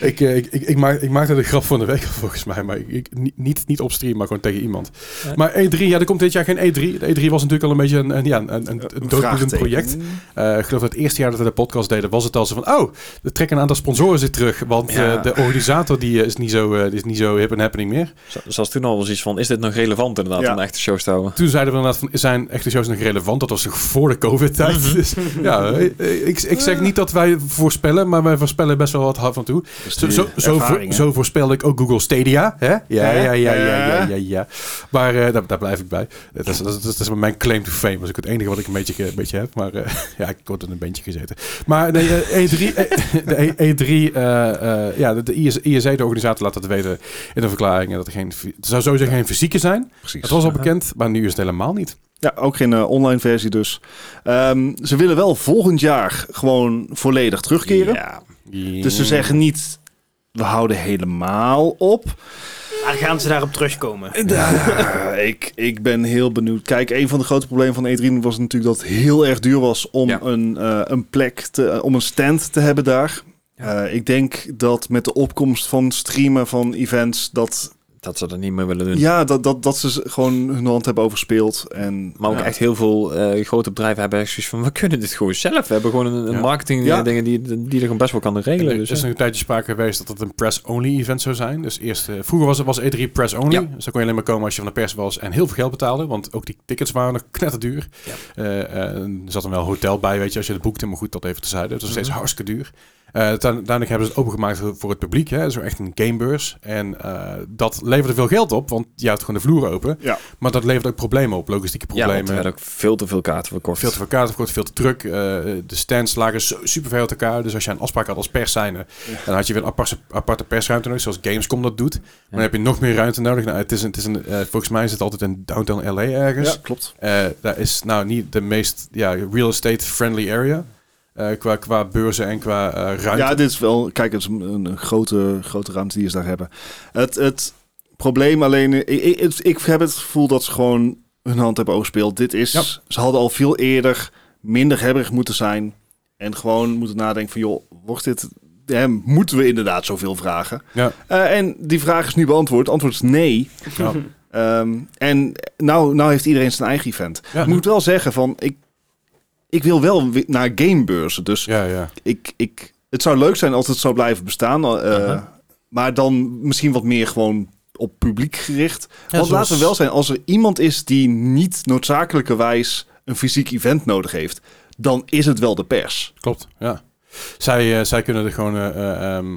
Ik, eh, ik, ik, ik, maak, ik maakte de grap van de week volgens mij, maar ik, niet- niet, op stream, maar gewoon tegen iemand. Ja. Maar E3, ja, er komt dit jaar geen E3. De E3 was natuurlijk al een beetje een, een, ja, een, een, een project. Eh, ik geloof dat het eerste jaar dat we de podcast deden, was het al zo van, oh, we trekken een aantal sponsoren zich terug, want Ja. eh, de organisator die is niet zo, eh, is niet zo hip en happening meer. zo- zoals toen al was iets van, is dit nog relevant inderdaad Ja. om echte shows te houden? Toen zeiden we inderdaad van, zijn echte shows nog relevant? Dat was nog voor de COVID-tijd. Dus ja, eh, ik, ik zeg niet dat wij voorspellen, maar wij voorspellen best wel wat hard van toe. Zo, zo, zo, voor, ervaring, hè? zo voorspelde ik ook Google Stadia. Hè? Ja, ja, ja, ja, ja, ja. Maar eh, daar, daar blijf ik bij. Dat is, dat, is, dat is mijn claim to fame. Dat is ook het enige wat ik een beetje, een beetje heb. Maar eh, ja, ik word in een bandje gezeten. Maar nee, eh, E3, eh, de E- E3 eh, eh, ja, de, de IS, ISE, de organisator, laat dat weten in de verklaring. Dat er geen, het zou sowieso geen fysieke zijn. Precies. Het was al bekend, maar nu is het helemaal niet. Ja, ook geen eh, online versie dus. Ehm, ze willen wel volgend jaar gewoon volledig terugkeren. Ja. Dus ze zeggen niet, we houden helemaal op. Maar gaan ze daarop terugkomen? Ja, ik, ik ben heel benieuwd. Kijk, een van de grote problemen van E3 was natuurlijk dat het heel erg duur was om Ja. een, eh, een plek, te, eh, om een stand te hebben daar. Eh, ik denk dat met de opkomst van streamen van events, dat, Dat ze dat niet meer willen doen. ja, dat, dat, dat ze gewoon hun hand hebben overspeeld. En, Maar ook ja. echt heel veel eh, grote bedrijven hebben echt zoiets van, we kunnen dit gewoon zelf. We hebben gewoon een, een Ja. marketing Ja. eh, dingen die, die er gewoon best wel kan regelen. Er Dus, is nog een tijdje sprake geweest dat het een press-only event zou zijn. Dus eerst, eh, vroeger was, het was E3 press-only. Ja. Dus dan kon je alleen maar komen als je van de pers was en heel veel geld betaalde. Want ook die tickets waren nog knetterduur. Ja. Eh, eh, er zat dan wel een hotel bij, weet je, als je het boekte. Maar goed, dat even tezijde. Het was steeds Mhm. hartstikke duur. Eh, uiteindelijk uiteindelijk hebben ze het opengemaakt voor- voor het publiek. Hè. Zo echt een gamebeurs. En eh, dat leverde veel geld op, want je houdt gewoon de vloer open. Ja. Maar dat levert ook problemen op, logistieke ja, problemen. want er werden ook veel te veel kaarten verkocht. Veel te veel kaarten verkocht, veel te druk. Eh, de stands lagen zo super ver uit elkaar. Dus als je een afspraak had als pers zijnde, dan had je weer een aparte, aparte persruimte nodig, zoals Gamescom dat doet. Maar dan heb je nog meer ruimte nodig. Nou, het is een, het is een, volgens mij is het altijd in downtown LA ergens. Ja, klopt. Eh, daar is nou niet de meest ja, real estate friendly area. Eh, qua, qua beurzen en qua eh, ruimte. Ja, dit is wel, kijk, het is een, een grote, grote ruimte die ze daar hebben. Het, het probleem alleen, ik, ik, ik heb het gevoel dat ze gewoon hun hand hebben overspeeld. Dit is, Ja. ze hadden al veel eerder minder hebberig moeten zijn. En gewoon moeten nadenken van, joh, wordt dit, hè, moeten we inderdaad zoveel vragen? Ja. Eh, en die vraag is nu beantwoord. Het antwoord is nee. Ja. Ehm, en nou, nou heeft iedereen zijn eigen event. Ik moet wel zeggen van, ik, ik wil wel naar gamebeurzen. Dus ja, ja. ik, ik, het zou leuk zijn als het zou blijven bestaan. eh, Uh-huh. Maar dan misschien wat meer gewoon op publiek gericht. Ja, Want zoals- laten we wel zijn, als er iemand is die niet noodzakelijkerwijs een fysiek event nodig heeft, dan is het wel de pers. Klopt, ja. Zij, eh, zij kunnen er gewoon, eh, eh, ehm,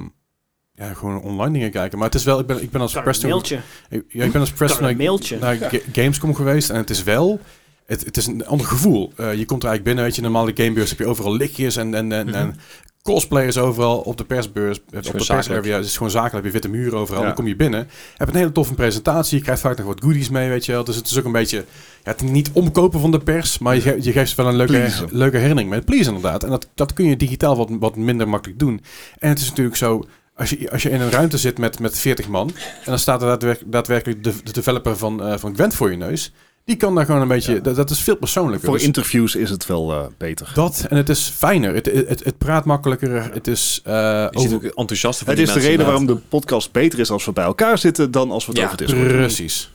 ja, gewoon online dingen kijken. Maar het is wel, ik ben, ik ben als een press ik, ja, ik ben als press naar, mailtje. naar Ga- Gamescom geweest en het is wel, het, het is een ander gevoel. Eh, je komt er eigenlijk binnen, weet je, normaal de gamebeurs heb je overal lichtjes en, en, en, Mhm. en cosplayers overal op de persbeurs, op de. Het is gewoon zakelijk, heb je witte muren overal. Ja. Dan kom je binnen, heb een hele toffe presentatie, je krijgt vaak nog wat goodies mee, weet je wel. Dus het is ook een beetje, ja, het niet omkopen van de pers, maar je, ge- je geeft ze wel een leuke, leuke herinnering mee. Please inderdaad. En dat, dat kun je digitaal wat, wat minder makkelijk doen. En het is natuurlijk zo, als je, als je in een ruimte zit met, met 40 man, en dan staat er daadwerk- daadwerkelijk de, de developer van, eh van Gwent voor je neus, die kan daar gewoon een beetje, Ja. dat, dat is veel persoonlijker. Voor Dus interviews is het wel eh, beter. dat, en het is fijner, het, het, het praat makkelijker, het is... eh, Je ziet over- ook enthousiast voor Het is de reden waarom de podcast beter is als we bij elkaar zitten dan als we het Ja, over Discord doen. Precies.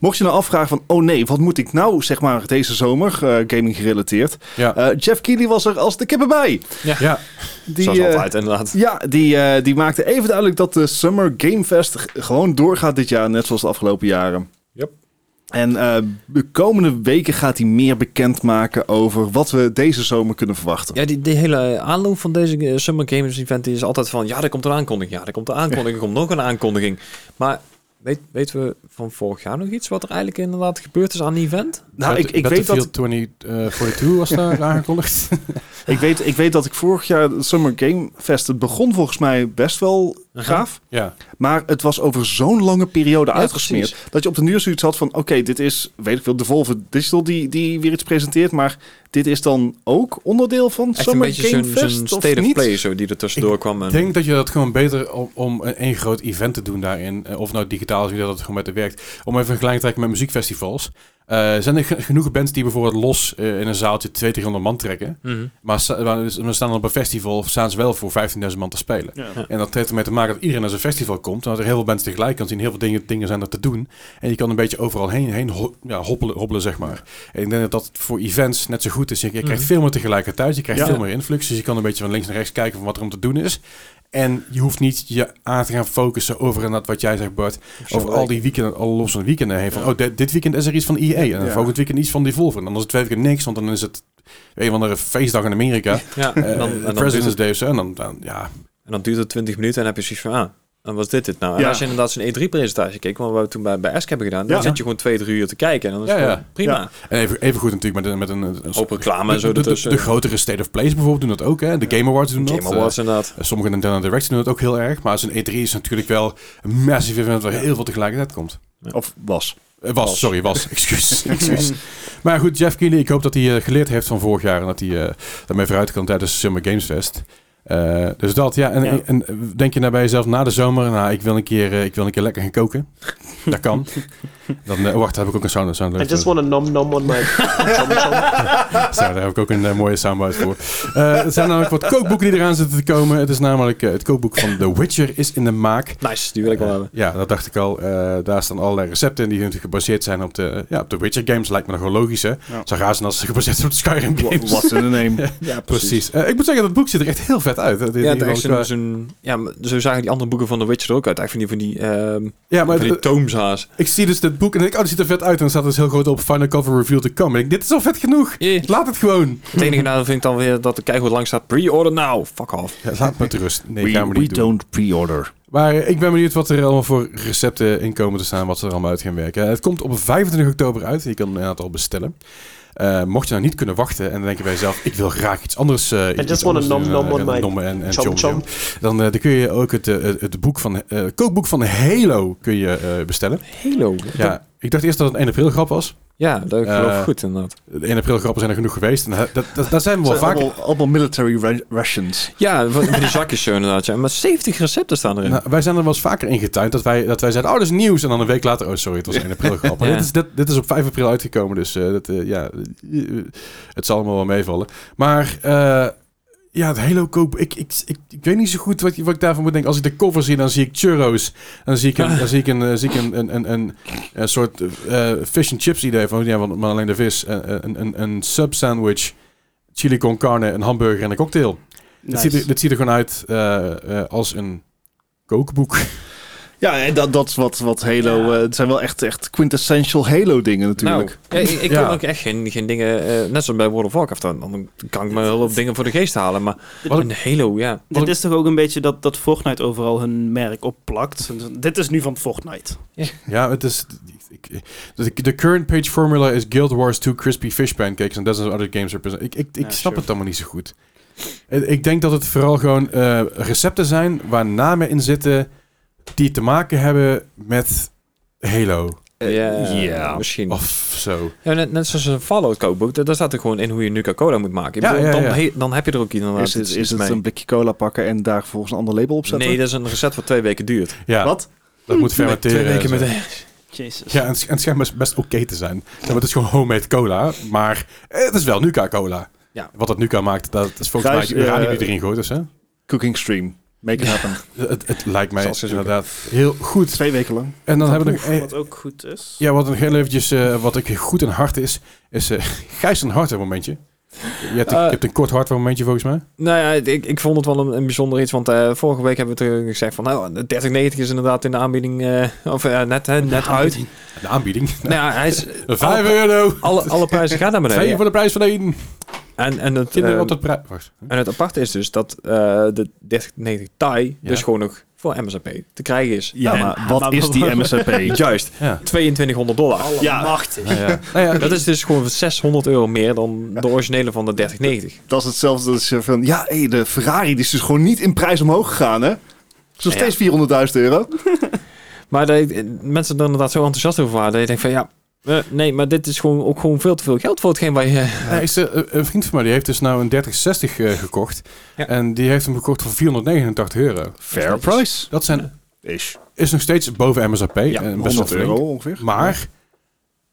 Mocht je nou afvragen van, oh nee, wat moet ik nou, zeg maar, deze zomer, eh, gaming gerelateerd. Ja. Eh, Jeff Keighley was er als de kippen bij. ja, Die, Zoals eh, altijd inderdaad. Ja, die, eh, die maakte even duidelijk dat de Summer Game Fest gewoon doorgaat dit jaar, net zoals de afgelopen jaren. Yep. En eh, de komende weken gaat hij meer bekendmaken over wat we deze zomer kunnen verwachten. Ja, die, die hele aanloop van deze eh, Summer Games Event is altijd van... Ja, er komt een aankondiging. Ja, er komt een aankondiging. Er komt nog een aankondiging. Maar weet, weten we van vorig jaar nog iets wat er eigenlijk inderdaad gebeurd is aan die event? Nou, ik, ik, weet dat, Battlefield 2042 was daar aangekondigd. ik, weet, ik weet dat ik vorig jaar de Summer Game Fest, het begon volgens mij best wel gaaf. ja. Maar het was over zo'n lange periode Ja, uitgesmeerd. precies. Dat je op de nieuws zoiets had van... Oké, dit is, weet ik veel, Devolver Digital die, die weer iets presenteert. Maar dit is dan ook onderdeel van Echt een Summer beetje Game zo'n Fest? state of niet? play zo die er tussendoor kwam. En, Ik denk dat je dat gewoon beter om, om een één groot event te doen daarin, eh, of nou digitaal is, wie dat het gewoon met de werkt. Om even een vergelijking te trekken met muziekfestivals. Eh, zijn er ge- genoeg bands die bijvoorbeeld los eh, in een zaaltje 200, 300 man trekken. Mhm. Maar we staan dan op een festival, of staan ze wel voor 15.000 man te spelen. Ja. En dat heeft ermee te maken dat iedereen naar zo'n festival komt. En dat er heel veel bands tegelijk kan zien. Heel veel dingen, dingen zijn er te doen. En je kan een beetje overal heen, heen ho- ja, hoppelen, hobbelen, zeg maar. En ik denk dat dat voor events net zo goed is. Je, je krijgt Mhm. veel meer tegelijkertijd. Je krijgt Ja. veel meer influx. Dus je kan een beetje van links naar rechts kijken van wat er om te doen is. En je hoeft niet je aan te gaan focussen over inderdaad wat jij zegt, Bart. Over al die weekenden, al los van weekenden heen. Van, oh, dit, dit weekend is er iets van EA. En Ja. volgend weekend iets van Devolver. En dan is het twee weken niks, want dan is het een van de feestdag in Amerika. Ja, Eh, en dan, en, dan duurt President's het, Day of zo. En dan, dan ja, en dan duurt het 20 minuten en heb je zoiets van... Ah, en was dit het nou? En Ja. als je inderdaad zo'n E3-presentatie keek, wat we toen bij, bij Esk hebben gedaan... dan Ja. zit je gewoon twee, drie uur te kijken. En dan is Ja, het ja. prima. Ja. En even, even goed natuurlijk met een, met een, een Hoop reclame en zo de, de, de, ertussen. de grotere State of Plays bijvoorbeeld doen dat ook. Hè? De Game Awards doen Game dat. Awards inderdaad. Eh, sommige Nintendo Directs doen dat ook heel erg. Maar zo'n E3 is natuurlijk wel een massive event waar heel veel tegelijkertijd komt. Of was. Eh, was, sorry, was. Excuus. excuus. Maar goed, Jeff Keighley, ik hoop dat hij eh, geleerd heeft van vorig jaar. En dat hij eh, daarmee vooruit kan tijdens Summer Games Fest. Eh, dus dat, ja. En, Ja. en denk je nou bij jezelf na de zomer, nou, ik wil een keer, eh, ik wil een keer lekker gaan koken. dat kan. Dan, eh, wacht, heb ik ook een sound, sound I just want to nom nom on my. Zo, daar heb ik ook een mooie soundbite voor. Eh, er zijn namelijk wat kookboeken die eraan zitten te komen. Het is namelijk het kookboek van The Witcher is in de maak. Nice, die wil ik wel hebben. Ja, dat dacht ik al. Eh, daar staan allerlei recepten in die natuurlijk gebaseerd zijn op de, ja, op de Witcher games. Lijkt me nog wel logisch, hè? Zo gaan ze als ze gebaseerd zijn op de Skyrim games. What's in the name? Ja, Precies. Ik moet zeggen, dat boek ziet er echt heel vet uit. hè. Die- Ja, die- het is zo'n- ja, zo zagen die andere boeken van The Witcher er ook uit. Eigenlijk van die, van die, ehm ja, maar van die ik zie dus dit boek en denk ik, oh, dat ziet er vet uit. En dan staat dus heel groot op Final Cover Reveal to come. En ik denk, dit is al vet genoeg. Yeah. Laat het gewoon. Het enige nadeel vind ik dan weer dat er keihard lang staat pre-order now. Fuck off. Ja, laat me met rust. Nee, we gaan we we niet doen. don't pre-order. Maar ik ben benieuwd wat er allemaal voor recepten in komen te staan, wat ze er allemaal uit gaan werken. Het komt op 25 oktober uit. Je kan een aantal bestellen. Eh, mocht je nou niet kunnen wachten en dan denk je bij jezelf, ik wil graag iets anders. eh iets just anders nom nom eh, on en my nommen en, en chom. Dan, eh, dan kun je ook het, eh, het, het boek van, eh, kookboek van Halo kun je eh, bestellen. Halo. Ja, ik dacht eerst dat het een 1 april grap was. Ja, dat geloof ik Eh, goed inderdaad. De 1 april grappen zijn er genoeg geweest. En dat, dat, zijn we wel vaak. allemaal, allemaal military ra- rations. Ja, van die zakjes zo inderdaad. Ja. Maar 70 recepten staan erin. Nou, wij zijn er wel eens vaker in getuind dat wij, dat wij zeiden, oh, dat is nieuws. En dan een week later, oh, sorry, het was 1 april grap. Ja. dit, is, dit, dit is op 5 april uitgekomen, dus eh, dat, eh, ja, het zal allemaal wel meevallen. Maar eh, ja, het Halo koop, ik, ik, ik, ik weet niet zo goed wat, je- wat ik daarvan moet denken. Als ik de cover zie, dan zie ik churros. Dan zie ik een, dan zie ik een, eh, zie ik een, een, een, een, een soort eh, fish and chips idee van, ja, maar alleen de vis. Een, een, een, een sub sandwich, chili con carne, een hamburger en een cocktail. Dit, ziet er, ziet er gewoon uit eh, eh, als een kookboek. Ja, en dat, dat is wat, wat Halo... Ja. eh, het zijn wel echt, echt quintessential Halo dingen natuurlijk. Nou, ja, ik, ik Ja. kan ook echt geen, geen dingen, eh, net zoals bij World of Warcraft, dan, dan kan ik me wel op dingen voor de geest halen. Maar Wat een Halo, ja. Dit is toch ook een beetje dat, dat Fortnite overal hun merk opplakt. Dit is nu van Fortnite. Ja, het is... De, de current page formula is Guild Wars 2 Crispy Fish Pancakes and dozens of other games represent. Ik, ik, ik Ja, snap sure. het allemaal niet zo goed. Ik ik denk dat het vooral gewoon eh, recepten zijn waar namen in zitten die te maken hebben met Halo ja, ja. misschien. of zo. Ja, net, net zoals een Fallout kookboek, daar staat er gewoon in hoe je Nuka-Cola moet maken. Ik Ja, bedoel, ja, dan, he- dan heb je er ook inderdaad Is het, iets- is iets het mee. een blikje cola pakken en daar vervolgens een ander label op zetten? Nee, dat is een recept wat twee weken duurt. Ja, Wat? dat moet fermenteren. Twee weken en zo. met Jezus. Ja, en, het- en het schijnt best, best oké te zijn. Het is gewoon homemade cola, maar het is wel Nuka-Cola. Ja. Wat het Nuka maakt, dat is volgens mij uranium eh, die erin gooit. Dus, hè? Cooking stream. Make it happen. Het, het lijkt mij inderdaad heel goed. Twee weken lang. En dan hebben we nog... eh, Wat ook goed is. Ja, wat nog heel eventjes, eh, wat ik goed in hart is, is eh Gijs een hardware momentje. Je hebt, een- Eh, je hebt een kort hardware momentje volgens mij. Nou ja, ik, ik vond het wel een, een bijzonder iets, want eh, vorige week hebben we het gezegd van, nou, de 3090 is inderdaad in de aanbieding, eh, of net, hè, net uit. De aanbieding. Nou ja, hij is, Vijf euro. alle, alle prijzen gaan naar Twee beneden. voor de prijs van één. En, en, het, Kinderen eh, prijs. Wacht. en het aparte is dus dat eh, de 3090 Ti Ja. dus gewoon nog voor MSRP te krijgen is. Ja, En- maar wat maar- is die MSRP? Juist, Ja. 2200 dollar. Ja. Machtig. Nou ja. Nou ja, Dat is dus gewoon 600 euro meer dan de originele van de 3090. Dat is hetzelfde als je van... Ja, hé, de Ferrari die is dus gewoon niet in prijs omhoog gegaan, hè? Het Ja. steeds 400.000 euro. Maar dat mensen er inderdaad zo enthousiast over waren, dat je denkt van ja, eh, nee, maar dit is gewoon ook gewoon veel te veel geld voor hetgeen waar je... Is er- een- een vriend van mij die heeft dus nou een 3060 eh, gekocht. Ja. En die heeft hem gekocht voor 489 euro. Fair price. Dat zijn, Ish. is nog steeds boven MSRP. Ja, en best wel 100 euro ongeveer. Maar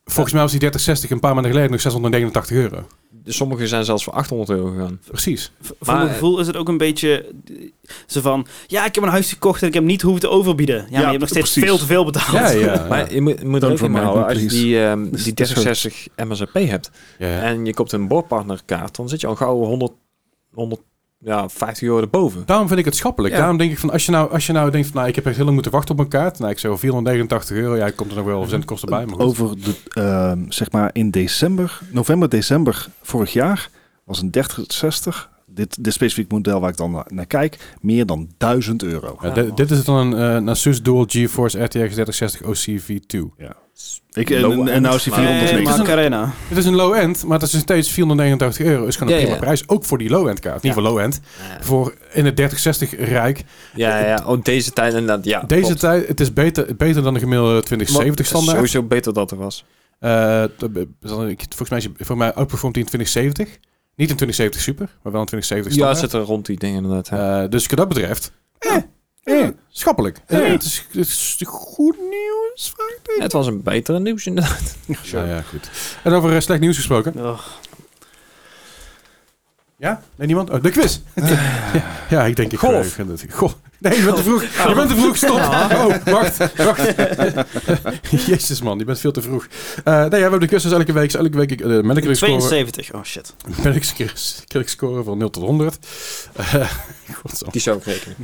volgens mij was die 3060 een paar maanden geleden nog 689 euro. Sommige zijn zelfs voor 800 euro gegaan. Precies. V- Voor mijn gevoel is het ook een beetje eh, zo van... Ja, ik heb een huis gekocht en ik heb niet hoeven te overbieden. Ja, maar je hebt nog steeds precies. veel te veel betaald. Ja, ja. Maar je moet, je moet er ook in houden, als je die, ehm, Dus die dat is 3060 MSRP hebt ja, ja. en je koopt een boordpartnerkaart, dan zit je al gauw 100, 100 ja, 50 euro erboven. Daarom vind ik het schappelijk. Ja. Daarom denk ik van, als je nou, als je nou denkt van, nou, ik heb echt heel lang moeten wachten op een kaart. Nou, ik zeg wel 489 euro. Ja, komt er nog wel zendkosten bij. Maar goed. Over de, ehm, zeg maar in december, november, december vorig jaar was een 3060, dit, dit specifiek model waar ik dan na- naar kijk, meer dan 1000 euro. Ja, dit- dit is dan een, eh, een Asus Dual GeForce RTX 3060 OCV2. Ik, en, en, nou is die maar- 490. Nee, Macarena. Het is een low-end, maar het is nog steeds 489 euro. Is gewoon een Ja, prima ja. prijs. Ook voor die low-end kaart. Niet Ja. voor low-end. Voor in het 3060 rijk. Ja, ja, oh, deze tijd inderdaad, ja. Deze klopt. tijd, het is beter, beter dan de gemiddelde 2070 standaard. Sowieso beter dat er was. Eh, ik- volgens mij, voor mij outperformt hij in 2070. Niet in 2070 super, maar wel in 2070 Ja, het standaard. zit er rond die dingen inderdaad. hè. Eh, dus wat dat betreft, eh, eh, schappelijk. Eh, het, is, het is goed nieuws. vraagteken. het was een betere nieuws inderdaad. Ja, ja, goed. En over eh, slecht nieuws gesproken. Oh, Ja? Nee, niemand? Oh, de quiz. ja, ja, ik denk ik Golf. Goh. Nee, je bent te vroeg. Je bent te vroeg. Stop. Oh, wacht. wacht. Jezus man, je bent veel te vroeg. Eh nee, ja, we hebben de dus elke week. Elke week uh, Metacritic score. 72. Oh shit. Metacritic score van 0 tot 100. Eh, godsam. Die zou ik rekenen.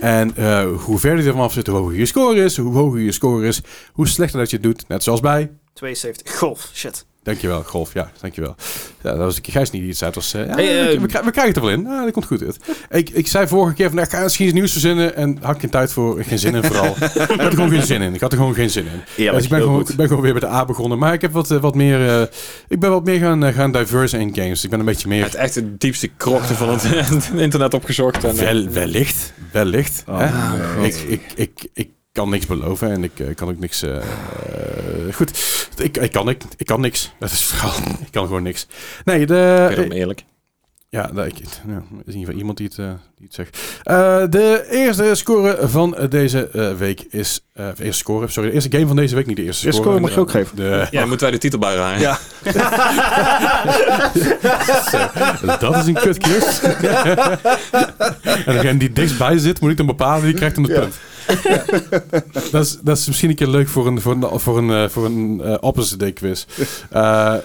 En eh, hoe verder je ervan af zit, hoe hoger je score is. Hoe hoger je score is, hoe slechter dat je het doet. Net zoals bij... 72. Golf. Shit. Dankjewel, Golf. Ja, dankjewel. Ja, dat was keer Gijs niet die het zei. Het was, eh, ja, Hey, we, we, krijgen- we krijgen het er wel in. Ja, dat komt goed uit. Ik, ik zei vorige keer van, nou, ik ga misschien iets nieuws verzinnen. En had ik geen tijd voor, geen zin in vooral. ik had er gewoon geen zin in. Ik had er gewoon geen zin in. dus ik ben gewoon, ik ben gewoon weer bij de A begonnen. Maar ik heb wat, eh, wat meer, eh, ik ben wat meer gaan, gaan diverse in games. Ik ben een beetje meer... Het echt het diepste krokte van het internet opgezocht. En, Wel, wellicht, wellicht. Oh, ik, ik, ik, ik kan niks beloven en ik eh, kan ook niks... eh, eh, goed, ik, ik, kan, ik, ik kan niks. Dat is verhaal. Ik kan gewoon niks. Nee, de... Eerlijk. Ja, nou, ik, ja, er is in ieder geval iemand die het, die het zegt. Eh, de eerste score van deze week is... eh, eerste score, sorry. De eerste game van deze week, niet de eerste Eerste score. score mag je ook geven. De, Ja, dan moeten wij de titel bijdragen. Ja. dat is een kutquiz. en degene die dichtstbij zit, moet ik dan bepalen, die krijgt dan het Ja. punt. dat, is, dat is misschien een keer leuk voor een, voor een, voor een, eh, voor een eh, opposite day quiz. Eh,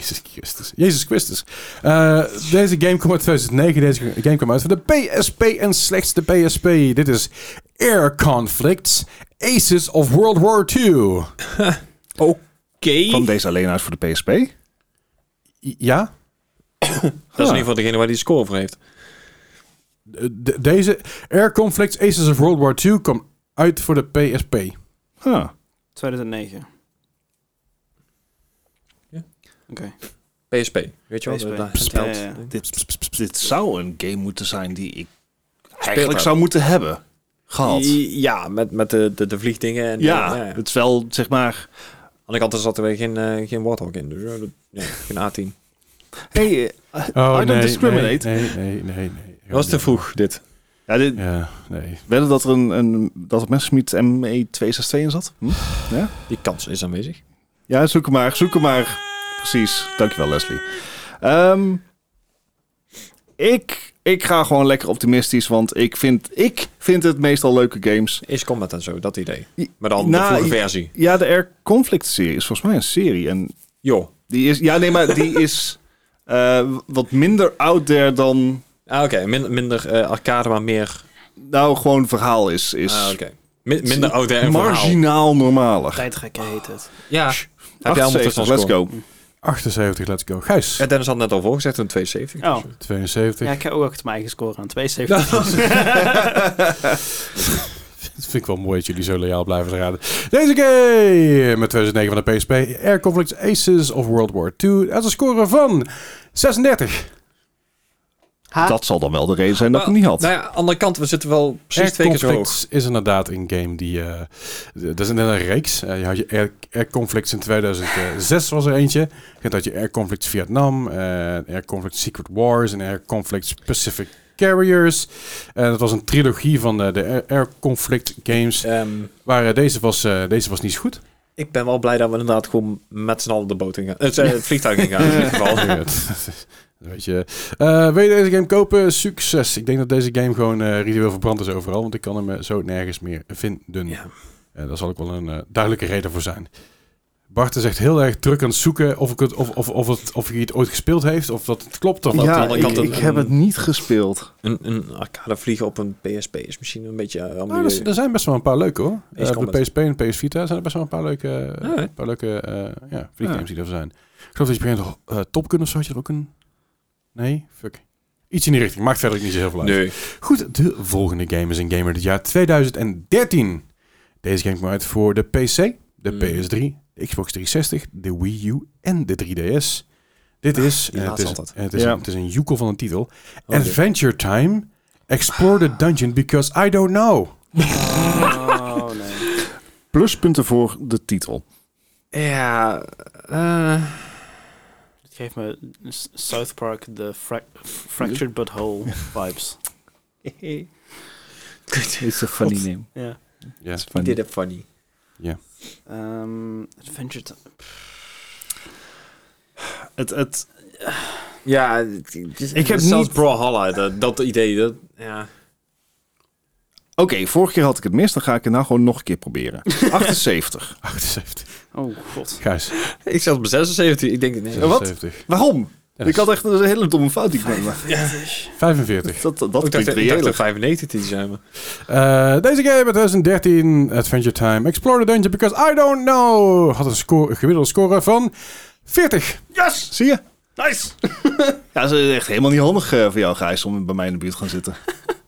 Jezus Christus. Jezus Christus. Eh, deze game kwam uit 2009. Deze game kwam uit voor de PSP en slechts de PSP. Dit is Air Conflicts Aces of World War II. Oké. Kwam deze alleen uit voor de PSP? Ja? Dat is in ieder geval degene waar die score voor heeft. Eh, de- deze Air Conflicts Aces of World War II kwam uit voor de PSP. Huh. 2009. Ja. Oké. PSP. Weet je wel? PSP. ja, ja. Dit, dit zou een game moeten zijn die ik eigenlijk zou moeten hebben. Gehad. Ja, met, met de, de, de vliegdingen. En Ja, de- ja, het is wel, zeg maar... Aan de kant zat er weer geen, eh, geen Warthog in. Dus eh, geen A10. Hey, Oh, I don't discriminate. Nee, nee, nee. nee, nee. Was te vroeg, dit. ja, dit, Ja, nee. dat er een, een dat er Messerschmitt ME262 in zat? Hm? Die kans is aanwezig. Ja, zoek hem maar, zoek hem maar. Precies. Dankjewel, Leslie. Ehm, ik, ik ga gewoon lekker optimistisch, want ik vind, ik vind het meestal leuke games. Is Combat en zo, dat idee. Maar dan Nou, de vroege i- versie. Ja, de Air Conflict serie is volgens mij een serie. En Joh. die is, ja, nee, maar die is eh, wat minder out there dan, Ah, oké. Min- minder eh, arcade, maar meer... nou, gewoon verhaal is. is Ah, oké. Min- minder ouder en verhaal. marginaal normaler. Tijdrekken heet het. Ja. Heb jij allemaal 78, tussen let's go. 78, let's go. Gijs. Ja, Dennis had net al voorgezegd, een 72. Oh, 72. ja, ik heb ook mijn eigen score aan. 72. Dat vind ik wel mooi dat jullie zo loyaal blijven raden. Deze game met 2009 van de PSP. Air Conflicts Aces of World War II. Uit een score van 36. Ha? Dat zal dan wel de reden zijn dat ik hem niet had. Nou ja, andere kant, we zitten wel precies Air twee keer zo hoog. Is inderdaad een game die... eh dat is een, een reeks. Eh, je had je Air, Air Conflicts in 2006 was er eentje. Je had je Air Conflicts Vietnam. eh, Air Conflicts Secret Wars. En Air Conflicts Pacific Carriers. En dat was een trilogie van de, de Air, Air Conflict games. Ehm, Waar deze, was, eh, deze was niet zo goed. ik ben wel blij dat we inderdaad gewoon met z'n allen de boot in gaan. Het, het vliegtuig in gaan in ieder geval. Weet je. Eh, wil je deze game kopen? Succes. Ik denk dat deze game gewoon eh ritueel verbrand is overal. Want ik kan hem eh, zo nergens meer vinden. Ja. Daar zal ook wel een eh, duidelijke reden voor zijn. Bart is echt heel erg druk aan het zoeken of, ik het, of, of, of, het, of hij het ooit gespeeld heeft. Of dat het klopt. Of dat ja, andere ik, ik een- heb het niet gespeeld. Een, een arcade vliegen op een PSP is misschien een beetje... Uh, Nou, er, er zijn best wel een paar leuke hoor. Eh, op de PSP en PS Vita zijn er best wel een paar leuke, een paar leuke eh, ja, vlieggames die er zijn. Ik geloof dat je begint uh, Top Gun of zo. Had je er ook een... Nee? Fuck. Iets in die richting. Maakt verder ook niet zo heel veel uit. Nee. Goed, de volgende game is een gamer dit jaar 2013. Deze game kwam uit voor de PC, de Mm. PS3, de Xbox 360, de Wii U en de 3DS. Dit is, die eh, het laatste is, altijd. het is, Ja. een, het is een joekel van een titel. Oh, Adventure Time. Explore the dungeon because I don't know. Oh, nee. Pluspunten voor de titel. Ja, eh, Het geeft me S- South Park de fra- Fractured But Whole vibes. It's a funny name. Ja. Ja. It's I funny. did it funny. Ehm, Adventure Time. Het, het, Ja, is- Ik heb zelfs niet- Brawlhalla, dat, dat idee, dat, ja. Oké, vorige keer had ik het mis, dan ga ik het nou gewoon nog een keer proberen. 78. 78. Oh, god. Gijs. Ik zat op 76, ik denk, nee. wat? 76. Waarom? Ik had echt een hele domme fout die ik maakte. 45. Dat, dat, ik dat dacht, klinkt ik dacht reëler. dat 95 die zijn, maar... Eh, deze game uit 2013, Adventure Time, Explore the Dungeon because I don't know, had een, score, een gemiddelde score van 40. Yes! Zie je? Nice! ja, dat is echt helemaal niet handig eh, voor jou, Gijs, om bij mij in de buurt te gaan zitten.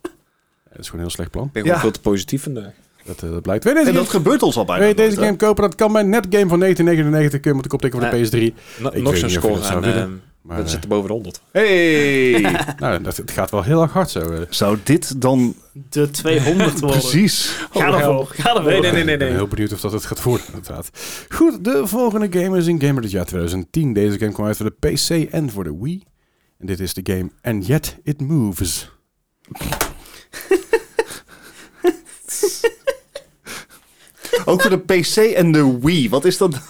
Dat is gewoon een heel slecht plan. Ik ben gewoon Ja. veel te positief vandaag. Dat, eh, dat blijkt. Deze, En dat game, gebeurt ons al bijna je deze hè? game kopen? Dat kan bij Netgame van 1999. Kun je moet ik optikken voor de Ja. PS3. No- Ik nog weet zo'n score dat willen, ehm, Maar dat eh, zit er boven de 100. Hey! nou, dat, het gaat wel heel erg hard zo. eh. Zou dit dan De 200 worden. precies... Ga ervoor. Ga ervoor. Nee, nee, nee, nee. Ik ben heel benieuwd of dat het gaat worden, inderdaad. Goed, de volgende game is een gamer dit jaar 2010. Deze game kwam uit voor de PC en voor de Wii. En dit is de game And Yet It Moves. Ook voor de PC en de Wii. Wat is dat nou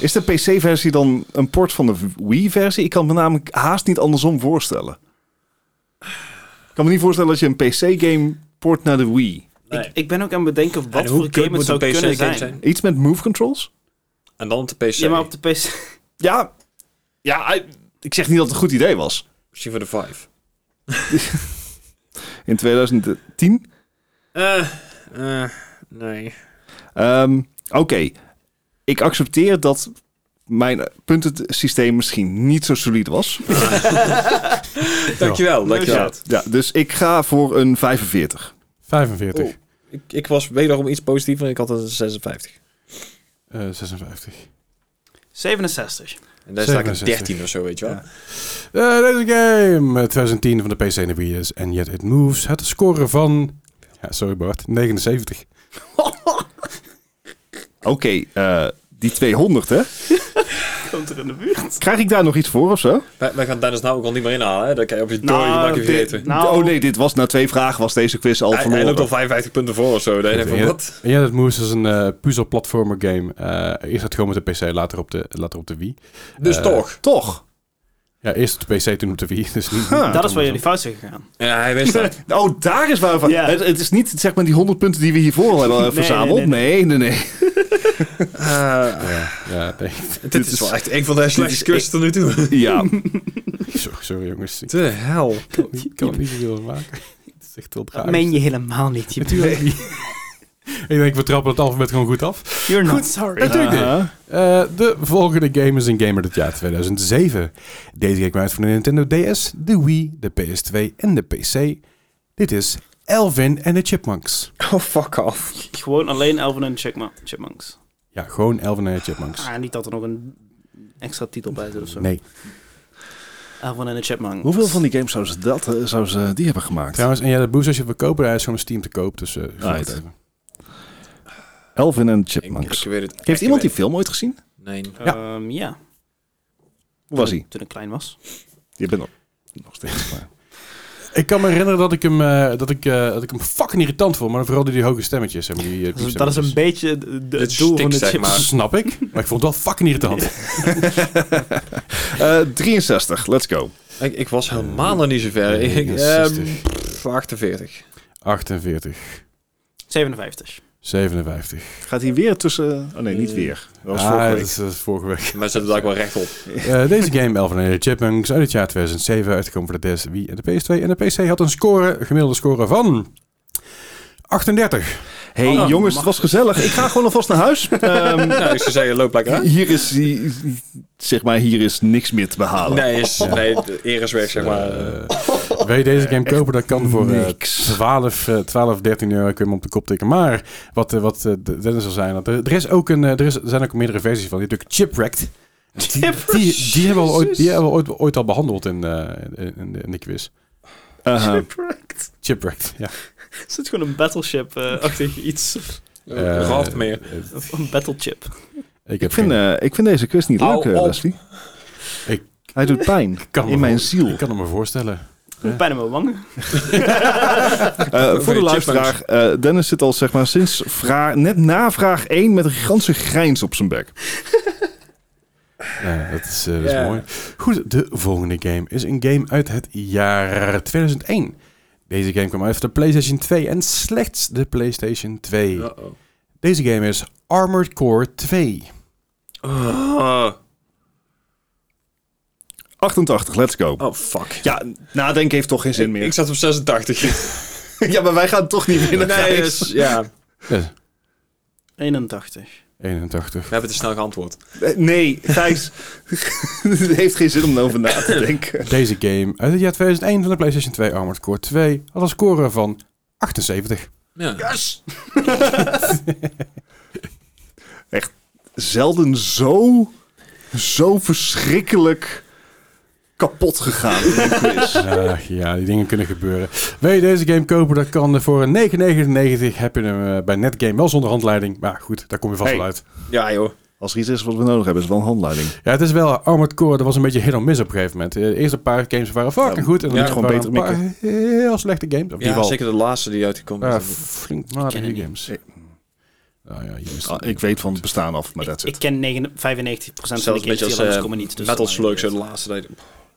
Is de PC-versie dan een port van de Wii-versie? Ik kan me namelijk haast niet andersom voorstellen. Ik kan me niet voorstellen dat je een PC-game port naar de Wii. Ik, ik ben ook aan het bedenken wat En voor game het zou een kunnen PC-game zijn. Iets met move controls? En dan op de PC. Ja, maar op de PC... Ja, ja I- ik zeg niet dat het een goed idee was. Misschien voor de 5. In 2010. Eh, eh, nee. Ehm, Oké, ik accepteer dat mijn puntensysteem misschien niet zo solide was. Dankjewel, dankjewel. Ja, ja, dus ik ga voor een 45. 45. Oh. Ik, ik was wederom iets positiever. Ik had een 56. Eh, 56. 67. En daar staat ik een 67. 13 of zo, weet je wel. Ja. Eh, deze game, eh, 2010 van de PC en de Wii is And Yet It Moves, had een score van... Ja, sorry Bart, 79. Oké, eh, die 200 hè? Komt er in de buurt. Krijg ik daar nog iets voor of zo? Wij, wij gaan Dennis nou ook al niet meer inhalen. Hè? Dan kan je op je Nou, je dit- vergeten. Nou, oh nee, dit was na twee vragen was deze quiz al hij, hij verloren. loopt al 55 punten voor of zo. Denk Ja. wat? Yet It Moves is een eh puzzel-platformer game. Eh eerst had gewoon met de PC, later op de, later op de Wii. Dus Eh, toch. Toch? Ja, eerst op de PC, toen op de Wii. Dus niet, Huh. dat is waar jullie fout zijn gegaan. Ja, hij wist dat. Oh, daar is waar van. Ja. Het, het is niet zeg maar die 100 punten die we hiervoor al hebben Nee, verzameld. nee, Nee, nee, nee. Ja, ja nee. dit is wel echt een van de slechtste quizzes tot nu toe. Ja. Sorry, sorry jongens. Ik De hel. kan, niet- kan er niet zoveel van maken. Het is echt heel Dat meen je helemaal niet. Je Natuurlijk niet. Ik denk, we trappen het alfabet gewoon goed af. You're not sorry. Natuurlijk niet. Aha. Eh, de volgende game is een gamer dit jaar 2007. Deze game kwam uit voor de Nintendo DS, de Wii, de PS2 en de PC. Dit is Elvin en de Chipmunks. Oh, fuck off. Gewoon alleen Elven en de Chipmunks. Ja, gewoon Elvin en de Chipmunks. Ah, niet dat er nog een extra titel bij zit of zo. Nee. Elven en de Chipmunks. Hoeveel van die games zouden ze, dat, eh, zouden ze die hebben gemaakt? Trouwens, en ja, de boost als je het wil kopen, hij is gewoon Steam te koop. Dus eh volg het Right. even. Elvin en Ik, Chipmunks. ik weet het. Heeft iemand die film ooit gezien? Nee. Ja. Ehm, ja. Hoe was Toen- hij? Toen ik klein was. Je bent nog, nog steeds maar. Ik kan me herinneren dat ik hem, eh, dat ik, eh, dat ik hem fucking irritant vond. Maar vooral die, die hoge stemmetjes. Zeg maar, die, eh, Dat is, piepstemmetjes. dat is een beetje de, de- Het doel van de maar. Snap ik, maar ik vond het wel fucking irritant. Eh, 63, let's go. Ik, ik was helemaal nog niet zo ver. Ik, ehm, 69. pff, 48. 48, 57. 57. Gaat hij weer tussen... Oh nee, niet weer. Dat was ah, vorige dat week. is, dat is vorige week. Maar ze zitten daar ook wel rechtop. Eh, deze game, Elven en de Chipmunks, uit het jaar 2007, uitgekomen voor de DS, Wii en de PS2. En de PC had een score, een gemiddelde score van 38. hey, Oh, jongens, het was gezellig. Ik ga gewoon alvast naar huis. Ehm, nou, ik zou zeggen, loop lekker aan. hier is... hier- Zeg maar, hier is niks meer te behalen. Nee, is, nee, eer is weg, zeg maar. Eh, wil je deze game kopen? Dat kan voor eh, Niks. 12, eh, 12, 13 euro kun je hem op de kop tikken. Maar wat, eh, wat eh, Dennis al zei, dat er, er, is ook een, eh, er, is, er zijn ook meerdere versies van. Je hebt ook Chipwrecked. Die, die, die hebben we al ooit, die hebben we ooit, ooit al behandeld in, eh, in, in de, in de quiz. Aha. Shipwrecked. Chipwrecked, ja. Is het gewoon een battleship-achtig iets? Uh, Eh, Raft meer. eh, Of een battlechip? ik, heb Ik vind, geen- eh, ik vind deze quiz niet Hou leuk, eh, op. Leslie. Ik- Hij doet pijn in mijn ziel. Ik kan het me voorstellen. Ik Bijna mijn wangen. Eh, voor de luisteraar, eh, Dennis zit al zeg maar sinds vra- net na vraag 1 met een gigantische grijns op zijn bek. Ja, dat is, eh, dat is mooi. Goed, de volgende game is een game uit het jaar 2001. Deze game kwam uit voor de PlayStation 2 en slechts de PlayStation 2. Uh-oh. Deze game is Armored Core 2. Oh. 88, let's go. oh, fuck. Ja, nadenken heeft toch geen zin Ik, meer. ik zat op 86. ja, maar wij gaan toch niet winnen. nee, dus, ja. Ja, 81. 81. We hebben te snel geantwoord. Eh, Nee, Gijs. Het heeft geen zin om erover na te denken. Deze game uit het jaar 2001 van de PlayStation 2 Armored Core 2 had een score van 78. Ja. Yes! Echt zelden zo, zo verschrikkelijk kapot gegaan in een quiz. Ach, ja, die dingen kunnen gebeuren. Wil je deze game kopen, dan kan voor een 9,99 heb je hem eh, bij Netgame wel zonder handleiding. Maar goed, daar kom je vast Hey. wel uit. ja, joh. Als er iets is wat we nodig hebben, is het wel een handleiding. Ja, het is wel Armored Core. Dat was een beetje hit or miss op een gegeven moment. De eerste paar games waren fucking Ja, goed. En dan ja, waren gewoon er een paar heel slechte games. Of Ja, geval zeker de laatste die uitgekomen ja, is. flink ken matige games. Ik- Nou ja, je mist Ah, ik weet van het bestaan af, maar dat Ik ken 9 95% van de games die als eh, komen niet. Dus Metal dat Slug, zo de laatste. tijd.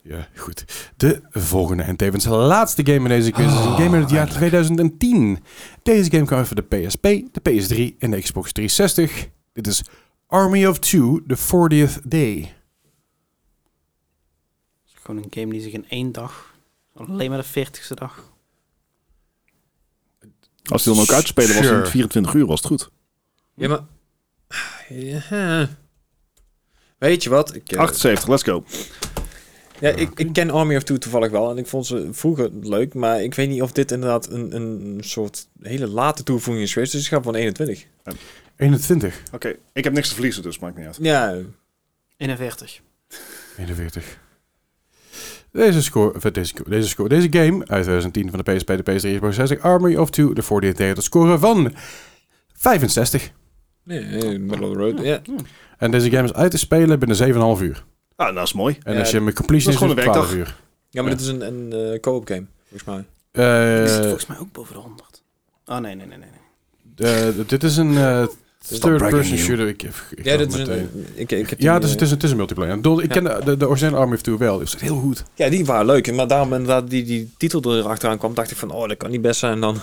Ja, goed. De volgende en tevens de laatste game in deze quiz is een game uit het jaar 2010. Deze game kwam uit voor de PSP, de PS3 en de Xbox 360. Dit is Army of Two, The 40th Day. Gewoon een game die zich in één dag... Alleen maar de 40ste dag. Als hij dan ook uitspelen was Sure. in 24 uur, was het goed. Ja, maar... Ja. Weet je wat? Ik, eh, 78, let's go. Ja, ik, ik ken Army of Two toevallig wel en ik vond ze vroeger leuk, maar ik weet niet of dit inderdaad een, een soort hele late toevoeging is geweest. Dus ik ga van 21. 21. Oké, ik heb niks te verliezen, dus maakt niet uit. Ja, 41. 41. Deze score, of deze, deze score, deze game uit 2010 van de PSP, de PS3, Xbox 360, Army of Two, The 40th Day, had een score van 65. nee, nee, middle of the road. Ja. En deze game is uit te spelen binnen 7,5 uur. Ah, dat is mooi. En Ja, als je met completion dat is is, gewoon een het 12 werkdag. uur. ja, maar Ja. dit is een, een eh, co-op game, volgens mij. Eh, is het volgens mij ook boven de 100. Oh, nee, nee, nee, nee. nee. eh, dit is een eh, Stop third bragging person you. shooter. Ik, ik, ik Ja, dit is een... Ik, ik heb ja, dus eh, het is, het is een multiplayer. Ik bedoel, Ik Ja. ken de, de, de originele Army of Two wel. Dus heel goed. Ja, die waren leuk. Maar daarom inderdaad die, die titel er achteraan kwam, dacht ik van, oh, dat kan niet best zijn dan.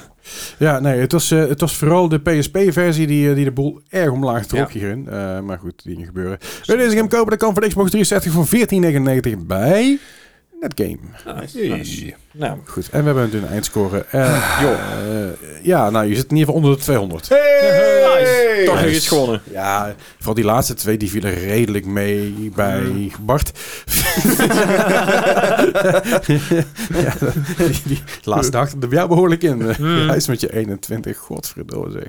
Ja, nee, het was, eh, het was vooral de PSP-versie die, eh, die de boel erg omlaag trok Ja. hierin. Eh, maar goed, dingen gebeuren. Wil je deze game kopen? Dat kan voor de Xbox 360 voor 14,99 bij Netgame. Nice. Nou, Goed, en we hebben natuurlijk een eindscore. Eh, joh, eh, ja, nou, je zit in ieder geval onder de 200. Hey! toch nog Nice. iets gewonnen. Ja, vooral die laatste twee, die vielen redelijk mee bij Bart. ja, die, die laatste dag er bij jou behoorlijk in. Hij is met je 21, godverdomme zeg.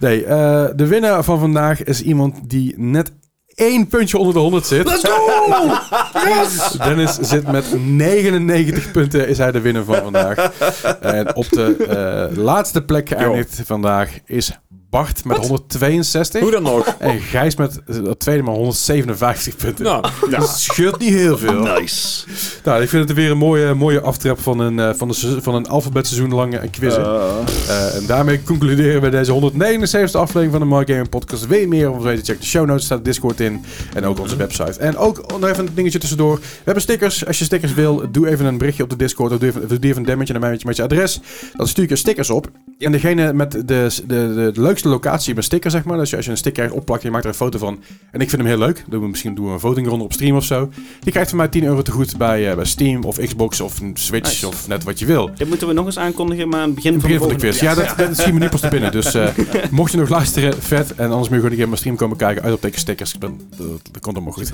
Nee, eh, de winnaar van vandaag is iemand die net één puntje onder de 100 zit. Let's go! Dennis zit met 99 punten, is hij de winnaar van vandaag. En op de eh, laatste plek geëindigd vandaag is Bart met 162. Hoe dan nog? En Gijs met eh, dat tweede maar 157 punten. Nou, Ja. Dat scheurt niet heel veel. Nice. Nou, ik vind het weer een mooie, mooie aftrap van een, eh, van, de, seizoen- van een alfabetseizoen lange quiz. Uh, Eh, en daarmee concluderen we deze 179 aflevering van de My Gaming Podcast. Wil je meer over weten? Check de show notes, staat Discord in. En ook onze website. En ook nog even een dingetje tussendoor. We hebben stickers. Als je stickers wil, doe even een berichtje op de Discord. Of doe even, doe even een damage met je, met je adres. Dan stuur ik je stickers op. En degene met de, de, de, de leukste locatie met sticker, zeg maar. Dus als je een sticker ergens opplakt, je maakt er een foto van. En ik vind hem heel leuk. Doen we misschien doen we een votingronde op stream of zo. Die krijgt van mij 10 euro te goed bij, eh, bij Steam of Xbox of een Switch Nice. of net wat je wil. Dit moeten we nog eens aankondigen, maar aan het begin van de begin van de volgende quiz. Ja, dat, dat schiet me nu pas te binnen. Dus eh, mocht je nog luisteren, vet. En anders moet je gewoon een keer op mijn stream komen kijken. Uit op teken stickers. Ik ben- Dat, dat komt allemaal goed.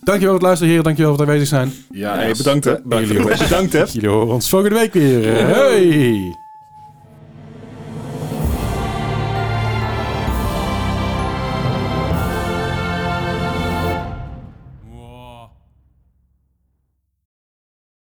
Dankjewel voor het luisteren, heren. Dankjewel voor het aanwezig zijn. ja, hey, bedankt hè. Jullie, horen- Bedankt hè. jullie horen ons volgende week weer. Hey!